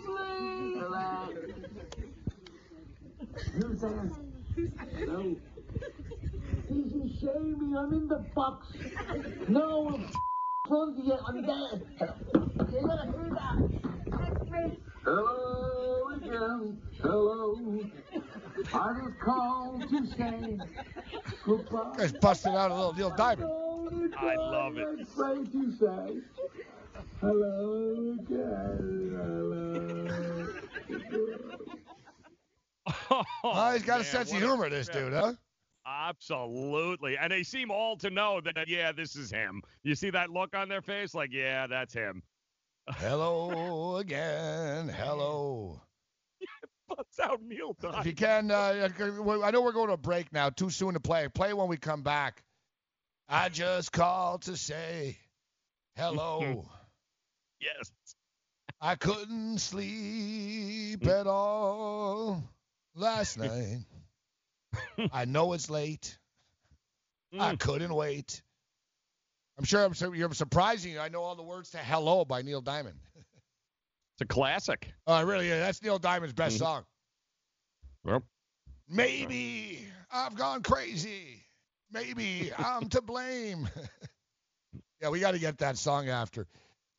Speaker 23: Please! Hello? Who's there? Hello? Easy, shame me, I'm in the box. No, I'm front of you, I'm there. You gotta hear that. That's me. Hello again, hello. I just called to say goodbye.
Speaker 3: Guys busted out a little Neil Diamond.
Speaker 4: I love it.
Speaker 23: It's great to say hello again, hello.
Speaker 3: Oh, he's got a sense of
Speaker 4: what a
Speaker 3: humor, this dude, huh?
Speaker 4: Absolutely. And they seem all to know that, yeah, this is him. You see that look on their face? Like, yeah, that's him. *laughs*
Speaker 3: Hello again, hello.
Speaker 4: Out Neil
Speaker 3: If you can, uh, I know we're going to a break now. Too soon to play. Play when we come back. I just called to say hello. *laughs*
Speaker 4: Yes.
Speaker 3: I couldn't sleep at all last *laughs* night. I know it's late. I couldn't wait. I'm sure I'm, you're surprising. I know all the words to "Hello" by Neil Diamond.
Speaker 4: It's a classic.
Speaker 3: Oh, really? Yeah, that's Neil Diamond's best
Speaker 4: Mhm.
Speaker 3: song.
Speaker 4: Well,
Speaker 3: Maybe I've gone crazy. Maybe I'm to blame. *laughs* yeah, we got to get that song after.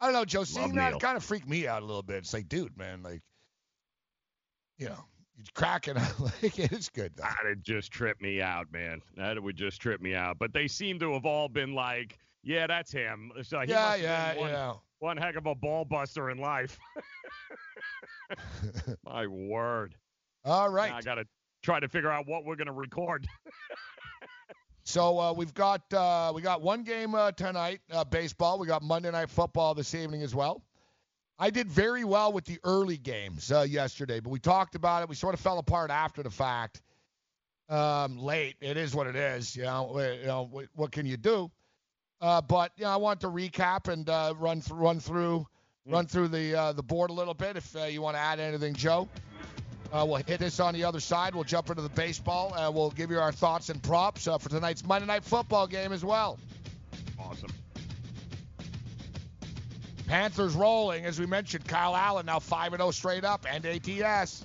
Speaker 3: I don't know, Joe. Seeing that kind of freaked me out a little bit. It's like, dude, man, like, you know, you're cracking. *laughs* like, it's good. Though.
Speaker 4: That'd just trip me out, man. That would just trip me out. But they seem to have all been like, yeah, that's him. So he
Speaker 3: Yeah, yeah, yeah.
Speaker 4: One heck of a ball buster in life. *laughs* *laughs* My word.
Speaker 3: All right.
Speaker 4: Now I got to try to figure out what we're going to record. *laughs*
Speaker 3: So uh, we've got uh, we got one game uh, tonight, uh, baseball. We got Monday night football this evening as well. I did very well with the early games uh, yesterday, but we talked about it. We sort of fell apart after the fact. Um, late, it is what it is. You know, you know what, what can you do? Uh, but you know, I want to recap and uh, run through run through run through the uh, the board a little bit. If uh, you want to add anything, Joe. Uh, we'll hit this on the other side. We'll jump into the baseball. Uh, we'll give you our thoughts and props uh, for tonight's Monday Night Football game as well.
Speaker 4: Awesome.
Speaker 3: Panthers rolling, as we mentioned. Kyle Allen now 5 and 0 straight up and ATS.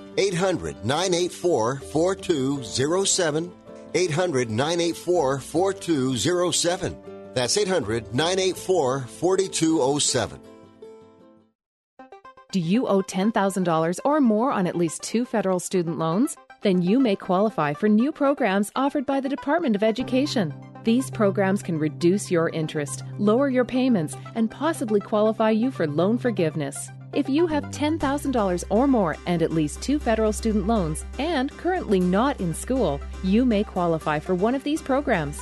Speaker 14: 800 984 4207. 800 984 4207. That's 800 984 4207.
Speaker 24: Do you owe $10,000 or more on at least two federal student loans? Then you may qualify for new programs offered by the Department of Education. These programs can reduce your interest, lower your payments, and possibly qualify you for loan forgiveness. If you have $10,000 or more and at least two federal student loans and currently not in school, you may qualify for one of these programs.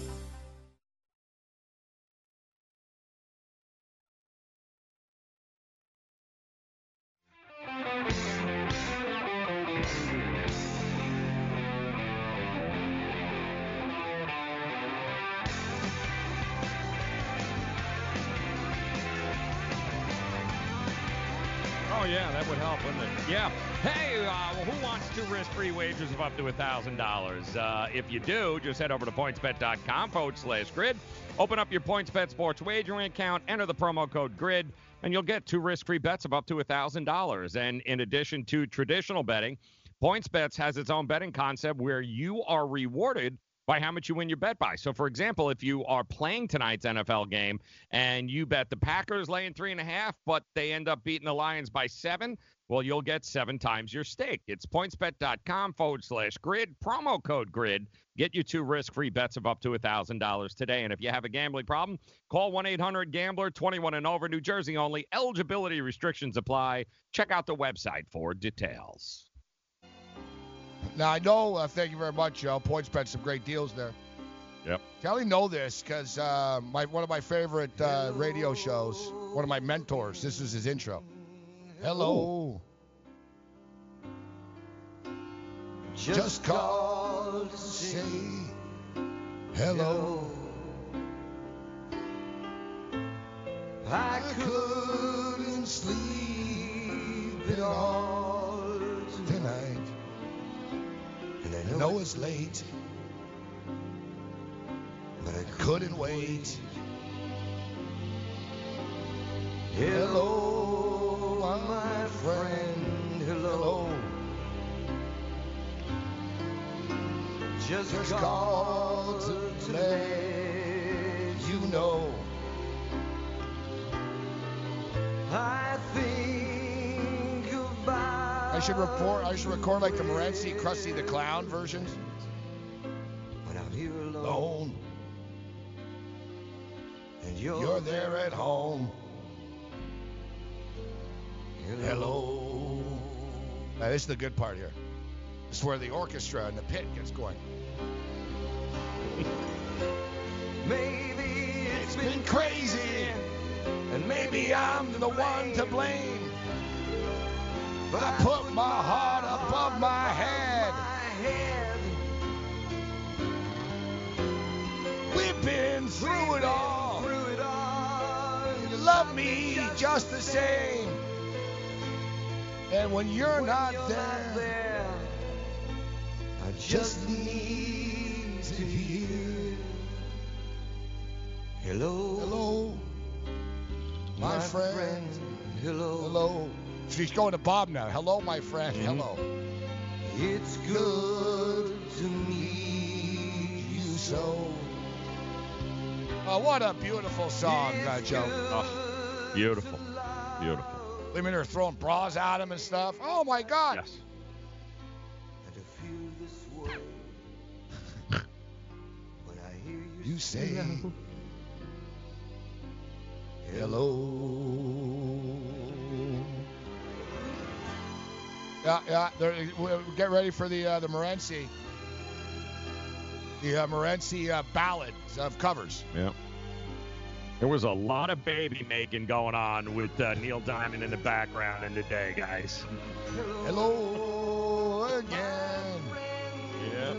Speaker 4: Risk of up to thousand dollars? Uh, If you do, just head over to pointsbet.com forward slash grid. Open up your PointsBet sports wagering account, enter the promo code GRID, and you'll get two risk-free bets of up to thousand dollars. And in addition to traditional betting, PointsBets has its own betting concept where you are rewarded by how much you win your bet by. So, for example, if you are playing tonight's NFL game and you bet the Packers laying three and a half, but they end up beating the Lions by seven, well, you'll get seven times your stake. It's pointsbet.com forward slash grid, promo code grid. Get you two risk free bets of up to $1,000 today. And if you have a gambling problem, call 1 800 Gambler 21 and over, New Jersey only. Eligibility restrictions apply. Check out the website for details.
Speaker 3: Now I know. Uh, thank you very much, Joe. PointsBet some great deals there.
Speaker 4: Yep.
Speaker 3: Kelly know this because uh, my one of my favorite uh, radio shows, one of my mentors. This is his intro. Hello. Just called to say hello. I couldn't sleep at all tonight. And I know it's late, but I couldn't wait. Hello, friend. Hello. Just, Just called to let you know. I think about. I should report. I should record like the Morency, Krusty the Clown versions. When I'm here alone, and you're, there at home. Hello. Now, this is the good part here. This is where the orchestra and the pit gets going. *laughs* Maybe it's been crazy, and maybe I'm the one to blame. But I put my heart above my head. We've been through it all. You love me just the same. And when you're not there, I just need to hear. Hello. Hello. My, friend. Hello. Hello. She's going to Bob now. Hello, my friend. Hello. It's good to meet you so. Oh, what a beautiful song, uh, Joe.
Speaker 4: Oh, beautiful. Beautiful.
Speaker 3: Women are throwing bras at him and stuff. Oh my God.
Speaker 4: Yes. *laughs*
Speaker 3: You say hello. Yeah, yeah. they're- Get ready for the uh, the Morency. The uh, Morency uh, ballads of covers.
Speaker 4: Yeah. There was a lot of baby making going on with uh, Neil Diamond in the background in the day, guys.
Speaker 3: Hello again.
Speaker 4: Yeah.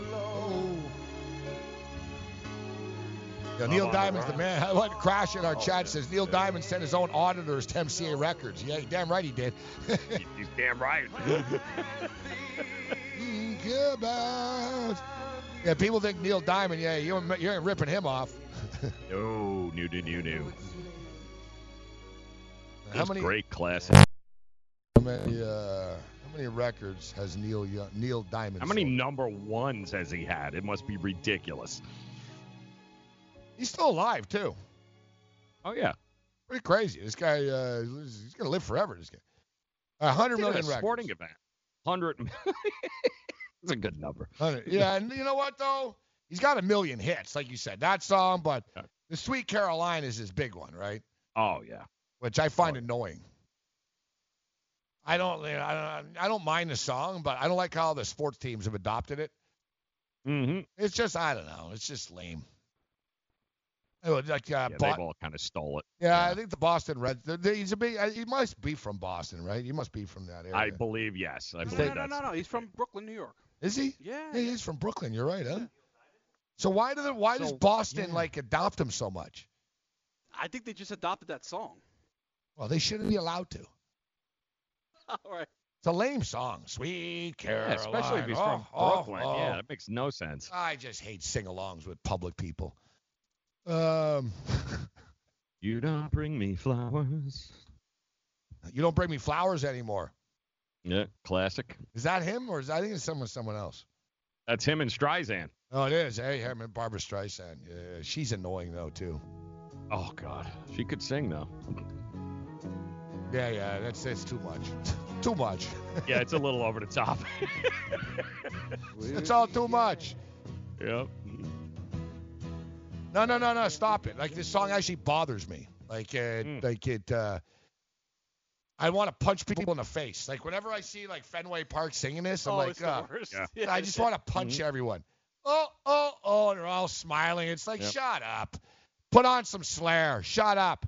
Speaker 3: Yeah, Neil
Speaker 4: Oh,
Speaker 3: Diamond's the man. I want to crash in our chat says Neil Diamond sent his own auditors to MCA Records. Yeah, damn right he did. *laughs*
Speaker 4: He's damn right. *laughs*
Speaker 3: Yeah, people think Neil Diamond. Yeah, you ain't- you ain't ripping him off.
Speaker 4: No, new, new, new, new.
Speaker 3: How
Speaker 4: Just
Speaker 3: many-
Speaker 4: great classic.
Speaker 3: How many uh, how many records has Neil Young, Neil Diamond?
Speaker 4: How many
Speaker 3: sold?
Speaker 4: number ones has he had? It must be ridiculous.
Speaker 3: He's still alive too.
Speaker 4: Oh yeah.
Speaker 3: Pretty crazy. This guy, uh, he's gonna live forever. This guy. A hundred
Speaker 4: a
Speaker 3: million records.
Speaker 4: sporting event. Hundred. *laughs* It's a good number.
Speaker 3: Yeah, and you know what though? He's got a million hits, like you said. That song, but the Sweet Caroline is his big one, right?
Speaker 4: Oh yeah.
Speaker 3: Which I find annoying. I don't, I don't, I don't mind the song, but I don't like how the sports teams have adopted it.
Speaker 4: Mm-hmm.
Speaker 3: It's just, I don't know, it's just lame. It was like, uh,
Speaker 4: Yeah,
Speaker 3: Bo-
Speaker 4: they've all kind of stole it.
Speaker 3: yeah, I think the Boston Red. the- the- He's a big. uh, He must be from Boston, right? He must be from that area.
Speaker 4: I believe yes. I
Speaker 11: No,
Speaker 4: believe
Speaker 11: no, no,
Speaker 4: that's.
Speaker 11: no, no. He's from Brooklyn, New York.
Speaker 3: Is he?
Speaker 11: Yeah.
Speaker 3: Yeah, he's from Brooklyn. You're right, huh? So why do the, why does Boston
Speaker 11: yeah.
Speaker 3: like adopt him so much?
Speaker 11: I think they just adopted that song.
Speaker 3: Well, they shouldn't be allowed to. *laughs*
Speaker 11: All right.
Speaker 3: It's a lame song, Sweet
Speaker 4: Yeah,
Speaker 3: Caroline.
Speaker 4: especially if he's
Speaker 3: Oh,
Speaker 4: from
Speaker 3: oh,
Speaker 4: Brooklyn.
Speaker 3: oh.
Speaker 4: Yeah, that makes no sense.
Speaker 3: I just hate sing-alongs with public people. Um, *laughs*
Speaker 4: You don't bring me flowers.
Speaker 3: you don't bring me flowers anymore.
Speaker 4: Yeah, classic.
Speaker 3: Is that him or is I think it's someone someone else?
Speaker 4: That's him and Streisand.
Speaker 3: Oh, it is. Hey, him and Barbra Streisand. Yeah, she's annoying though too.
Speaker 4: Oh God, she could sing though.
Speaker 3: Yeah, yeah, that's that's too much. *laughs* too much. *laughs*
Speaker 4: Yeah, it's a little over the top.
Speaker 3: it's all too much.
Speaker 4: yep.
Speaker 3: No, no, no, no. Stop it. Like this song actually bothers me. Like, uh,
Speaker 4: Hmm.
Speaker 3: like it. Uh, I want to punch people in the face. Like whenever I see like Fenway Park singing this, I'm
Speaker 11: Oh,
Speaker 3: like,
Speaker 11: worst.
Speaker 4: Yeah. *laughs*
Speaker 11: Yeah,
Speaker 3: I just want to punch
Speaker 4: Mm-hmm.
Speaker 3: everyone. Oh, oh, oh, and they're all smiling. It's like,
Speaker 4: Yep.
Speaker 3: shut up. Put on some Slayer. Shut up.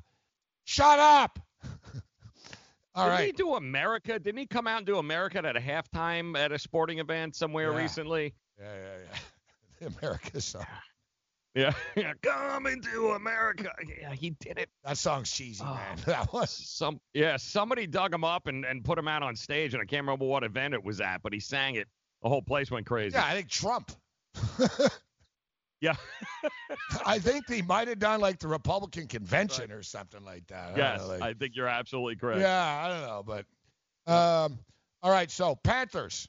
Speaker 3: Shut up. *laughs* all
Speaker 4: Didn't
Speaker 3: right.
Speaker 4: he do America? Didn't he come out and do America at a halftime at a sporting event somewhere
Speaker 3: Yeah.
Speaker 4: recently?
Speaker 3: Yeah, yeah, yeah. *laughs* The America song.
Speaker 4: Yeah. *laughs* Coming to America. Yeah, he did it.
Speaker 3: That song's cheesy,
Speaker 4: Oh.
Speaker 3: man. That was.
Speaker 4: Some yeah, somebody dug him up and, and put him out on stage, and I can't remember what event it was at, but he sang it. The whole place went crazy.
Speaker 3: Yeah, I think Trump. *laughs*
Speaker 4: Yeah. *laughs*
Speaker 3: I think they might have done like the Republican convention or something like that. I
Speaker 4: yes,
Speaker 3: know, like-
Speaker 4: I think you're absolutely correct.
Speaker 3: Yeah, I don't know, but um, all right. So Panthers,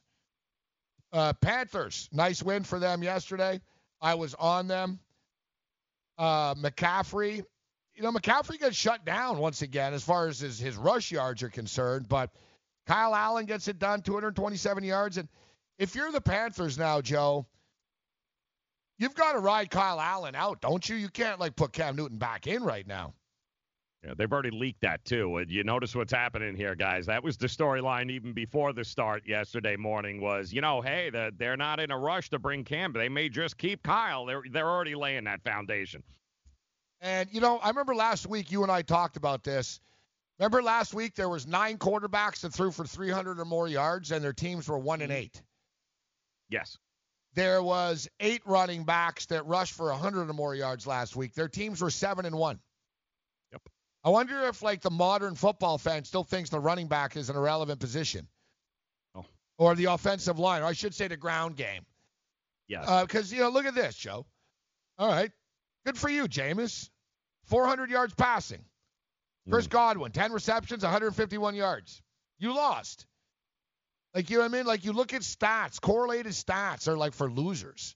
Speaker 3: uh, Panthers, nice win for them yesterday. I was on them. Uh, McCaffrey, you know, McCaffrey gets shut down once again as far as his, his rush yards are concerned, but Kyle Allen gets it done, 227 yards. And if you're the Panthers now, Joe, you've got to ride Kyle Allen out, don't you? You can't like put Cam Newton back in right now.
Speaker 4: Yeah, they've already leaked that too. Uh, you notice what's happening here, guys. That was the storyline even before the start yesterday morning. Was you know, hey, they're, they're not in a rush to bring Cam. They may just keep Kyle. They're they're already laying that foundation.
Speaker 3: And you know, I remember last week you and I talked about this. Remember last week there was nine quarterbacks that threw for 300 or more yards, and their teams were one and mm-hmm. eight.
Speaker 4: Yes.
Speaker 3: There was eight running backs that rushed for 100 or more yards last week. Their teams were seven and one.
Speaker 4: Yep.
Speaker 3: I wonder if like the modern football fan still thinks the running back is an irrelevant position.
Speaker 4: Oh.
Speaker 3: Or the offensive line, or I should say the ground game.
Speaker 4: Yes.
Speaker 3: Uh, because you know, look at this, Joe. All right, good for you, Jameis. 400 yards passing. Chris mm. Godwin, 10 receptions, 151 yards. You lost. Like you know what I mean? Like you look at stats, correlated stats are like for losers.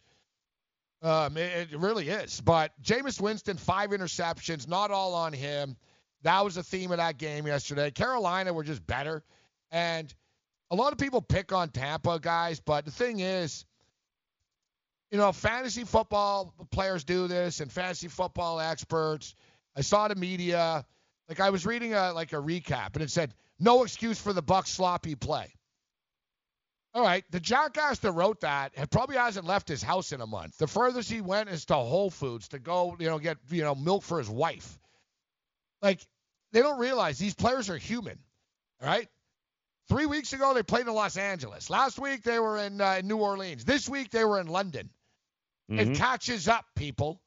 Speaker 3: Um, it, it really is. But Jameis Winston, five interceptions, not all on him. That was the theme of that game yesterday. Carolina were just better. And a lot of people pick on Tampa guys, but the thing is, you know, fantasy football players do this and fantasy football experts. I saw the media. Like I was reading a like a recap and it said, no excuse for the Buck sloppy play. All right, the jackass that wrote that probably hasn't left his house in a month. The furthest he went is to Whole Foods to go, you know, get you know milk for his wife. Like they don't realize these players are human. All right. Three weeks ago they played in Los Angeles. Last week they were in, uh, New Orleans. This week they were in London.
Speaker 4: Mm-hmm.
Speaker 3: It catches up, people.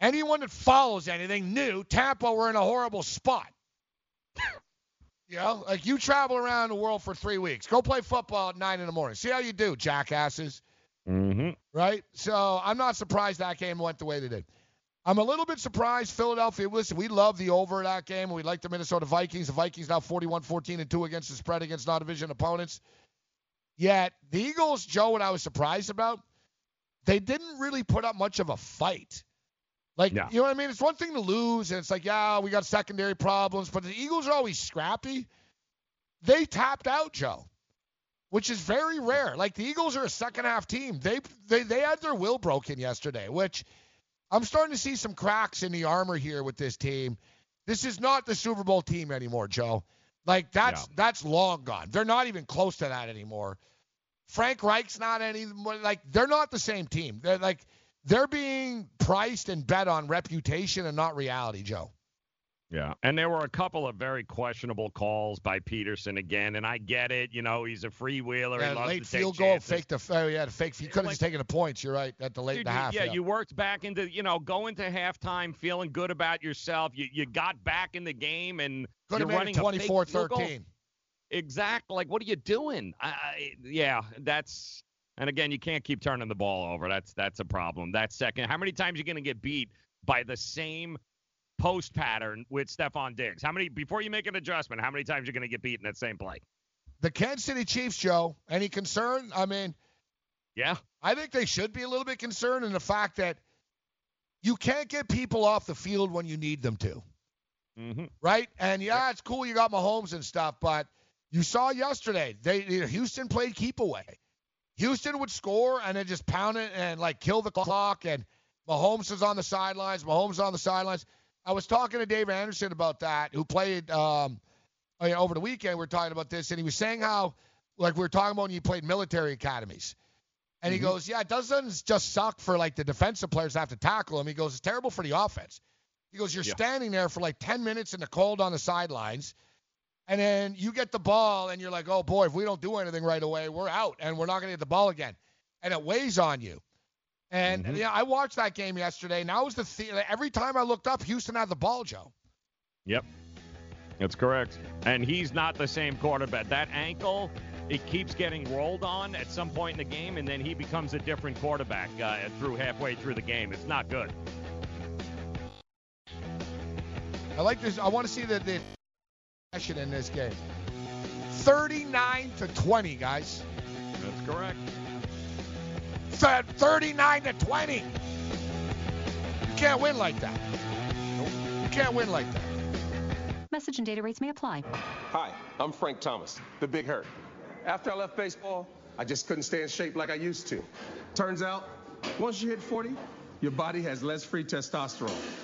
Speaker 3: Anyone that follows anything knew Tampa were in a horrible spot. You know, like you travel around the world for three weeks. Go play football at nine in the morning. See how you do, jackasses.
Speaker 4: Mm-hmm.
Speaker 3: Right? So I'm not surprised that game went the way they did. I'm a little bit surprised Philadelphia. Listen, we love the over that game. We like the Minnesota Vikings. The Vikings now 41 14 and 2 against the spread against non division opponents. Yet the Eagles, Joe, what I was surprised about, they didn't really put up much of a fight. Like,
Speaker 4: Yeah.
Speaker 3: you know what I mean? It's one thing to lose, and it's like, yeah, we got secondary problems, but the Eagles are always scrappy. They tapped out, Joe, which is very rare. Like, the Eagles are a second half team. They, they, they had their will broken yesterday, which I'm starting to see some cracks in the armor here with this team. This is not the Super Bowl team anymore, Joe. Like, that's that's long gone. They're not even close to that anymore. Frank Reich's not any like they're not the same team. They're like they're being priced and bet on reputation and not reality, Joe.
Speaker 4: Yeah, and there were a couple of very questionable calls by Pederson again, and I get it. You know, he's a freewheeler. he
Speaker 3: Yeah,
Speaker 4: loves
Speaker 3: late
Speaker 4: to take
Speaker 3: field goal,
Speaker 4: chances.
Speaker 3: fake the oh, yeah, the fake. He could have just taken the points. You're right at the late
Speaker 4: Dude,
Speaker 3: the half.
Speaker 4: yeah, you worked back into, you know, going to halftime feeling good about yourself. You you got back in the game and
Speaker 3: Could
Speaker 4: you're running
Speaker 3: it
Speaker 4: a fake
Speaker 3: 24
Speaker 4: field goal.
Speaker 3: 13.
Speaker 4: Exactly. Like, what are you doing? I, I, yeah, that's. And again, you can't keep turning the ball over. That's that's a problem. That's second. How many times are you going to get beat by the same post pattern with Stefon Diggs? How many before you make an adjustment? How many times are you going to get beat in that same play?
Speaker 3: The Kansas City Chiefs, Joe. Any concern? I mean,
Speaker 4: Yeah.
Speaker 3: I think they should be a little bit concerned in the fact that you can't get people off the field when you need them to.
Speaker 4: Mm-hmm.
Speaker 3: right? And yeah, it's cool you got Mahomes and stuff, but you saw yesterday they Houston played keep away. Houston would score and then just pound it and like kill the clock. And Mahomes is on the sidelines. Mahomes is on the sidelines. I was talking to Dave Anderson about that, who played um, I mean, over the weekend. We were talking about this, and he was saying how like we were talking about when you played military academies. And he goes, yeah, it doesn't just suck for like the defensive players to have to tackle him. He goes, it's terrible for the offense. He goes, you're
Speaker 4: Yeah.
Speaker 3: standing there for like 10 minutes in the cold on the sidelines, and then you get the ball, and you're like, oh boy, if we don't do anything right away, we're out, and we're not going to get the ball again. And it weighs on you. And
Speaker 4: Mm-hmm.
Speaker 3: yeah, I watched that game yesterday. Now was the th- every time I looked up, Houston had the ball, Joe.
Speaker 4: Yep. That's correct. And he's not the same quarterback. That ankle, it keeps getting rolled on at some point in the game, and then he becomes a different quarterback uh, through halfway through the game. It's not good.
Speaker 3: I like this. I want to see the the aggression in this game. 39 to 20, guys.
Speaker 4: That's correct.
Speaker 3: Th- 39 to 20. You can't win like that. You can't win like that.
Speaker 25: Message and data rates may apply.
Speaker 26: Hi, I'm Frank Thomas, the Big Hurt. After I left baseball, I just couldn't stay in shape like I used to. Turns out, once you hit 40, your body has less free testosterone.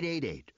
Speaker 7: 888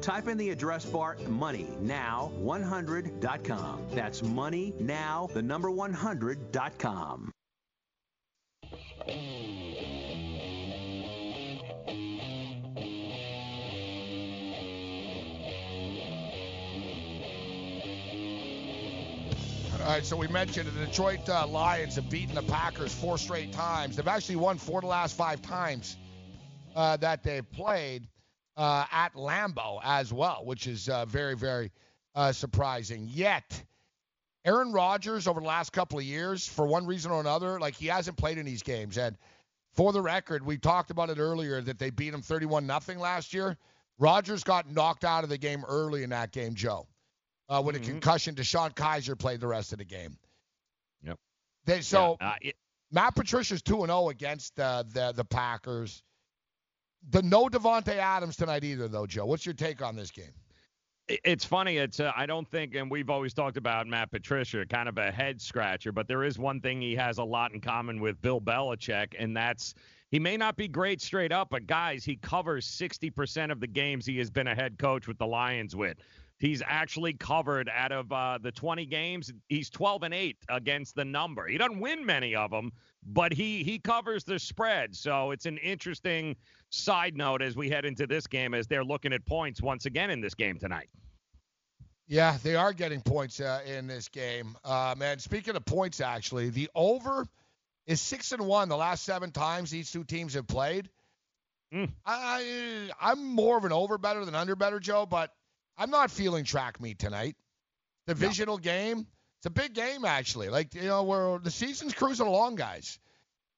Speaker 5: Type in the address bar moneynow100.com. That's moneynow, the number 100.com.
Speaker 3: All right, so we mentioned the Detroit uh, Lions have beaten the Packers four straight times. They've actually won four of the last five times uh, that they've played uh, at Lambeau as well, which is uh, very, very uh, surprising. Yet, Aaron Rodgers over the last couple of years, for one reason or another, like he hasn't played in these games. And for the record, we talked about it earlier that they beat him 31 nothing last year. Rodgers got knocked out of the game early in that game, Joe, uh, with
Speaker 4: Mhm.
Speaker 3: a concussion. DeShone Kizer played the rest of the game.
Speaker 4: Yep.
Speaker 3: They so
Speaker 4: Yeah, uh, it-
Speaker 3: Matt Patricia's two and zero against uh, the the Packers. The no Davante Adams tonight either, though, Joe. What's your take on this game?
Speaker 4: it's funny. It's uh, I don't think, and we've always talked about Matt Patricia, kind of a head scratcher, but there is one thing he has a lot in common with Bill Belichick, and that's he may not be great straight up, but guys, he covers 60% of the games he has been a head coach with the Lions with. He's actually covered out of uh, the 20 games. He's 12 and 8 against the number. He doesn't win many of them, but he he covers the spread. So it's an interesting side note as we head into this game as they're looking at points once again in this game tonight.
Speaker 3: Yeah, they are getting points uh, in this game. Uh, man, speaking of points, actually, the over is six and one the last seven times these two teams have played.
Speaker 4: Hmm.
Speaker 3: I I'm more of an over better than under better, Joe, but I'm not feeling track meet tonight. The divisional game. It's a big game actually. Like you know, we're the season's cruising along, guys.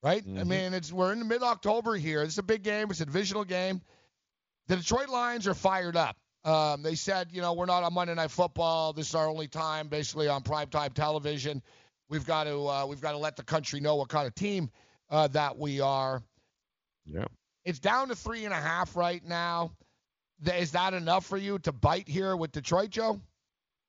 Speaker 3: Right? I
Speaker 4: Mhm.
Speaker 3: mean, it's we're in mid October here. It's a big game. It's a divisional game. The Detroit Lions are fired up. Um, they said, you know, we're not on Monday Night Football. This is our only time, basically on primetime television. We've got to uh, we've got to let the country know what kind of team uh, that we are.
Speaker 4: Yeah.
Speaker 3: It's down to three and a half right now. Is that enough for you to bite here with Detroit, Joe?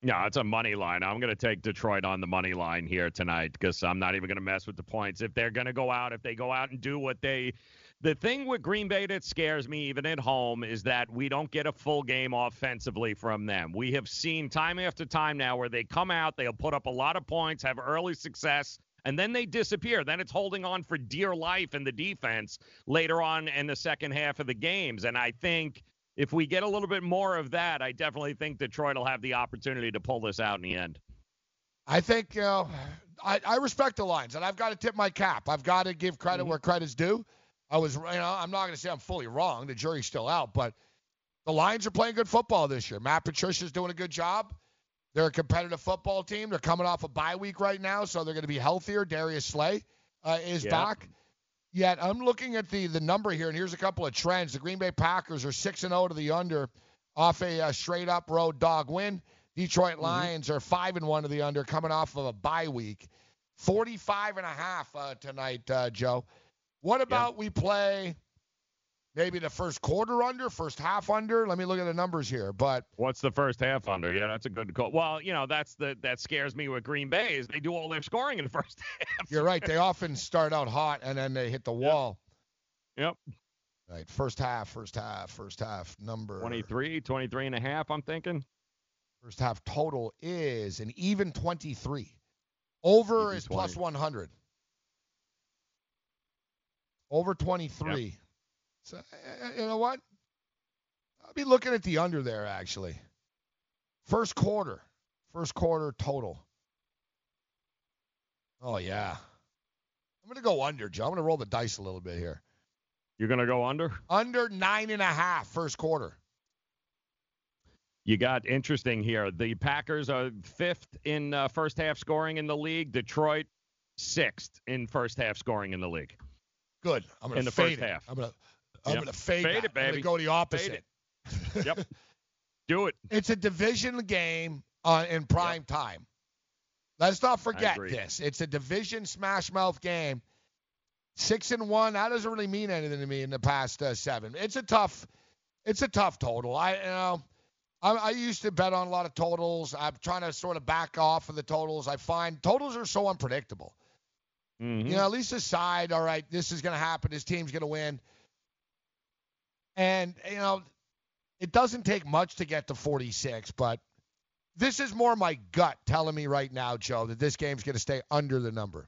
Speaker 4: No, it's a money line. I'm going to take Detroit on the money line here tonight because I'm not even going to mess with the points. If they're going to go out, if they go out and do what they. The thing with Green Bay that scares me, even at home, is that we don't get a full game offensively from them. We have seen time after time now where they come out, they'll put up a lot of points, have early success, and then they disappear. Then it's holding on for dear life in the defense later on in the second half of the games. And I think if we get a little bit more of that, I definitely think Detroit will have the opportunity to pull this out in the end.
Speaker 3: I think you know, I, I respect the lines, and I've got to tip my cap. I've got to give credit
Speaker 4: Mm-hmm.
Speaker 3: where credit's due. I was, you know, I'm not going to say I'm fully wrong. The jury's still out, but the Lions are playing good football this year. Matt Patricia's doing a good job. They're a competitive football team. They're coming off a bye week right now, so they're going to be healthier. Darius Slay uh, is
Speaker 4: Yeah.
Speaker 3: back. Yet I'm looking at the the number here, and here's a couple of trends. The Green Bay Packers are six and zero to the under, off a uh, straight up road dog win. Detroit Lions are five and one to the under, coming off of a bye week. 45 and a half uh, tonight, uh, Joe. What about we play maybe the first quarter under, first half under? Let me look at the numbers here. But
Speaker 4: What's the first half under? Yeah, that's a good call. Well, you know, that's the that scares me with Green Bay is they do all their scoring in the *laughs* first half.
Speaker 3: you're right. They often start out hot and then they hit the wall.
Speaker 4: Yep.
Speaker 3: Right. First half, first half, first half number.
Speaker 4: 23, 23 and a half, I'm thinking.
Speaker 3: First half total is an even 23. Over
Speaker 4: Even
Speaker 3: is plus
Speaker 4: 20.
Speaker 3: 100. Over 23. So, you know what? I'll be looking at the under there, actually. First quarter. First quarter total. Oh, yeah. I'm going to go under, Joe. I'm going to roll the dice a little bit here.
Speaker 4: You're going to go under?
Speaker 3: Under nine and a half first quarter.
Speaker 4: You got interesting here. The Packers are fifth in uh, first half scoring in the league. Detroit sixth in first half scoring in the league.
Speaker 3: Good. I'm going
Speaker 4: In the
Speaker 3: fade
Speaker 4: first
Speaker 3: it.
Speaker 4: half.
Speaker 3: I'm going to I'm
Speaker 4: Yep.
Speaker 3: going to fade,
Speaker 4: Fade it,
Speaker 3: I'm going to go the opposite. *laughs*
Speaker 4: Yep. Do it.
Speaker 3: It's a division game uh, in prime time. Let's not forget this. It's a division smash mouth game. Six and one. That doesn't really mean anything to me in the past uh, seven. It's a tough. It's a tough total. I you know. I, I used to bet on a lot of totals. I'm trying to sort of back off of the totals. I find totals are so unpredictable.
Speaker 4: Mhm.
Speaker 3: You know, at least decide, all right, this is going to happen. This team's going to win. And, you know, it doesn't take much to get to 46, but this is more my gut telling me right now, Joe, that this game's going to stay under the number.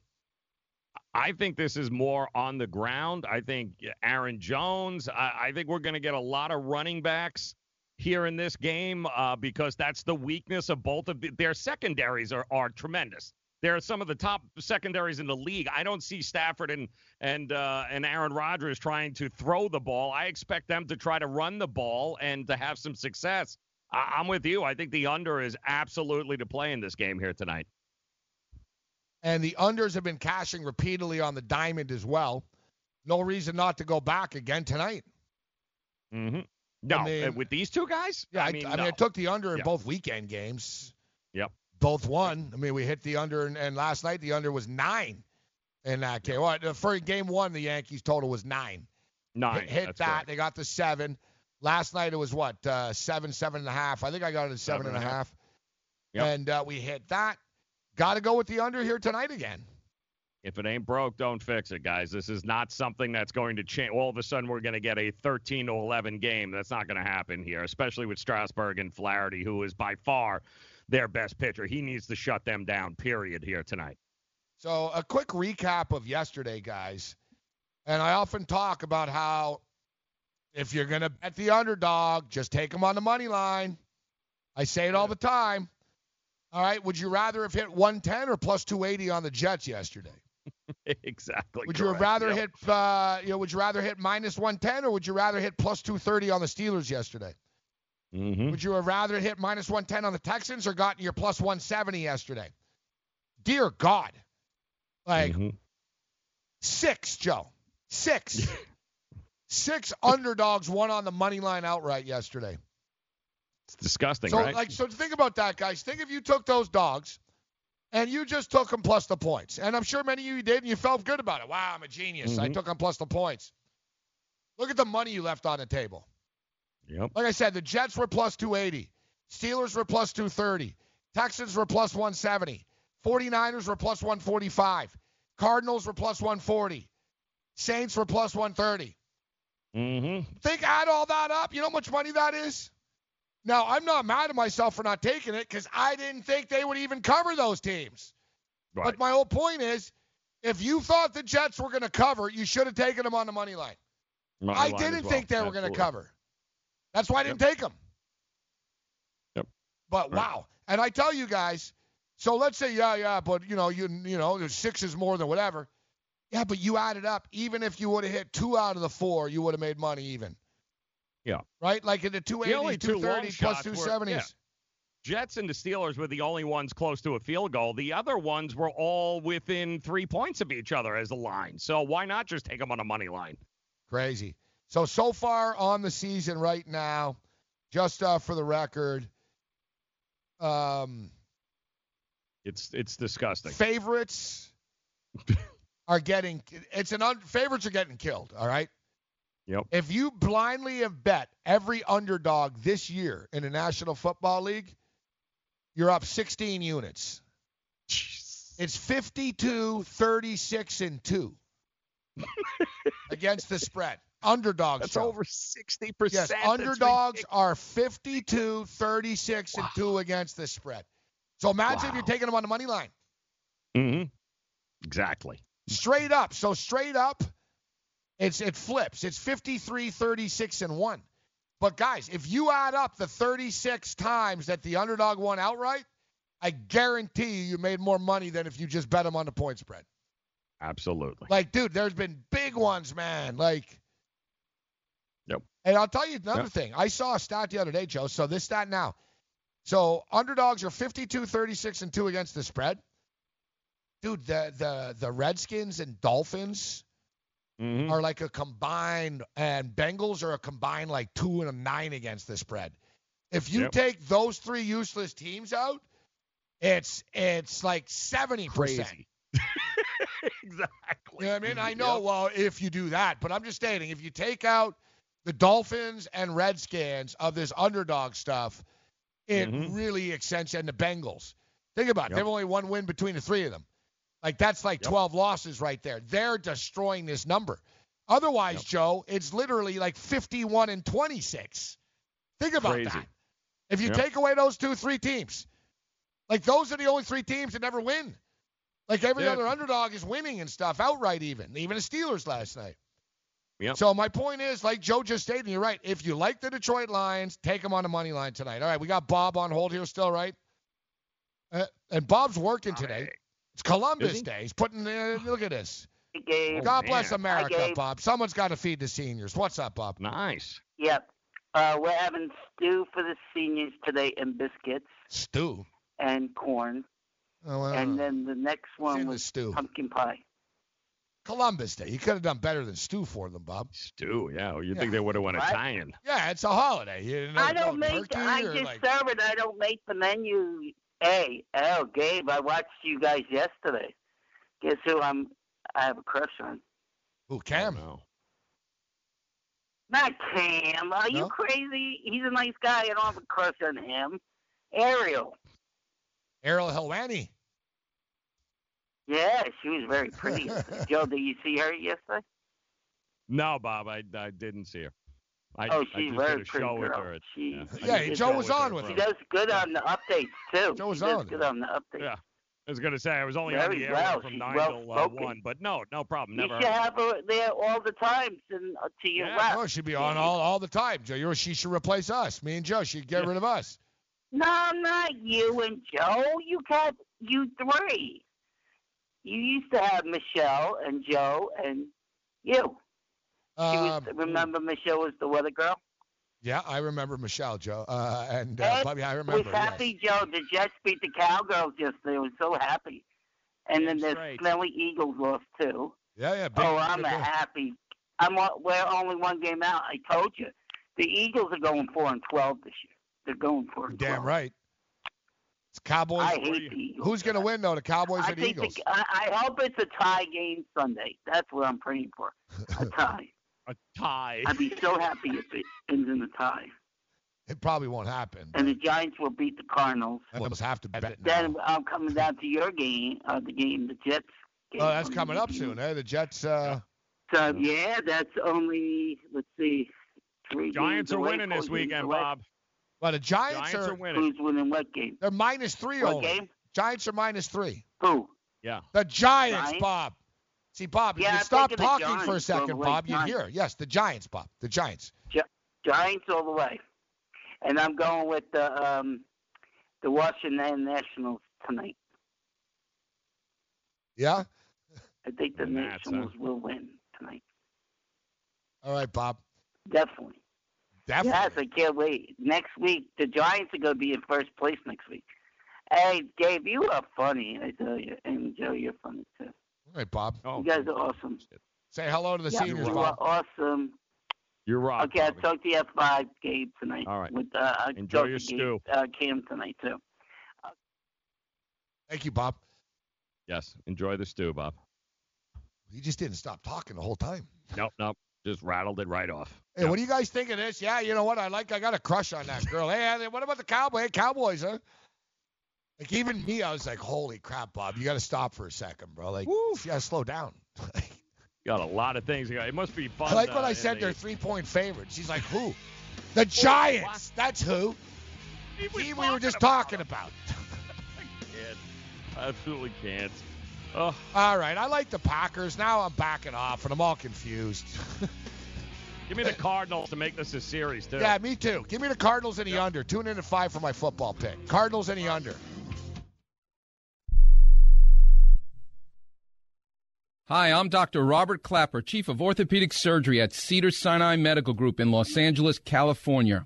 Speaker 4: I think this is more on the ground. I think Aaron Jones. I, I think we're going to get a lot of running backs here in this game uh, because that's the weakness of both of the, their secondaries are are tremendous. They're some of the top secondaries in the league. I don't see Stafford and and uh, and Aaron Rodgers trying to throw the ball. I expect them to try to run the ball and to have some success. I, I'm with you. I think the under is absolutely to play in this game here tonight.
Speaker 3: And the unders have been cashing repeatedly on the diamond as well. No reason not to go back again tonight.
Speaker 4: Mm-hmm. No,
Speaker 3: mean-
Speaker 4: uh, with these two guys.
Speaker 3: Yeah, I,
Speaker 4: I mean,
Speaker 3: I mean, I took the under in
Speaker 4: Yeah.
Speaker 3: both weekend games. Both won. I mean, we hit the under, and, and last night the under was nine in that game. Well, for game one, the Yankees total was nine.
Speaker 4: Nine.
Speaker 3: Hit, hit that. They got the seven. Last night it was what uh, seven, seven and a half. I think I got it at seven and a half.
Speaker 4: Yep.
Speaker 3: And uh, we hit that. Got to go with the under here tonight again.
Speaker 4: If it ain't broke, don't fix it, guys. This is not something that's going to change. All of a sudden, we're going to get a 13 to 11 game. That's not going to happen here, especially with Strasburg and Flaherty, who is by far their best pitcher. He needs to shut them down. Period. Here tonight.
Speaker 3: So a quick recap of yesterday, guys. And I often talk about how if you're going to bet the underdog, just take them on the money line. I say it all the time. All right. Would you rather have hit 110 or plus 280 on the Jets yesterday? *laughs*
Speaker 4: exactly.
Speaker 3: Would you rather
Speaker 4: Yep.
Speaker 3: hit, uh, you know, would you rather hit minus 110 or would you rather hit plus 230 on the Steelers yesterday?
Speaker 4: Mhm.
Speaker 3: Would you have rather hit minus 110 on the Texans or gotten your plus 170 yesterday? Dear God. Like,
Speaker 4: Mhm.
Speaker 3: six, Joe. Six. *laughs* six underdogs won on the money line outright yesterday.
Speaker 4: It's disgusting,
Speaker 3: So,
Speaker 4: right?
Speaker 3: like, so think about that, guys. Think if you took those dogs and you just took them plus the points. And I'm sure many of you did, and you felt good about it. Wow, I'm a genius. I
Speaker 4: Mhm.
Speaker 3: took them plus the points. Look at the money you left on the table.
Speaker 4: Yep.
Speaker 3: Like I said, the Jets were plus 280. Steelers were plus 230. Texans were plus 170. 49ers were plus 145. Cardinals were plus 140. Saints were plus 130.
Speaker 4: Mm-hmm.
Speaker 3: Think add all that up. You know how much money that is? Now, I'm not mad at myself for not taking it because I didn't think they would even cover those teams.
Speaker 4: Right.
Speaker 3: But my whole point is if you thought the Jets were going to cover, you should have taken them on the money line.
Speaker 4: Money
Speaker 3: I
Speaker 4: line
Speaker 3: didn't
Speaker 4: well.
Speaker 3: think they were going to cover. That's why I didn't take them.
Speaker 4: Yep.
Speaker 3: But
Speaker 4: Right.
Speaker 3: wow. And I tell you guys, so let's say, yeah, yeah, but you know, you you know, six is more than whatever. Yeah, but you added up, even if you would have hit two out of the four, you would have made money even.
Speaker 4: Yeah.
Speaker 3: Right? Like in the
Speaker 4: The
Speaker 3: 280s,
Speaker 4: only two long
Speaker 3: 230s, plus
Speaker 4: shots were-
Speaker 3: 270s.
Speaker 4: yeah. Jets and the Steelers were the only ones close to a field goal. The other ones were all within three points of each other as a line. So why not just take them on a money line?
Speaker 3: Crazy. So so far on the season right now, just uh, for the record, um,
Speaker 4: It's it's disgusting.
Speaker 3: favorites *laughs* are getting it's an un, favorites are getting killed. All right.
Speaker 4: Yep.
Speaker 3: If you blindly have bet every underdog this year in the National Football League, you're up 16 units. It's 52, 36, and 2 *laughs* against the spread. Underdogs.
Speaker 4: That's over 60%.
Speaker 3: Yes, underdogs are 52, 36, and 2 against the spread. So imagine if you're taking them on the money line.
Speaker 4: Mm-hmm. Exactly.
Speaker 3: Straight up. So straight up, it's it flips. It's 53, 36, and 1. But guys, if you add up the 36 times that the underdog won outright, I guarantee you you made more money than if you just bet them on the point spread.
Speaker 4: Absolutely.
Speaker 3: Like, dude, there's been big ones, man. Like,
Speaker 4: Yep.
Speaker 3: And I'll tell you another
Speaker 4: Yep.
Speaker 3: thing. I saw a stat the other day, Joe. So this stat now. So underdogs are 52, 36, and 2 against the spread. Dude, the the the Redskins and Dolphins
Speaker 4: Mhm.
Speaker 3: are like a combined, and Bengals are a combined like two and a nine against the spread. If you
Speaker 4: Yep.
Speaker 3: take those three useless teams out, it's it's like seventy percent. *laughs*
Speaker 4: Exactly.
Speaker 3: You know I mean? I know, well, if you do that, but I'm just stating, if you take out the Dolphins and Redskins of this underdog stuff, it
Speaker 4: Mhm.
Speaker 3: really extends, and the Bengals. Think about it.
Speaker 4: Yep.
Speaker 3: They have only one win between the three of them. Like, that's like 12 losses right there. They're destroying this number. Otherwise, Joe, it's literally like 51 and 26. Think about
Speaker 4: Crazy.
Speaker 3: that. If you
Speaker 4: Yep.
Speaker 3: take away those two, three teams, like those are the only three teams that never win. Like every
Speaker 4: Yeah.
Speaker 3: other underdog is winning and stuff outright, even even the Steelers last night.
Speaker 4: Yep.
Speaker 3: So my point is, like Joe just stated, and you're right. If you like the Detroit Lions, take them on the money line tonight. All right, we got Bob on hold here still, right? Uh, and Bob's working today. It's Columbus
Speaker 4: he?
Speaker 3: Day. He's putting. Uh, look at this.
Speaker 27: Gabe.
Speaker 3: God
Speaker 4: Oh,
Speaker 3: bless. America,
Speaker 27: Hi,
Speaker 3: Bob. Someone's got to feed the seniors. What's up, Bob?
Speaker 4: Nice.
Speaker 27: Yep. Uh, we're having stew for the seniors today and biscuits
Speaker 3: Stew.
Speaker 27: and corn.
Speaker 3: Oh, well,
Speaker 27: and then the next one
Speaker 3: in the
Speaker 27: was
Speaker 3: stew.
Speaker 27: pumpkin pie.
Speaker 3: Columbus Day. You could have done better than stew for them, Bob.
Speaker 4: Stew, yeah. You
Speaker 3: Yeah.
Speaker 4: think they would have went
Speaker 27: What?
Speaker 4: Italian?
Speaker 3: Yeah, it's a holiday. You know,
Speaker 27: I don't
Speaker 3: no
Speaker 27: make. I just
Speaker 3: like,
Speaker 27: serve it. I don't make the menu. Hey, oh, Gabe, I watched you guys yesterday. Guess who I'm? I have a crush on.
Speaker 3: Who Cam?
Speaker 4: No.
Speaker 27: Not Cam. Are you crazy? He's a nice guy. I don't have a crush on him. Ariel.
Speaker 3: Ariel Helwani.
Speaker 27: Yeah, she was very pretty. *laughs* Joe, did you see her yesterday?
Speaker 4: No, Bob, I, I didn't see her. I,
Speaker 27: oh, she's
Speaker 4: just
Speaker 27: very
Speaker 4: did a
Speaker 27: pretty
Speaker 4: show with
Speaker 27: girl.
Speaker 4: her. At,
Speaker 27: she,
Speaker 4: yeah,
Speaker 3: Yeah,
Speaker 4: did
Speaker 3: Joe
Speaker 4: show
Speaker 3: was
Speaker 4: with her
Speaker 3: on with
Speaker 4: for-
Speaker 27: she does good on the updates too.
Speaker 3: Joe was
Speaker 27: she does
Speaker 3: on.
Speaker 27: good on the updates.
Speaker 4: Yeah. I was gonna say I was only on the air
Speaker 27: well.
Speaker 4: from
Speaker 27: She's
Speaker 4: nine
Speaker 27: well
Speaker 4: till uh, one, but no, no problem.
Speaker 27: You
Speaker 4: Never.
Speaker 27: should have her there all the time to, uh, to your
Speaker 3: Yeah,
Speaker 27: left.
Speaker 3: no, she'd be on all, all the time, Joe. You're, she should replace us. Me and Joe. She'd get rid of us.
Speaker 27: No, not you and Joe. You got you three. You used to have Michelle and Joe and you. She was,
Speaker 3: Um,
Speaker 27: remember Michelle was the weather girl?
Speaker 3: yeah, I remember Michelle, Joe. Uh, and uh,
Speaker 27: Ed
Speaker 3: Bobby, I
Speaker 27: was
Speaker 3: remember. yes.
Speaker 27: happy, Joe. The Jets beat the Cowgirls yesterday. I was so happy. And then the
Speaker 4: straight.
Speaker 27: Smelly Eagles lost too.
Speaker 3: Yeah, yeah. Big,
Speaker 27: oh, I'm
Speaker 3: big-
Speaker 27: happy. I'm o- we're only one game out. I told you, the Eagles are going four and twelve this year. They're going four and
Speaker 3: Damn
Speaker 27: 12.
Speaker 3: right. It's Cowboys.
Speaker 27: I hate the Eagles.
Speaker 3: Who's going to win though? The Cowboys
Speaker 27: I
Speaker 3: or the
Speaker 27: think
Speaker 3: Eagles?
Speaker 27: The, I, I hope it's a tie game Sunday. That's what I'm praying for. A *laughs* tie.
Speaker 4: A tie.
Speaker 27: I'd be so happy if it ends in a tie.
Speaker 3: It probably won't happen.
Speaker 27: and the Giants will beat the Cardinals.
Speaker 3: I almost have to bet now.
Speaker 27: Then I'm coming down to your game, uh, the game, the Jets. Game
Speaker 3: Oh, that's coming up soon, eh? The Jets. Uh,
Speaker 27: So yeah, that's only let's see, three.
Speaker 4: Giants
Speaker 27: games
Speaker 4: are winning this weekend,
Speaker 27: away.
Speaker 4: Bob.
Speaker 3: Well, the Giants,
Speaker 4: Giants are winning.
Speaker 27: Who's winning what game?
Speaker 3: They're minus three
Speaker 27: What
Speaker 3: only.
Speaker 27: game?
Speaker 3: Giants are minus three.
Speaker 27: Who?
Speaker 4: Yeah.
Speaker 3: The Giants,
Speaker 27: Giants?
Speaker 3: Bob. See, Bob, if
Speaker 27: Yeah,
Speaker 3: you
Speaker 27: I'm
Speaker 3: stop
Speaker 27: thinking the
Speaker 3: talking for a second. Bob, you hear. Yes, the Giants, Bob. The Giants.
Speaker 27: Gi- Giants all the way, and I'm going with the um, the Washington Nationals tonight.
Speaker 3: Yeah?
Speaker 27: I think the
Speaker 4: Nats, huh?
Speaker 27: Nationals will win tonight.
Speaker 3: All right, Bob.
Speaker 27: Definitely.
Speaker 3: Definitely.
Speaker 27: Yes, I can't wait. Next week, the Giants are going to be in first place next week. Hey, Gabe, you are funny. I tell you, and Joe, you're funny too.
Speaker 3: All right, Bob.
Speaker 4: Oh,
Speaker 27: You guys are awesome.
Speaker 3: Say hello to the
Speaker 27: yeah,
Speaker 3: seniors,
Speaker 27: you
Speaker 3: Bob.
Speaker 27: are awesome.
Speaker 4: You're right.
Speaker 27: Okay, I'll talk to you at five, Gabe, tonight.
Speaker 4: All right.
Speaker 27: With uh, I'll
Speaker 4: Enjoy your
Speaker 27: to Gabe,
Speaker 4: stew.
Speaker 27: Uh, Cam tonight too.
Speaker 3: Thank you, Bob.
Speaker 4: Yes. Enjoy the stew, Bob.
Speaker 3: He just didn't stop talking the whole time.
Speaker 4: Nope, nope. Just rattled it right off.
Speaker 3: Hey, what do you guys think of this? Yeah, you know what? I like. I got a crush on that girl. Hey, what about the Cowboy? Hey, Cowboys, huh? Like even me, I was like, "Holy crap, Bob! You got to stop for a second, bro. Like, you got to slow down." *laughs*
Speaker 4: Got a lot of things. It must be fun.
Speaker 3: I like
Speaker 4: uh,
Speaker 3: when I said
Speaker 4: the-
Speaker 3: they're three-point favorites. She's like, "Who? The Giants. That's who."
Speaker 4: He
Speaker 3: we were just
Speaker 4: talking
Speaker 3: talking about. *laughs*
Speaker 4: Can't. Absolutely can't. Oh,
Speaker 3: All right, I like the Packers. Now I'm backing off, and I'm all confused.
Speaker 4: give me the Cardinals to make this a series, too.
Speaker 3: yeah, me too. Give me the Cardinals in the under. Tune in at five for my football pick. Cardinals in the under.
Speaker 10: Hi, I'm Dr. Robert Klapper, Chief of Orthopedic Surgery at Cedar Sinai Medical Group in Los Angeles, California.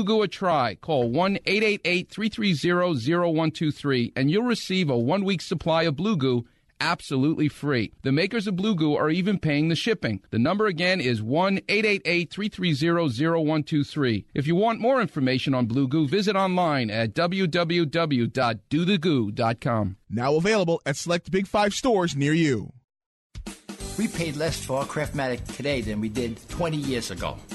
Speaker 10: Goo a try. Call 1 888 330 0123 and you'll receive a one week supply of Blue Goo absolutely free. The makers of Blue Goo are even paying the shipping. The number again is 1 888 330 0123. If you want more information on Blue Goo, visit online at www.dothegoo.com.
Speaker 11: Now available at select Big Five stores near you.
Speaker 28: We paid less for our Craftmatic today than we did 20 years ago.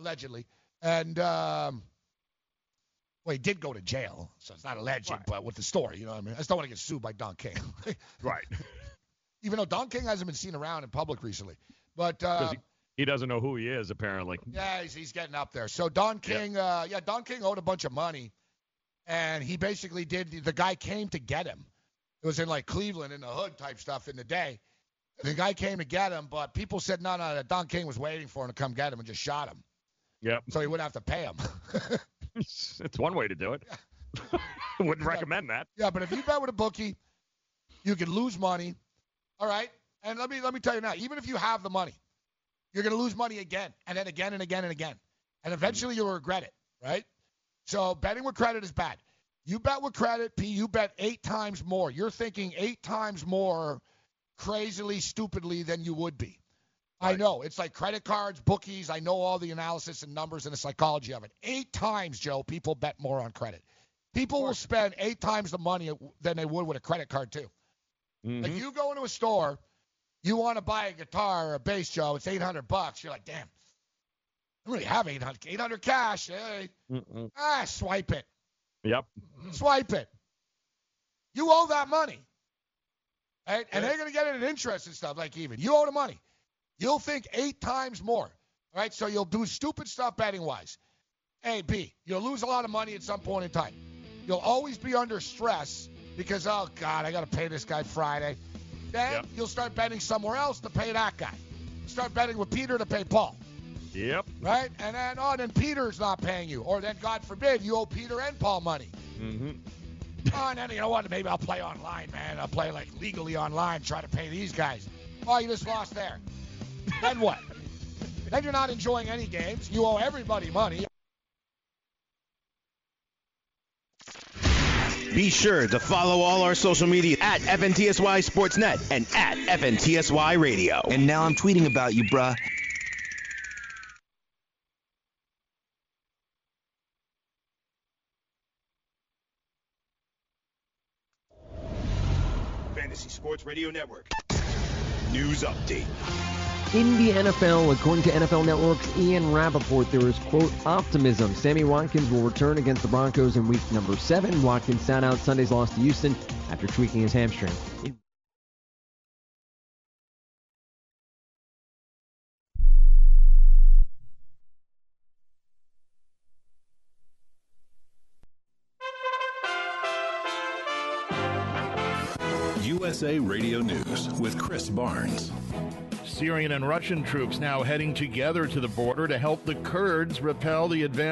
Speaker 3: Allegedly. And um, Well, he did go to jail, so it's not a legend, but with the story, you know what I mean? I just don't want to get sued by Don King. *laughs*
Speaker 4: right. *laughs*
Speaker 3: Even though Don King hasn't been seen around in public recently. But uh,
Speaker 4: he, he doesn't know who he is, apparently.
Speaker 3: yeah, he's, he's getting up there. So Don King, uh, yeah, Don King owed a bunch of money, and he basically did. The guy came to get him. It was in like Cleveland in the hood type stuff in the day. The guy came to get him, but people said no, no, that Don King was waiting for him to come get him and just shot him,
Speaker 4: Yep.
Speaker 3: so he wouldn't have to pay him. *laughs*
Speaker 4: it's one way to do it. *laughs* Wouldn't recommend that.
Speaker 3: Yeah, but if you bet with a bookie, you can lose money. All right. And let me let me tell you now, even if you have the money, you're gonna lose money again and then again and again and again. And eventually you'll regret it, right? So betting with credit is bad. You bet with credit, P, you bet eight times more. You're thinking eight times more crazily, stupidly than you would be. I know. It's like credit cards, bookies. I know all the analysis and numbers and the psychology of it. Eight times, Joe, people bet more on credit. People will spend eight times the money than they would with a credit card, too.
Speaker 4: Mm-hmm.
Speaker 3: Like you go into a store, you want to buy a guitar or a bass, Joe. It's 800 bucks. You're like, damn, I don't really have 800, 800 cash. Hey,
Speaker 4: Mm-mm.
Speaker 3: ah, swipe it,
Speaker 4: Yep.
Speaker 3: swipe it. You owe that money, right? And they're gonna get it in interest and stuff. Like even you owe the money, you'll think eight times more, right? So you'll do stupid stuff betting wise. A, B, you'll lose a lot of money at some point in time. You'll always be under stress because oh God, I got to pay this guy Friday. Then you'll start betting somewhere else to pay that guy. Start betting with Peter to pay Paul,
Speaker 4: Yep.
Speaker 3: right? And then oh, then Peter's not paying you, or then God forbid you owe Peter and Paul money.
Speaker 4: Mm-hmm. *laughs*
Speaker 3: Oh, and then you know what? Maybe I'll play online, man. I'll play like legally online, try to pay these guys. Oh, you just lost there. Then what? Then you're not enjoying any games. You owe everybody money.
Speaker 29: Be sure to follow all our social media at FNTSY Sportsnet and at FNTSY Radio.
Speaker 30: And now I'm tweeting about you, bruh.
Speaker 31: Fantasy Sports Radio Network. News update.
Speaker 32: In the NFL, according to NFL Network's Ian Rapoport, there is, quote, optimism. Sammy Watkins will return against the Broncos in week number seven. Watkins sat out Sunday's loss to Houston after tweaking his hamstring.
Speaker 33: USA Radio News with Chris Barnes.
Speaker 34: Syrian and Russian troops now heading together to the border to help the Kurds repel the advance.